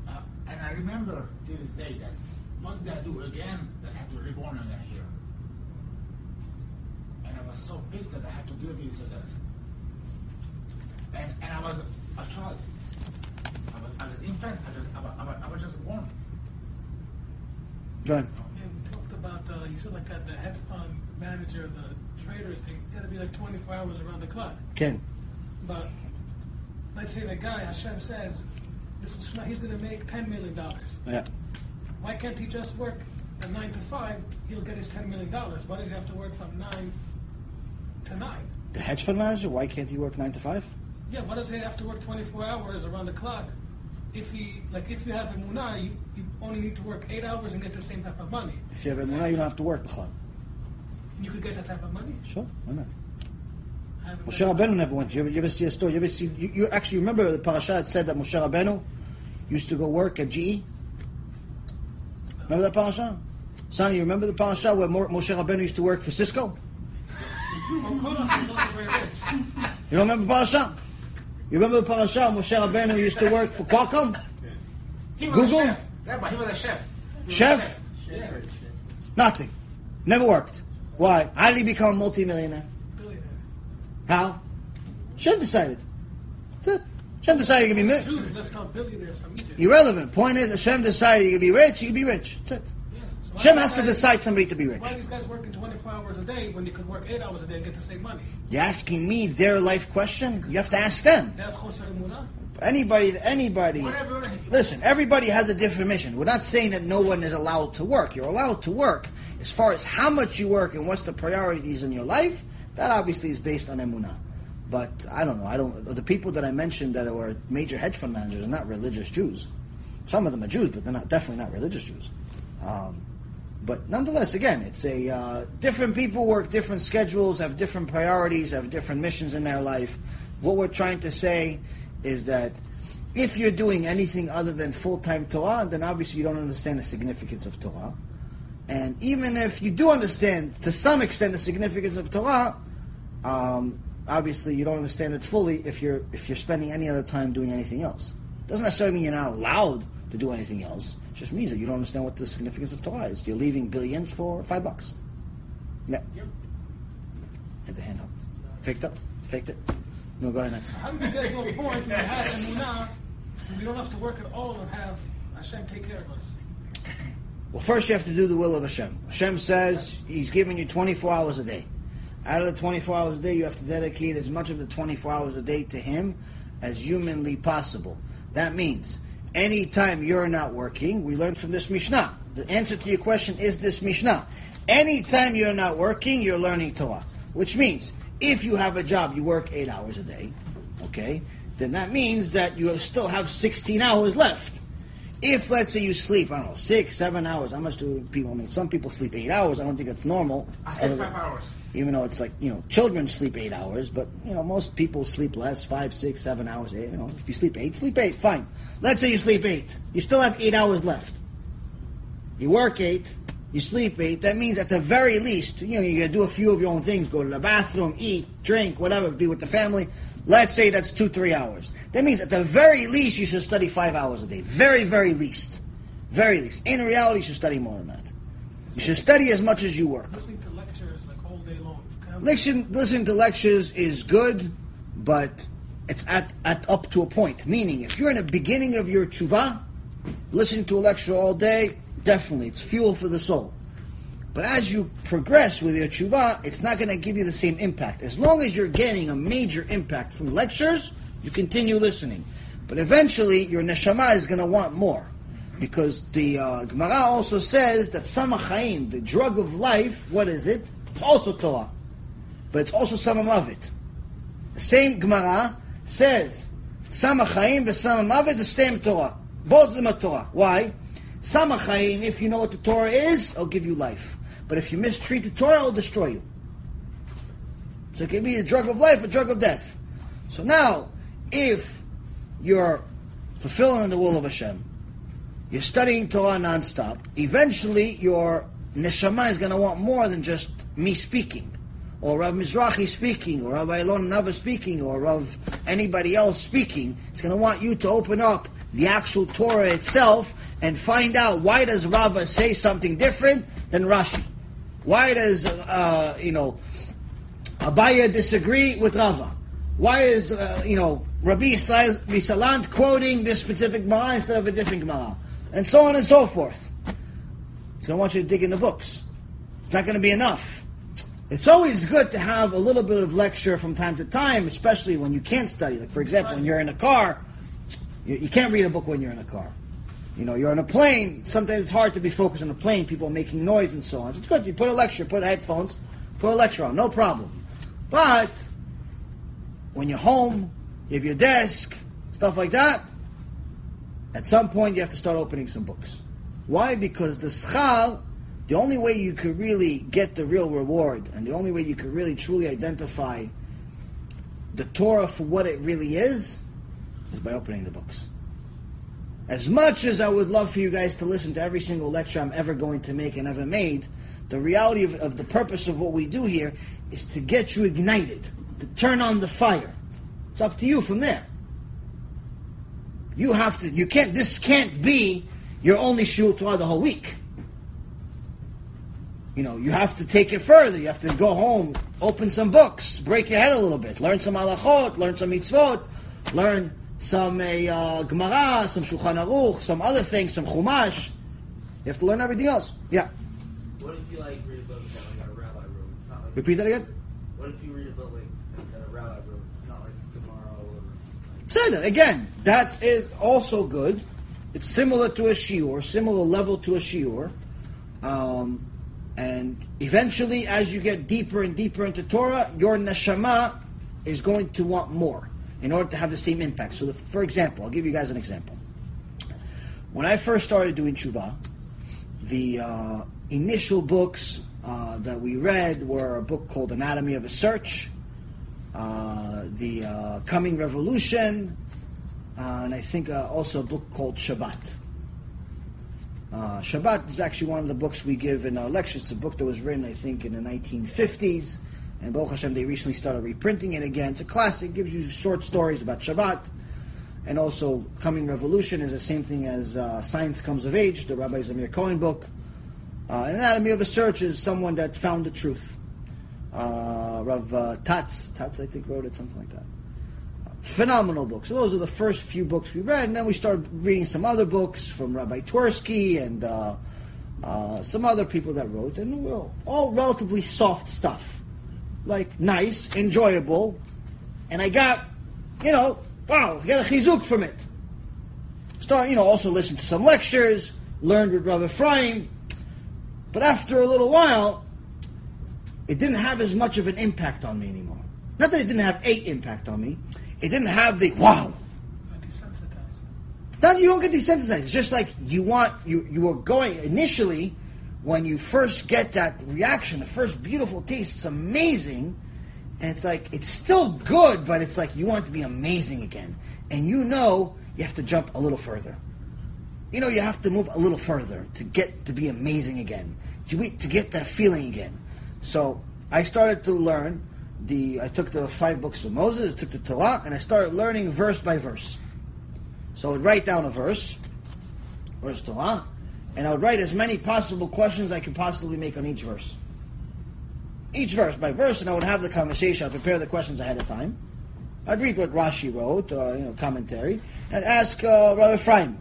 Uh, and I remember to this day that what did I do again that I had to reborn again here? And I was so pissed that I had to with this again. And, and I was a child. I was, I was infant. I, just, I, was, I, I was just born. Go ahead. And we talked about, uh, you said like uh, the hedge fund manager, the traders, they gotta be like 24 hours around the clock. Ken. But let's say the guy, Hashem says, this is, he's gonna make $10 million. Yeah. Why can't he just work a 9 to 5? He'll get his $10 million. Why does he have to work from 9 to 9? The hedge fund manager. Why can't he work nine to five? Yeah, why does he have to work 24 hours around the clock? If he, like, if you have emunah, you, you only need to work 8 hours and get the same type of money. If you have emunah, you don't have to work. B'chal. And you could get that type of money. Sure. Why not? Moshe Rabbeinu never went. You ever, you ever see a story? You ever see? You, you actually remember the parasha that said that Moshe Rabbeinu used to go work at GE. Remember that parasha? Sonny, you remember the parasha where Moshe Rabbeinu used to work for Cisco? Well, Kolos is also very rich. You don't remember parasha? You remember the parasha? Moshe Rabbeinu used to work for Qualcomm, He was Google? chef. Rabbi, he was a chef. He was a chef. Nothing. Never worked. Why? How did he become a multimillionaire? Billionaire. How? Shem decided. That's it. Shem decided you could be rich. Jews left out billionaires from Egypt. Irrelevant. Point is, Hashem decided you could be rich, you could be rich. That's it. Yes. So why Hashem has to decide somebody to be rich. Why are these guys working 24 hours a day when they could work 8 hours a day and get the same money? You're asking me their life question? You have to ask them. They have choser emunah. Anybody, anybody. Whatever. Listen, everybody has a different mission. We're not saying that no one is allowed to work. You're allowed to work. As far as how much you work and what's the priorities in your life, that obviously is based on emunah. But I don't know. I don't. The people that I mentioned that were major hedge fund managers are not religious Jews. Some of them are Jews, but they're not definitely not religious Jews. Um, but nonetheless, again, it's a uh, different people work different schedules, have different priorities, have different missions in their life. What we're trying to say is that if you're doing anything other than full time Torah, then obviously you don't understand the significance of Torah. And even if you do understand to some extent the significance of Torah, um, obviously you don't understand it fully if you're if you're spending any other time doing anything else. Doesn't necessarily mean you're not allowed to do anything else. It just means that you don't understand what the significance of Torah is. You're leaving billions for five bucks. Yeah. Yep. Had the hand up. Faked up. Faked it. No, go ahead next. How do you get to a point where we have emunah and we don't have to work at all and have Hashem take care of us? Well, first you have to do the will of Hashem. Hashem says He's giving you 24 hours a day. Out of the 24 hours a day, you have to dedicate as much of the 24 hours a day to Him as humanly possible. That means anytime you're not working, we learn from this Mishnah. The answer to your question is this Mishnah. Anytime you're not working, you're learning Torah. Which means if you have a job, you work eight hours a day, okay, then that means that you still have 16 hours left. If let's say you sleep, I don't know, six, seven hours. How much do people? I mean, some people sleep eight hours. I don't think that's normal. I sleep five hours. Even though it's like you know, children sleep eight hours, but you know, most people sleep less, five, six, seven hours. Eight, you know, if you sleep eight, sleep eight. Fine. Let's say you sleep eight. You still have eight hours left. You work eight. You sleep eight. That means at the very least, you know, you gotta do a few of your own things. Go to the bathroom, eat, drink, whatever. Be with the family. Let's say that's two, three hours. That means at the very least you should study five hours a day. Very, very least. Very least. In reality, you should study more than that. You should study as much as you work. Listen, listening to lectures is good, but it's at, at up to a point. Meaning, if you're in the beginning of your tshuva, listening to a lecture all day, definitely, it's fuel for the soul. But as you progress with your tshuva, it's not going to give you the same impact. As long as you're getting a major impact from lectures, you continue listening. But eventually, your neshama is going to want more. Because the uh, Gemara also says that Samachaim, the drug of life, what is it? It's also Torah. But it's also Samam Mavet. The same Gemara says, Samachaim v'Samam Mavet the same Torah. Both of them are Torah. Why? Samachaim, if you know what the Torah is, it'll give you life. But if you mistreat the Torah, it'll destroy you. So it can be a drug of life, a drug of death. So now, if you're fulfilling the will of Hashem, you're studying Torah nonstop, eventually your neshama is going to want more than just me speaking, or Rav Mizrahi speaking, or Rabbi Alon Anava speaking, or Rav anybody else speaking. It's going to want you to open up the actual Torah itself and find out why does Rava say something different than Rashi? Why does uh, you know Abaye disagree with Rava? Why is uh, you know Rabbi Salant quoting this specific Gemara instead of a different Gemara? And so on and so forth. Going to want you to dig in the books. It's not going to be enough. It's always good to have a little bit of lecture from time to time, especially when you can't study. Like, for example, when you're in a car, you, you can't read a book when you're in a car. You know, you're on a plane. Sometimes it's hard to be focused on a plane. People are making noise and so on. So it's good. You put a lecture, put headphones, put a lecture on, no problem. But when you're home, you have your desk, stuff like that. At some point, you have to start opening some books. Why? Because the schal, the only way you could really get the real reward, and the only way you could really truly identify the Torah for what it really is, is by opening the books. As much as I would love for you guys to listen to every single lecture I'm ever going to make and ever made, the reality of, of the purpose of what we do here is to get you ignited, to turn on the fire. It's up to you from there. You have to, you can't, this can't be your only shul Torah the whole week. You know, you have to take it further. You have to go home, open some books, break your head a little bit, learn some halachot, learn some mitzvot, learn some uh, Gemara, some Shulchan Aruch, some other things, some Chumash. You have to learn everything else. Yeah. What if you like read a book that like a rabbi wrote? It's not like. Repeat that again. What if you read a book like that a rabbi wrote? It's not like Gemara or. So again, that is also good. It's similar to a shiur, similar level to a shiur. Um, and eventually, as you get deeper and deeper into Torah, your neshama is going to want more in order to have the same impact. So, the, for example, I'll give you guys an example. When I first started doing tshuva, the uh, initial books uh, that we read were a book called Anatomy of a Search, uh, the uh, Coming Revolution, uh, and I think uh, also a book called Shabbat. Uh, Shabbat is actually one of the books we give in our lectures. It's a book that was written, I think, in the 1950s, and Baruch Hashem, they recently started reprinting it again. It's a classic, it gives you short stories about Shabbat, and also Coming Revolution is the same thing as uh, Science Comes of Age, the Rabbi Zamir Cohen book. Uh, Anatomy of a Search is someone that found the truth. Uh, Rav uh, Tatz, Tatz, I think, wrote it, something like that phenomenal books. So those are the first few books we read, and then we started reading some other books from Rabbi Twersky and uh, uh, some other people that wrote, and well, all relatively soft stuff, like nice, enjoyable, and I got, you know, wow, I got a chizuk from it. Start, you know, also listen to some lectures, learned with Rabbi Ephraim, but after a little while, it didn't have as much of an impact on me anymore. Not that it didn't have a impact on me, it didn't have the wow. Now you don't get desensitized. It's just like you want you you were going initially when you first get that reaction, the first beautiful taste. It's amazing, and it's like it's still good, but it's like you want it to be amazing again, and you know you have to jump a little further. You know you have to move a little further to get to be amazing again, to, to get that feeling again. So I started to learn the I took the five books of Moses, took the Torah, and I started learning verse by verse. So I would write down a verse, verse Torah, and I would write as many possible questions I could possibly make on each verse. Each verse by verse, and I would have the conversation. I'd prepare the questions ahead of time. I'd read what Rashi wrote, or you know, commentary, and I'd ask uh, Rabbi Ephraim,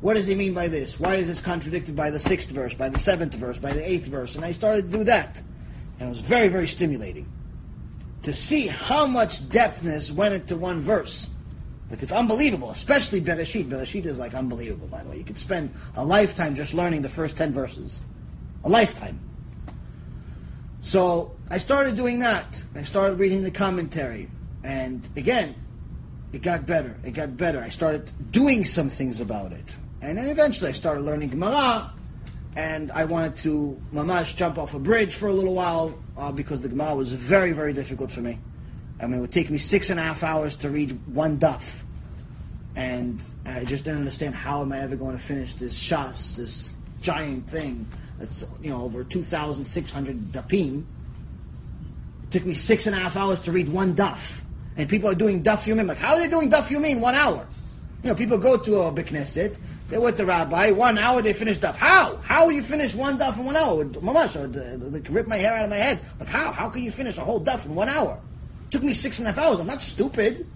What does he mean by this? Why is this contradicted by the sixth verse, by the seventh verse, by the eighth verse? And I started to do that. And it was very, very stimulating to see how much depthness went into one verse. Like it's unbelievable, especially Bereshit. Bereshit is like unbelievable, by the way. You could spend a lifetime just learning the first ten verses. A lifetime. So I started doing that. I started reading the commentary. And again, it got better. It got better. I started doing some things about it. And then eventually I started learning Gemara. And I wanted to mamash jump off a bridge for a little while uh, because the Gemara was very, very difficult for me. I mean, it would take me six and a half hours to read one daf. And I just didn't understand how am I ever going to finish this shas, this giant thing that's, you know, over 2,600 dapim. It took me six and a half hours to read one daf. And people are doing daf yumim. Like, how are they doing daf yumim one hour? You know, people go to a Beknesset, they're with the rabbi, one hour they finish daf. How? How will you finish one daf in one hour? Mamash, they could rip my hair out of my head. Like, how? How can you finish a whole daf in one hour? It took me six and a half hours. I'm not stupid.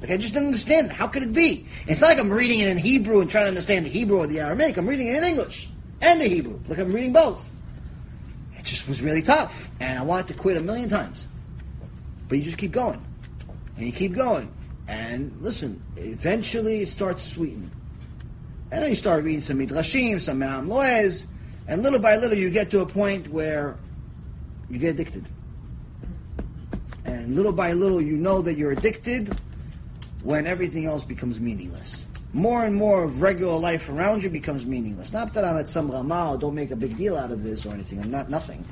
Like, I just didn't understand. How could it be? It's not like I'm reading it in Hebrew and trying to understand the Hebrew or the Aramaic. I'm reading it in English and the Hebrew. Like, I'm reading both. It just was really tough. And I wanted to quit a million times. But you just keep going. And you keep going. And listen, eventually it starts sweetening. And then you start reading some Midrashim, some Me'am Lo'ez, and little by little you get to a point where you get addicted. And little by little you know that you're addicted when everything else becomes meaningless. More and more of regular life around you becomes meaningless. Not that I'm at some Rama, don't make a big deal out of this or anything. I'm not nothing.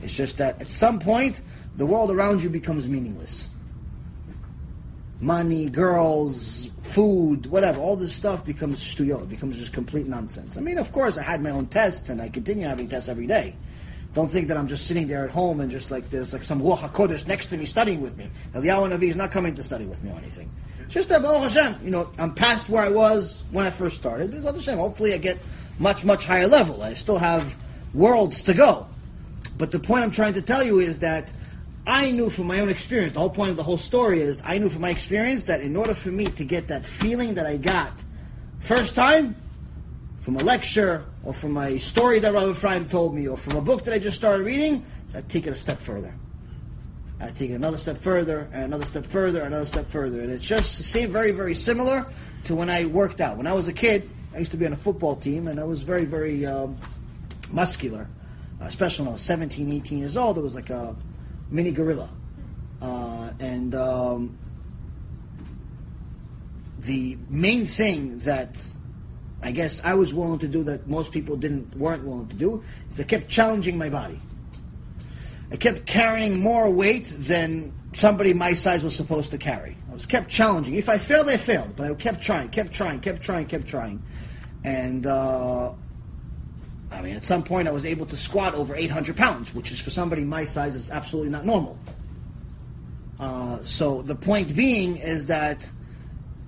It's just that at some point, the world around you becomes meaningless money, girls, food, whatever, all this stuff becomes shtuyo, becomes just complete nonsense. I mean, of course, I had my own tests, and I continue having tests every day. Don't think that I'm just sitting there at home and just like there's like some Ruach HaKodesh next to me studying with me. Eliyahu Navi is not coming to study with me or anything. Just that, Baruch Hashem, you know, I'm past where I was when I first started. But Hashem, hopefully I get much, much higher level. I still have worlds to go. But the point I'm trying to tell you is that I knew from my own experience, the whole point of the whole story is I knew from my experience that in order for me to get that feeling that I got first time from a lecture or from a story that Rabbi Ephraim told me or from a book that I just started reading, so I take it a step further. I take it another step further and another step further, and another step further. And it's just the same, very, very similar to when I worked out. When I was a kid, I used to be on a football team and I was very, very um, muscular. Uh, especially when I was 17, 18 years old, it was like a mini gorilla. Uh, and um, the main thing that I guess I was willing to do that most people didn't weren't willing to do is I kept challenging my body. I kept carrying more weight than somebody my size was supposed to carry. I was kept challenging. If I failed, I failed, but I kept trying, kept trying, kept trying, kept trying, and uh, I mean, at some point, I was able to squat over 800 pounds, which is for somebody my size is absolutely not normal. Uh, so the point being is that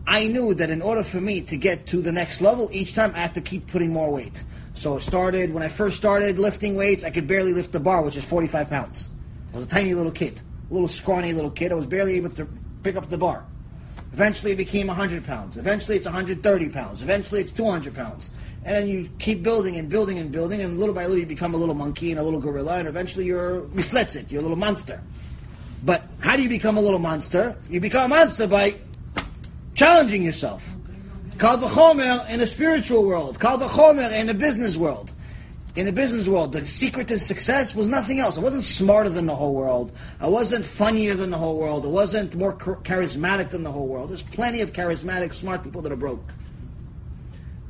I knew that in order for me to get to the next level, each time I had to keep putting more weight. So it started when I first started lifting weights. I could barely lift the bar, which is 45 pounds. I was a tiny little kid, a little scrawny little kid. I was barely able to pick up the bar. Eventually, it became 100 pounds. Eventually, it's 130 pounds. Eventually, it's 200 pounds. And then you keep building and building and building, and little by little, you become a little monkey and a little gorilla, and eventually, you're it. You're a little monster. But how do you become a little monster? You become a monster by challenging yourself. Kal v'chomer in a spiritual world. Kal v'chomer in a business world. In the business world, the secret to success was nothing else. I wasn't smarter than the whole world. I wasn't funnier than the whole world. I wasn't more charismatic than the whole world. There's plenty of charismatic, smart people that are broke.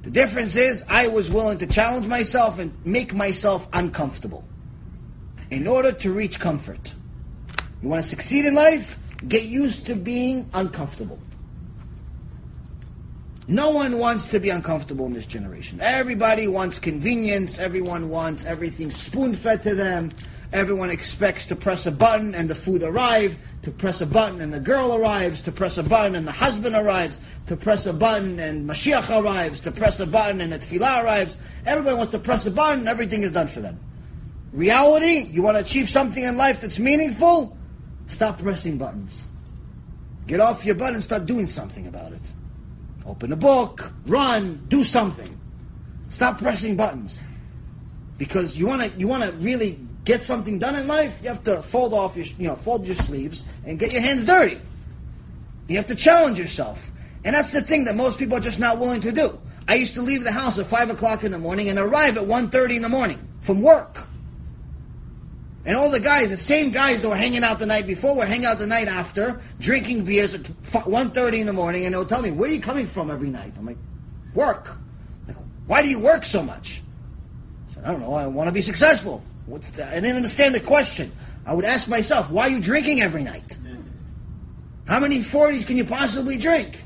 The difference is I was willing to challenge myself and make myself uncomfortable in order to reach comfort. You want to succeed in life? Get used to being uncomfortable. No one wants to be uncomfortable in this generation. Everybody wants convenience. Everyone wants everything spoon fed to them. Everyone expects to press a button and the food arrive, to press a button and the girl arrives, to press a button and the husband arrives, to press a button and Mashiach arrives, to press a button and the tefillah arrives. Everybody wants to press a button and everything is done for them. Reality, you want to achieve something in life that's meaningful? Stop pressing buttons. Get off your butt and start doing something about it. Open a book, run, do something. Stop pressing buttons. Because you want to you want to really get something done in life, you have to fold off your you know fold your sleeves and get your hands dirty. You have to challenge yourself, and that's the thing that most people are just not willing to do. I used to leave the house at five o'clock in the morning and arrive at 1.30 in the morning from work. And all the guys, the same guys that were hanging out the night before, were hanging out the night after, drinking beers at 1.30 in the morning, and they'll tell me, where are you coming from every night? I'm like, work. Like, why do you work so much? I said, I don't know, I want to be successful. What's the, I didn't understand the question. I would ask myself, why are you drinking every night? How many 40s can you possibly drink?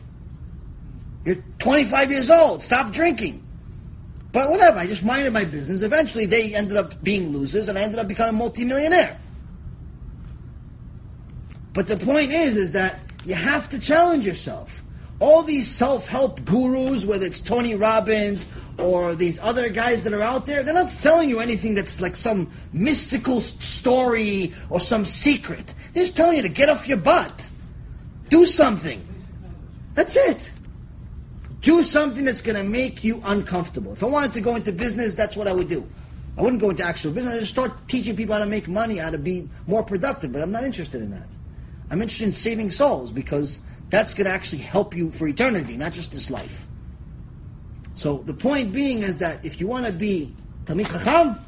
You're 25 years old. Stop drinking. But whatever, I just minded my business. Eventually, they ended up being losers, and I ended up becoming a multimillionaire. But the point is, is that you have to challenge yourself. All these self-help gurus, whether it's Tony Robbins or these other guys that are out there, they're not selling you anything that's like some mystical story or some secret. They're just telling you to get off your butt. Do something. That's it. Do something that's going to make you uncomfortable. If I wanted to go into business, that's what I would do. I wouldn't go into actual business. I'd just start teaching people how to make money, how to be more productive. But I'm not interested in that. I'm interested in saving souls because that's going to actually help you for eternity, not just this life. So the point being is that if you want to be Talmid Chacham,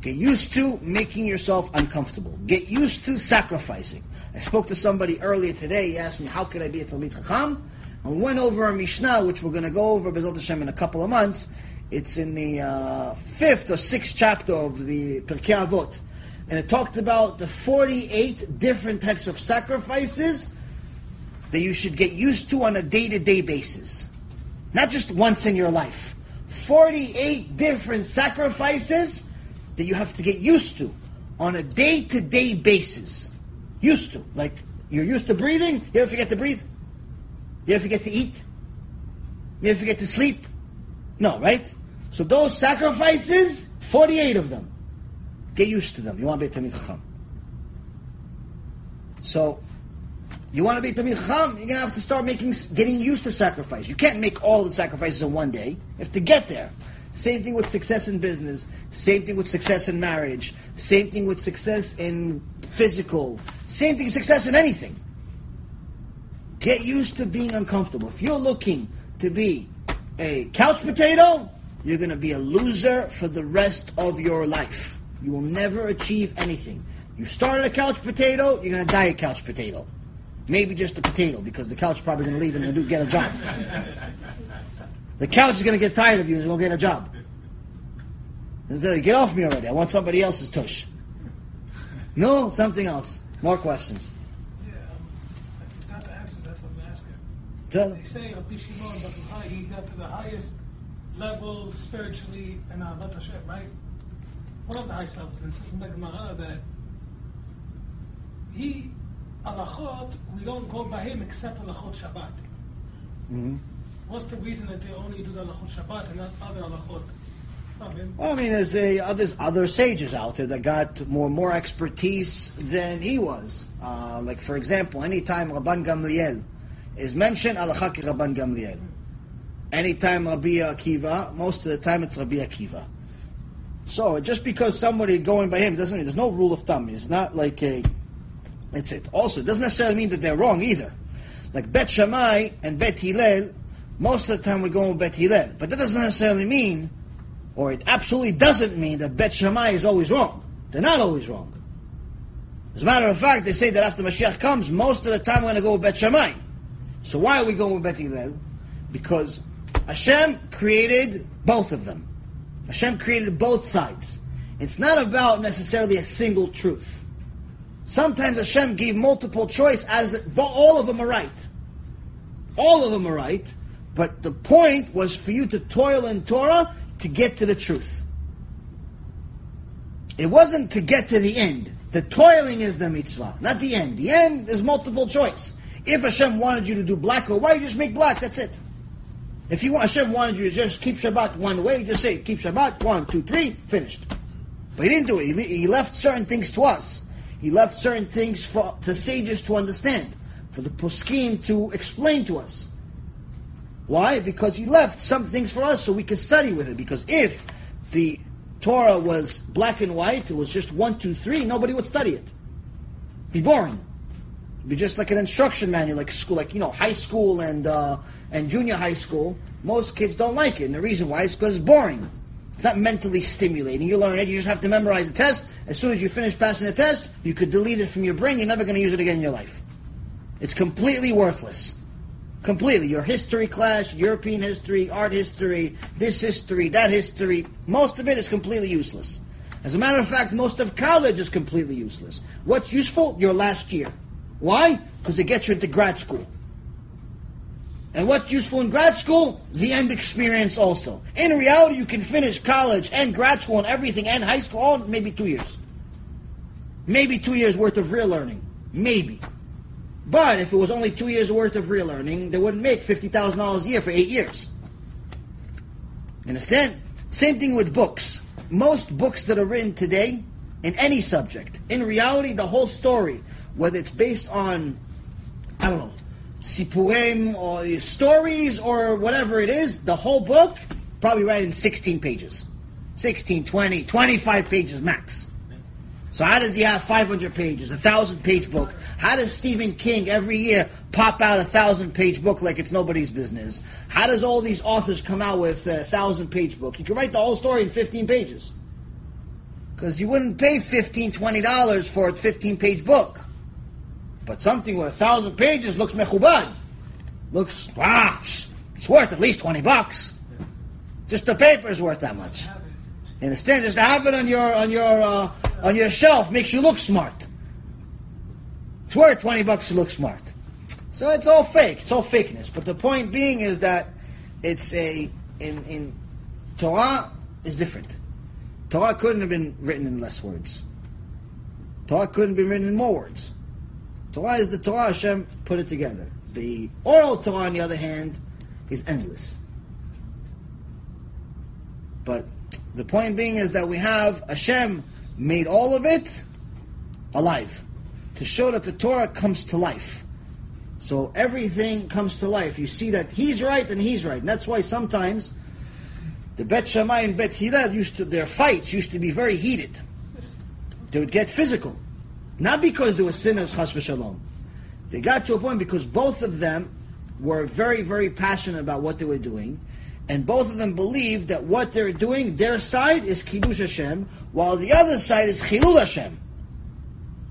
get used to making yourself uncomfortable. Get used to sacrificing. I spoke to somebody earlier today. He asked me, how can I be a Talmid Chacham? And we went over a Mishnah, which we're going to go over, BeEzrat Hashem, in a couple of months. It's in the uh, fifth or sixth chapter of the Pirkei Avot. And it talked about the 48 different types of sacrifices that you should get used to on a day-to-day basis. Not just once in your life. 48 different sacrifices that you have to get used to on a day-to-day basis. Used to. Like, you're used to breathing, you ever forget to breathe? You ever forget to eat? You ever forget to sleep? No, right? So those sacrifices, 48 of them. Get used to them. You want to be a Talmid Chacham. So, you want to be Talmid Chacham, you're going to have to start making, getting used to sacrifice. You can't make all the sacrifices in one day. You have to get there. Same thing with success in business. Same thing with success in marriage. Same thing with success in physical. Same thing, success in anything. Get used to being uncomfortable. If you're looking to be a couch potato, you're going to be a loser for the rest of your life. You will never achieve anything. You started a couch potato, you're going to die a couch potato. Maybe just a potato because the couch is probably going to leave and do, get a job. The couch is going to get tired of you and is going to get a job. And tell you, get off me already. I want somebody else's tush. No, something else. More questions. Yeah, um, I forgot to answer that, so I'm asking. Tell They say Rabbi Shimon Yochai, he got to the highest level spiritually in Ahavat Hashem, right? One of the highest levels. And says in the Gemara that he, alachot, we don't go by him except alachot Shabbat. Mhm. What's the reason that they only do the alachot Shabbat and not other alachot? Well, I mean, there's a other sages out there that got more more expertise than he was. Uh, like for example, anytime Rabban Gamliel is mentioned, Alacha ki Rabban Gamliel. Anytime Rabbi Akiva, most of the time it's Rabbi Akiva. So just because somebody going by him doesn't mean there's no rule of thumb. It's not like a. It's it. Also, it doesn't necessarily mean that they're wrong either. Like Bet Shammai and Bet Hillel, most of the time we're going with Bet Hillel, but that doesn't necessarily mean or it absolutely doesn't mean that Bet Shammai is always wrong. They're not always wrong. As a matter of fact, they say that after Mashiach comes, most of the time we're going to go with Bet Shammai. So why are we going with Bet Hillel? Because Hashem created both of them. Hashem created both sides. It's not about necessarily a single truth. Sometimes Hashem gave multiple choice as but all of them are right. All of them are right, but the point was for you to toil in Torah to get to the truth. It wasn't to get to the end. The toiling is the mitzvah, not the end. The end is multiple choice. If Hashem wanted you to do black or white, you just make black. That's it. If you want, Hashem wanted you to just keep Shabbat one way, just say keep Shabbat one, two, three, finished. But he didn't do it. He, he left certain things to us. He left certain things for the sages to understand, for the poskim to explain to us. Why? Because he left some things for us so we could study with it. Because if the Torah was black and white, it was just one, two, three, nobody would study it. It'd be boring. It'd be just like an instruction manual, like school, like you know, high school and uh, and junior high school. Most kids don't like it, and the reason why is because it's boring. It's not mentally stimulating. You learn it, you just have to memorize the test. As soon as you finish passing the test, you could delete it from your brain. You're never going to use it again in your life. It's completely worthless. Completely. Your history class, European history, art history, this history, that history, most of it is completely useless. As a matter of fact, most of college is completely useless. What's useful? Your last year. Why? Because it gets you into grad school. And what's useful in grad school? The end experience also. In reality, you can finish college and grad school and everything and high school all in maybe two years. Maybe two years worth of real learning. Maybe. But if it was only two years worth of real learning, they wouldn't make $50,000 a year for eight years. Understand? Same thing with books. Most books that are written today, in any subject, in reality, the whole story, whether it's based on, I don't know, sipurim or stories or whatever it is, the whole book, probably read in 16 pages. 16, 20, 25 pages max. So how does he have 500 pages, a 1,000 page book? How does Stephen King every year pop out a 1,000 page book like it's nobody's business? How does all these authors come out with a 1,000 page book? You can write the whole story in 15 pages. Because you wouldn't pay $15, $20 for a 15 page book. But something with a 1,000 pages looks mechubad. Looks, wow, it's worth at least 20 bucks. Just the paper is worth that much. You understand? Just to have it on your on your uh, on your shelf makes you look smart. It's worth twenty bucks to look smart. So it's all fake. It's all fakeness. But the point being is that it's a in in Torah is different. Torah couldn't have been written in less words. Torah couldn't be written in more words. Torah is the Torah Hashem put it together. The oral Torah, on the other hand, is endless. But the point being is that we have Hashem made all of it alive to show that the Torah comes to life. So everything comes to life. You see that he's right and he's right. And that's why sometimes the Bet Shammai and Bet Hillel used to, their fights used to be very heated. They would get physical. Not because they were sinners, chas v'shalom. They got to a point because both of them were very, very passionate about what they were doing. And both of them believed that what they're doing, their side is Kiddush Hashem, while the other side is Chilul Hashem.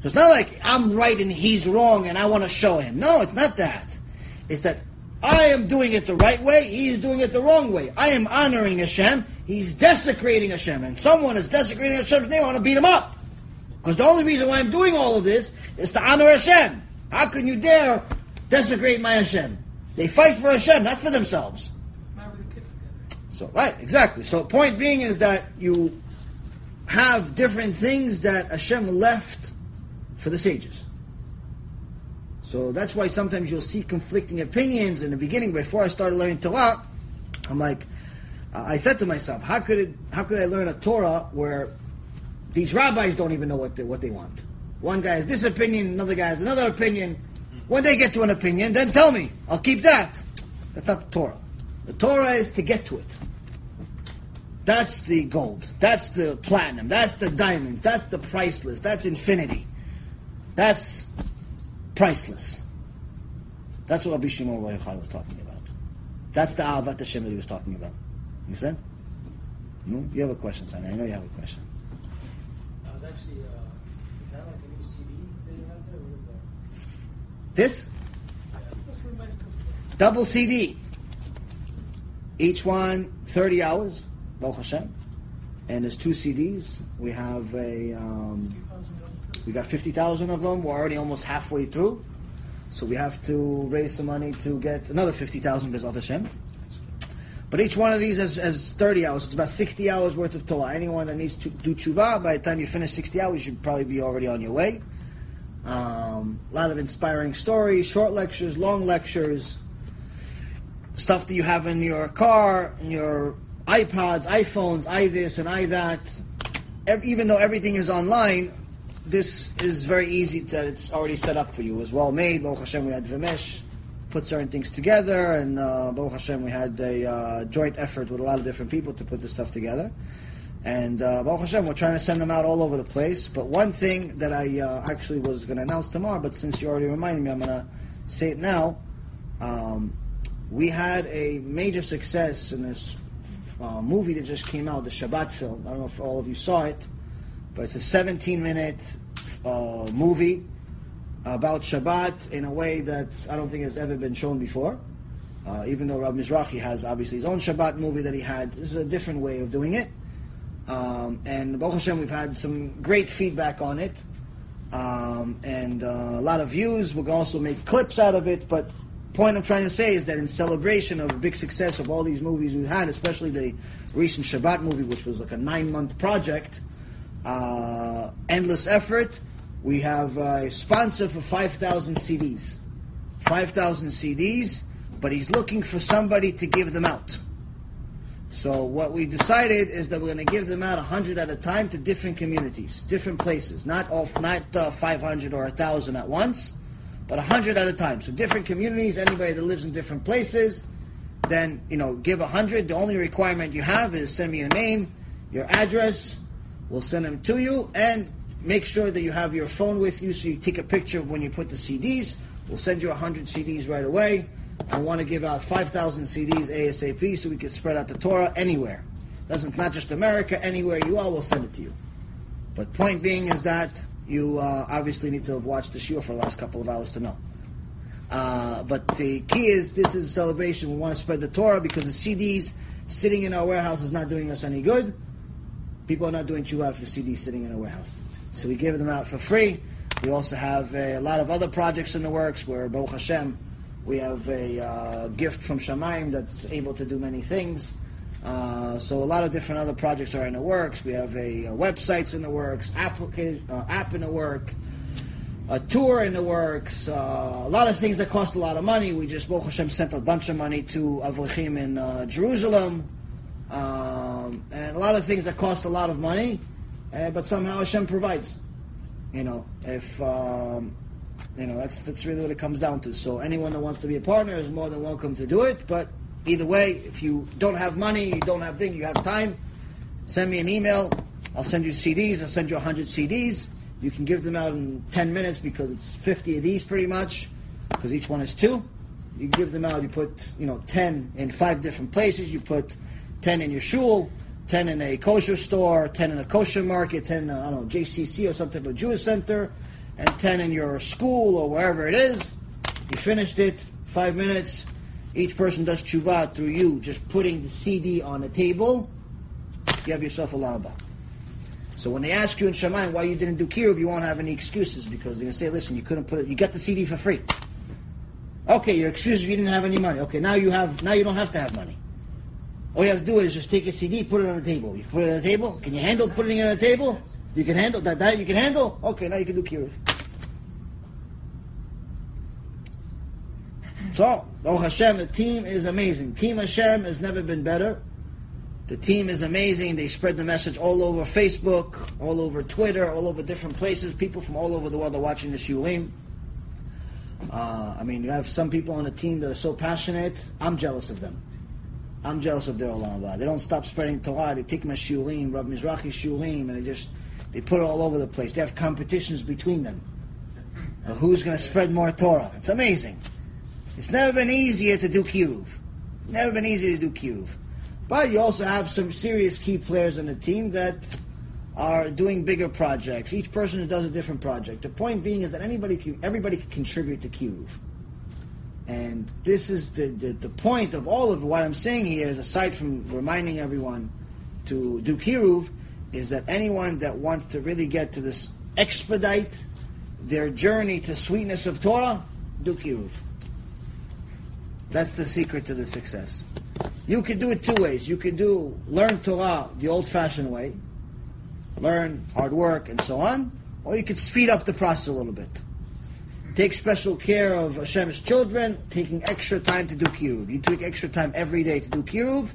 So it's not like I'm right and he's wrong and I want to show him. No, it's not that. It's that I am doing it the right way, he's doing it the wrong way. I am honoring Hashem, he's desecrating Hashem. And someone is desecrating Hashem's name, I want to beat him up. Because the only reason why I'm doing all of this is to honor Hashem. How can you dare desecrate my Hashem? They fight for Hashem, not for themselves. So right, exactly. So point being is that you have different things that Hashem left for the sages. So that's why sometimes you'll see conflicting opinions in the beginning. Before I started learning Torah, I'm like, I said to myself, how could it, how could I learn a Torah where these rabbis don't even know what they, what they want? One guy has this opinion, another guy has another opinion. When they get to an opinion, then tell me. I'll keep that. That's not the Torah. The Torah is to get to it. That's the gold. That's the platinum. That's the diamond. That's the priceless. That's infinity. That's priceless. That's what Rabbi Shimon Yochai was talking about. That's the Ahavat Hashem that he was talking about. You understand? No? You have a question, son. I know you have a question. I was actually, uh, is that like a new CD that you have there? What is that? This? Double CD. Each one 30 hours, Baruch Hashem. And there's two CDs. We have a, um, do. 2,000 dollars. we got 50,000 of them. We're already almost halfway through. So we have to raise some money to get another 50,000 BeEzrat Hashem. But each one of these has, has 30 hours. It's about 60 hours worth of Torah. Anyone that needs to do tshuva, by the time you finish 60 hours, you should probably be already on your way. Um, a lot of inspiring stories, short lectures, long lectures, stuff that you have in your car, in your iPods, iPhones, i this and i that. Ev- even though everything is online, this is very easy that it's already set up for you. It was well made. Baruch Hashem, we had Vimesh. put certain things together, and uh, Baruch Hashem, we had a uh, joint effort with a lot of different people to put this stuff together. And uh, Baruch Hashem, we're trying to send them out all over the place. But one thing that I uh, actually was going to announce tomorrow, but since you already reminded me, I'm going to say it now. Um, we had a major success in this uh, movie that just came out, the Shabbat film. I don't know if all of you saw it, but it's a 17 minute uh, movie about Shabbat in a way that I don't think has ever been shown before. Uh, even though Rav Mizrahi has obviously his own Shabbat movie that he had, this is a different way of doing it. Um, and Baruch Hashem, we've had some great feedback on it. Um, and uh, a lot of views. We'll also make clips out of it. But point I'm trying to say is that in celebration of a big success of all these movies we've had, especially the recent Shabbat movie, which was like a nine month project, uh, endless effort, we have a sponsor for 5,000 CDs. 5,000 CDs, but he's looking for somebody to give them out. So what we decided is that we're going to give them out 100 at a time to different communities, different places, not all, not uh, 500 or 1,000 at once, but 100 at a time. So different communities, anybody that lives in different places, then you know give 100. The only requirement you have is send me your name, your address. We'll send them to you, and make sure that you have your phone with you so you take a picture of when you put the CDs. We'll send you 100 CDs right away. I want to give out 5,000 CDs ASAP so we can spread out the Torah anywhere. Doesn't not just America, anywhere you are, we'll send it to you. But point being is that you uh, obviously need to have watched the shiur for the last couple of hours to know. Uh, but the key is this is a celebration. We want to spread the Torah because the CDs sitting in our warehouse is not doing us any good. People are not doing tshuva for CDs sitting in a warehouse. So we give them out for free. We also have a, lot of other projects in the works where Baruch Hashem, we have a uh, gift from Shamayim that's able to do many things. Uh, so a lot of different other projects are in the works. We have a, a websites in the works, application, uh, app in the work, a tour in the works, uh, a lot of things that cost a lot of money. We just, Baruch Hashem, sent a bunch of money to avreichim in uh, Jerusalem, um, and a lot of things that cost a lot of money, uh, but somehow Hashem provides. You know, if um, you know, that's that's really what it comes down to. So anyone that wants to be a partner is more than welcome to do it. But either way, if you don't have money, you don't have things, you have time, send me an email. I'll send you CDs. I'll send you 100 CDs. You can give them out in 10 minutes because it's 50 of these pretty much, because each one is two. You give them out. You put you know 10 in five different places. You put 10 in your shul, 10 in a kosher store, 10 in a kosher market, 10 in a, I don't know, JCC or some type of Jewish center, and 10 in your school or wherever it is. You finished it, five minutes. Each person does tshuva through you, just putting the CD on the table. You have yourself a lamba. So when they ask you in Shamayim why you didn't do kiruv, you won't have any excuses because they're gonna say, "Listen, you couldn't put it. You got the CD for free." Okay, your excuse is you didn't have any money. Okay, now you have. Now you don't have to have money. All you have to do is just take a CD, put it on the table. You put it on the table. Can you handle putting it on the table? You can handle that. That you can handle. Okay, now you can do kiruv. So, oh Hashem, the team is amazing. Team Hashem has never been better. The team is amazing. They spread the message all over Facebook, all over Twitter, all over different places. People from all over the world are watching the shiurim. Uh, I mean, you have some people on the team that are so passionate. I'm jealous of them. I'm jealous of their Olam. They don't stop spreading Torah. They take my shiurim, Rav Mizrahi shiurim, and they just they put it all over the place. They have competitions between them. Who's going to spread more Torah? It's amazing. It's never been easier to do kiruv. Never been easier to do kiruv. But you also have some serious key players on the team that are doing bigger projects. Each person does a different project. The point being is that anybody, can, everybody can contribute to kiruv. And this is the, the, the, point of all of what I'm saying here is aside from reminding everyone to do kiruv, is that anyone that wants to really get to this expedite their journey to sweetness of Torah, do kiruv. That's the secret to the success. You can do it two ways. You can do learn Torah the old-fashioned way, learn hard work and so on, or you could speed up the process a little bit. Take special care of Hashem's children, taking extra time to do kiruv. You take extra time every day to do kiruv,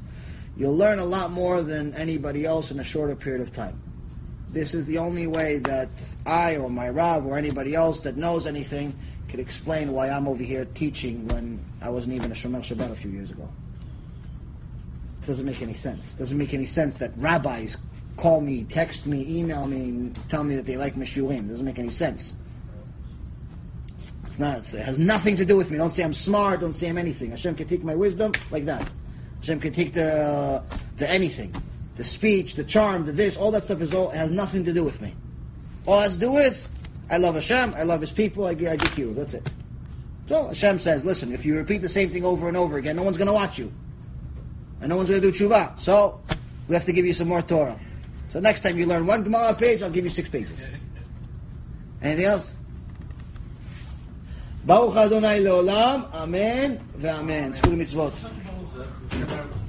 you'll learn a lot more than anybody else in a shorter period of time. This is the only way that I or my Rav or anybody else that knows anything could explain why I'm over here teaching when I wasn't even a Shomer Shabbat a few years ago. It doesn't make any sense. It doesn't make any sense that rabbis call me, text me, email me, tell me that they like Meshurim. It doesn't make any sense. It's not. It has nothing to do with me. Don't say I'm smart. Don't say I'm anything. Hashem can take my wisdom like that. Hashem can take the the anything, the speech, the charm, the this, all that stuff is all has nothing to do with me. All it has to do with I love Hashem. I love His people. I, I do kiruv. That's it. So Hashem says, listen, if you repeat the same thing over and over again, no one's going to watch you, and no one's going to do tshuva. So we have to give you some more Torah. So next time you learn one Gemara page, I'll give you six pages. Anything else? Baruch Adonai Leolam, Amen, ve'Amen. Zku mitzvot. Baruch.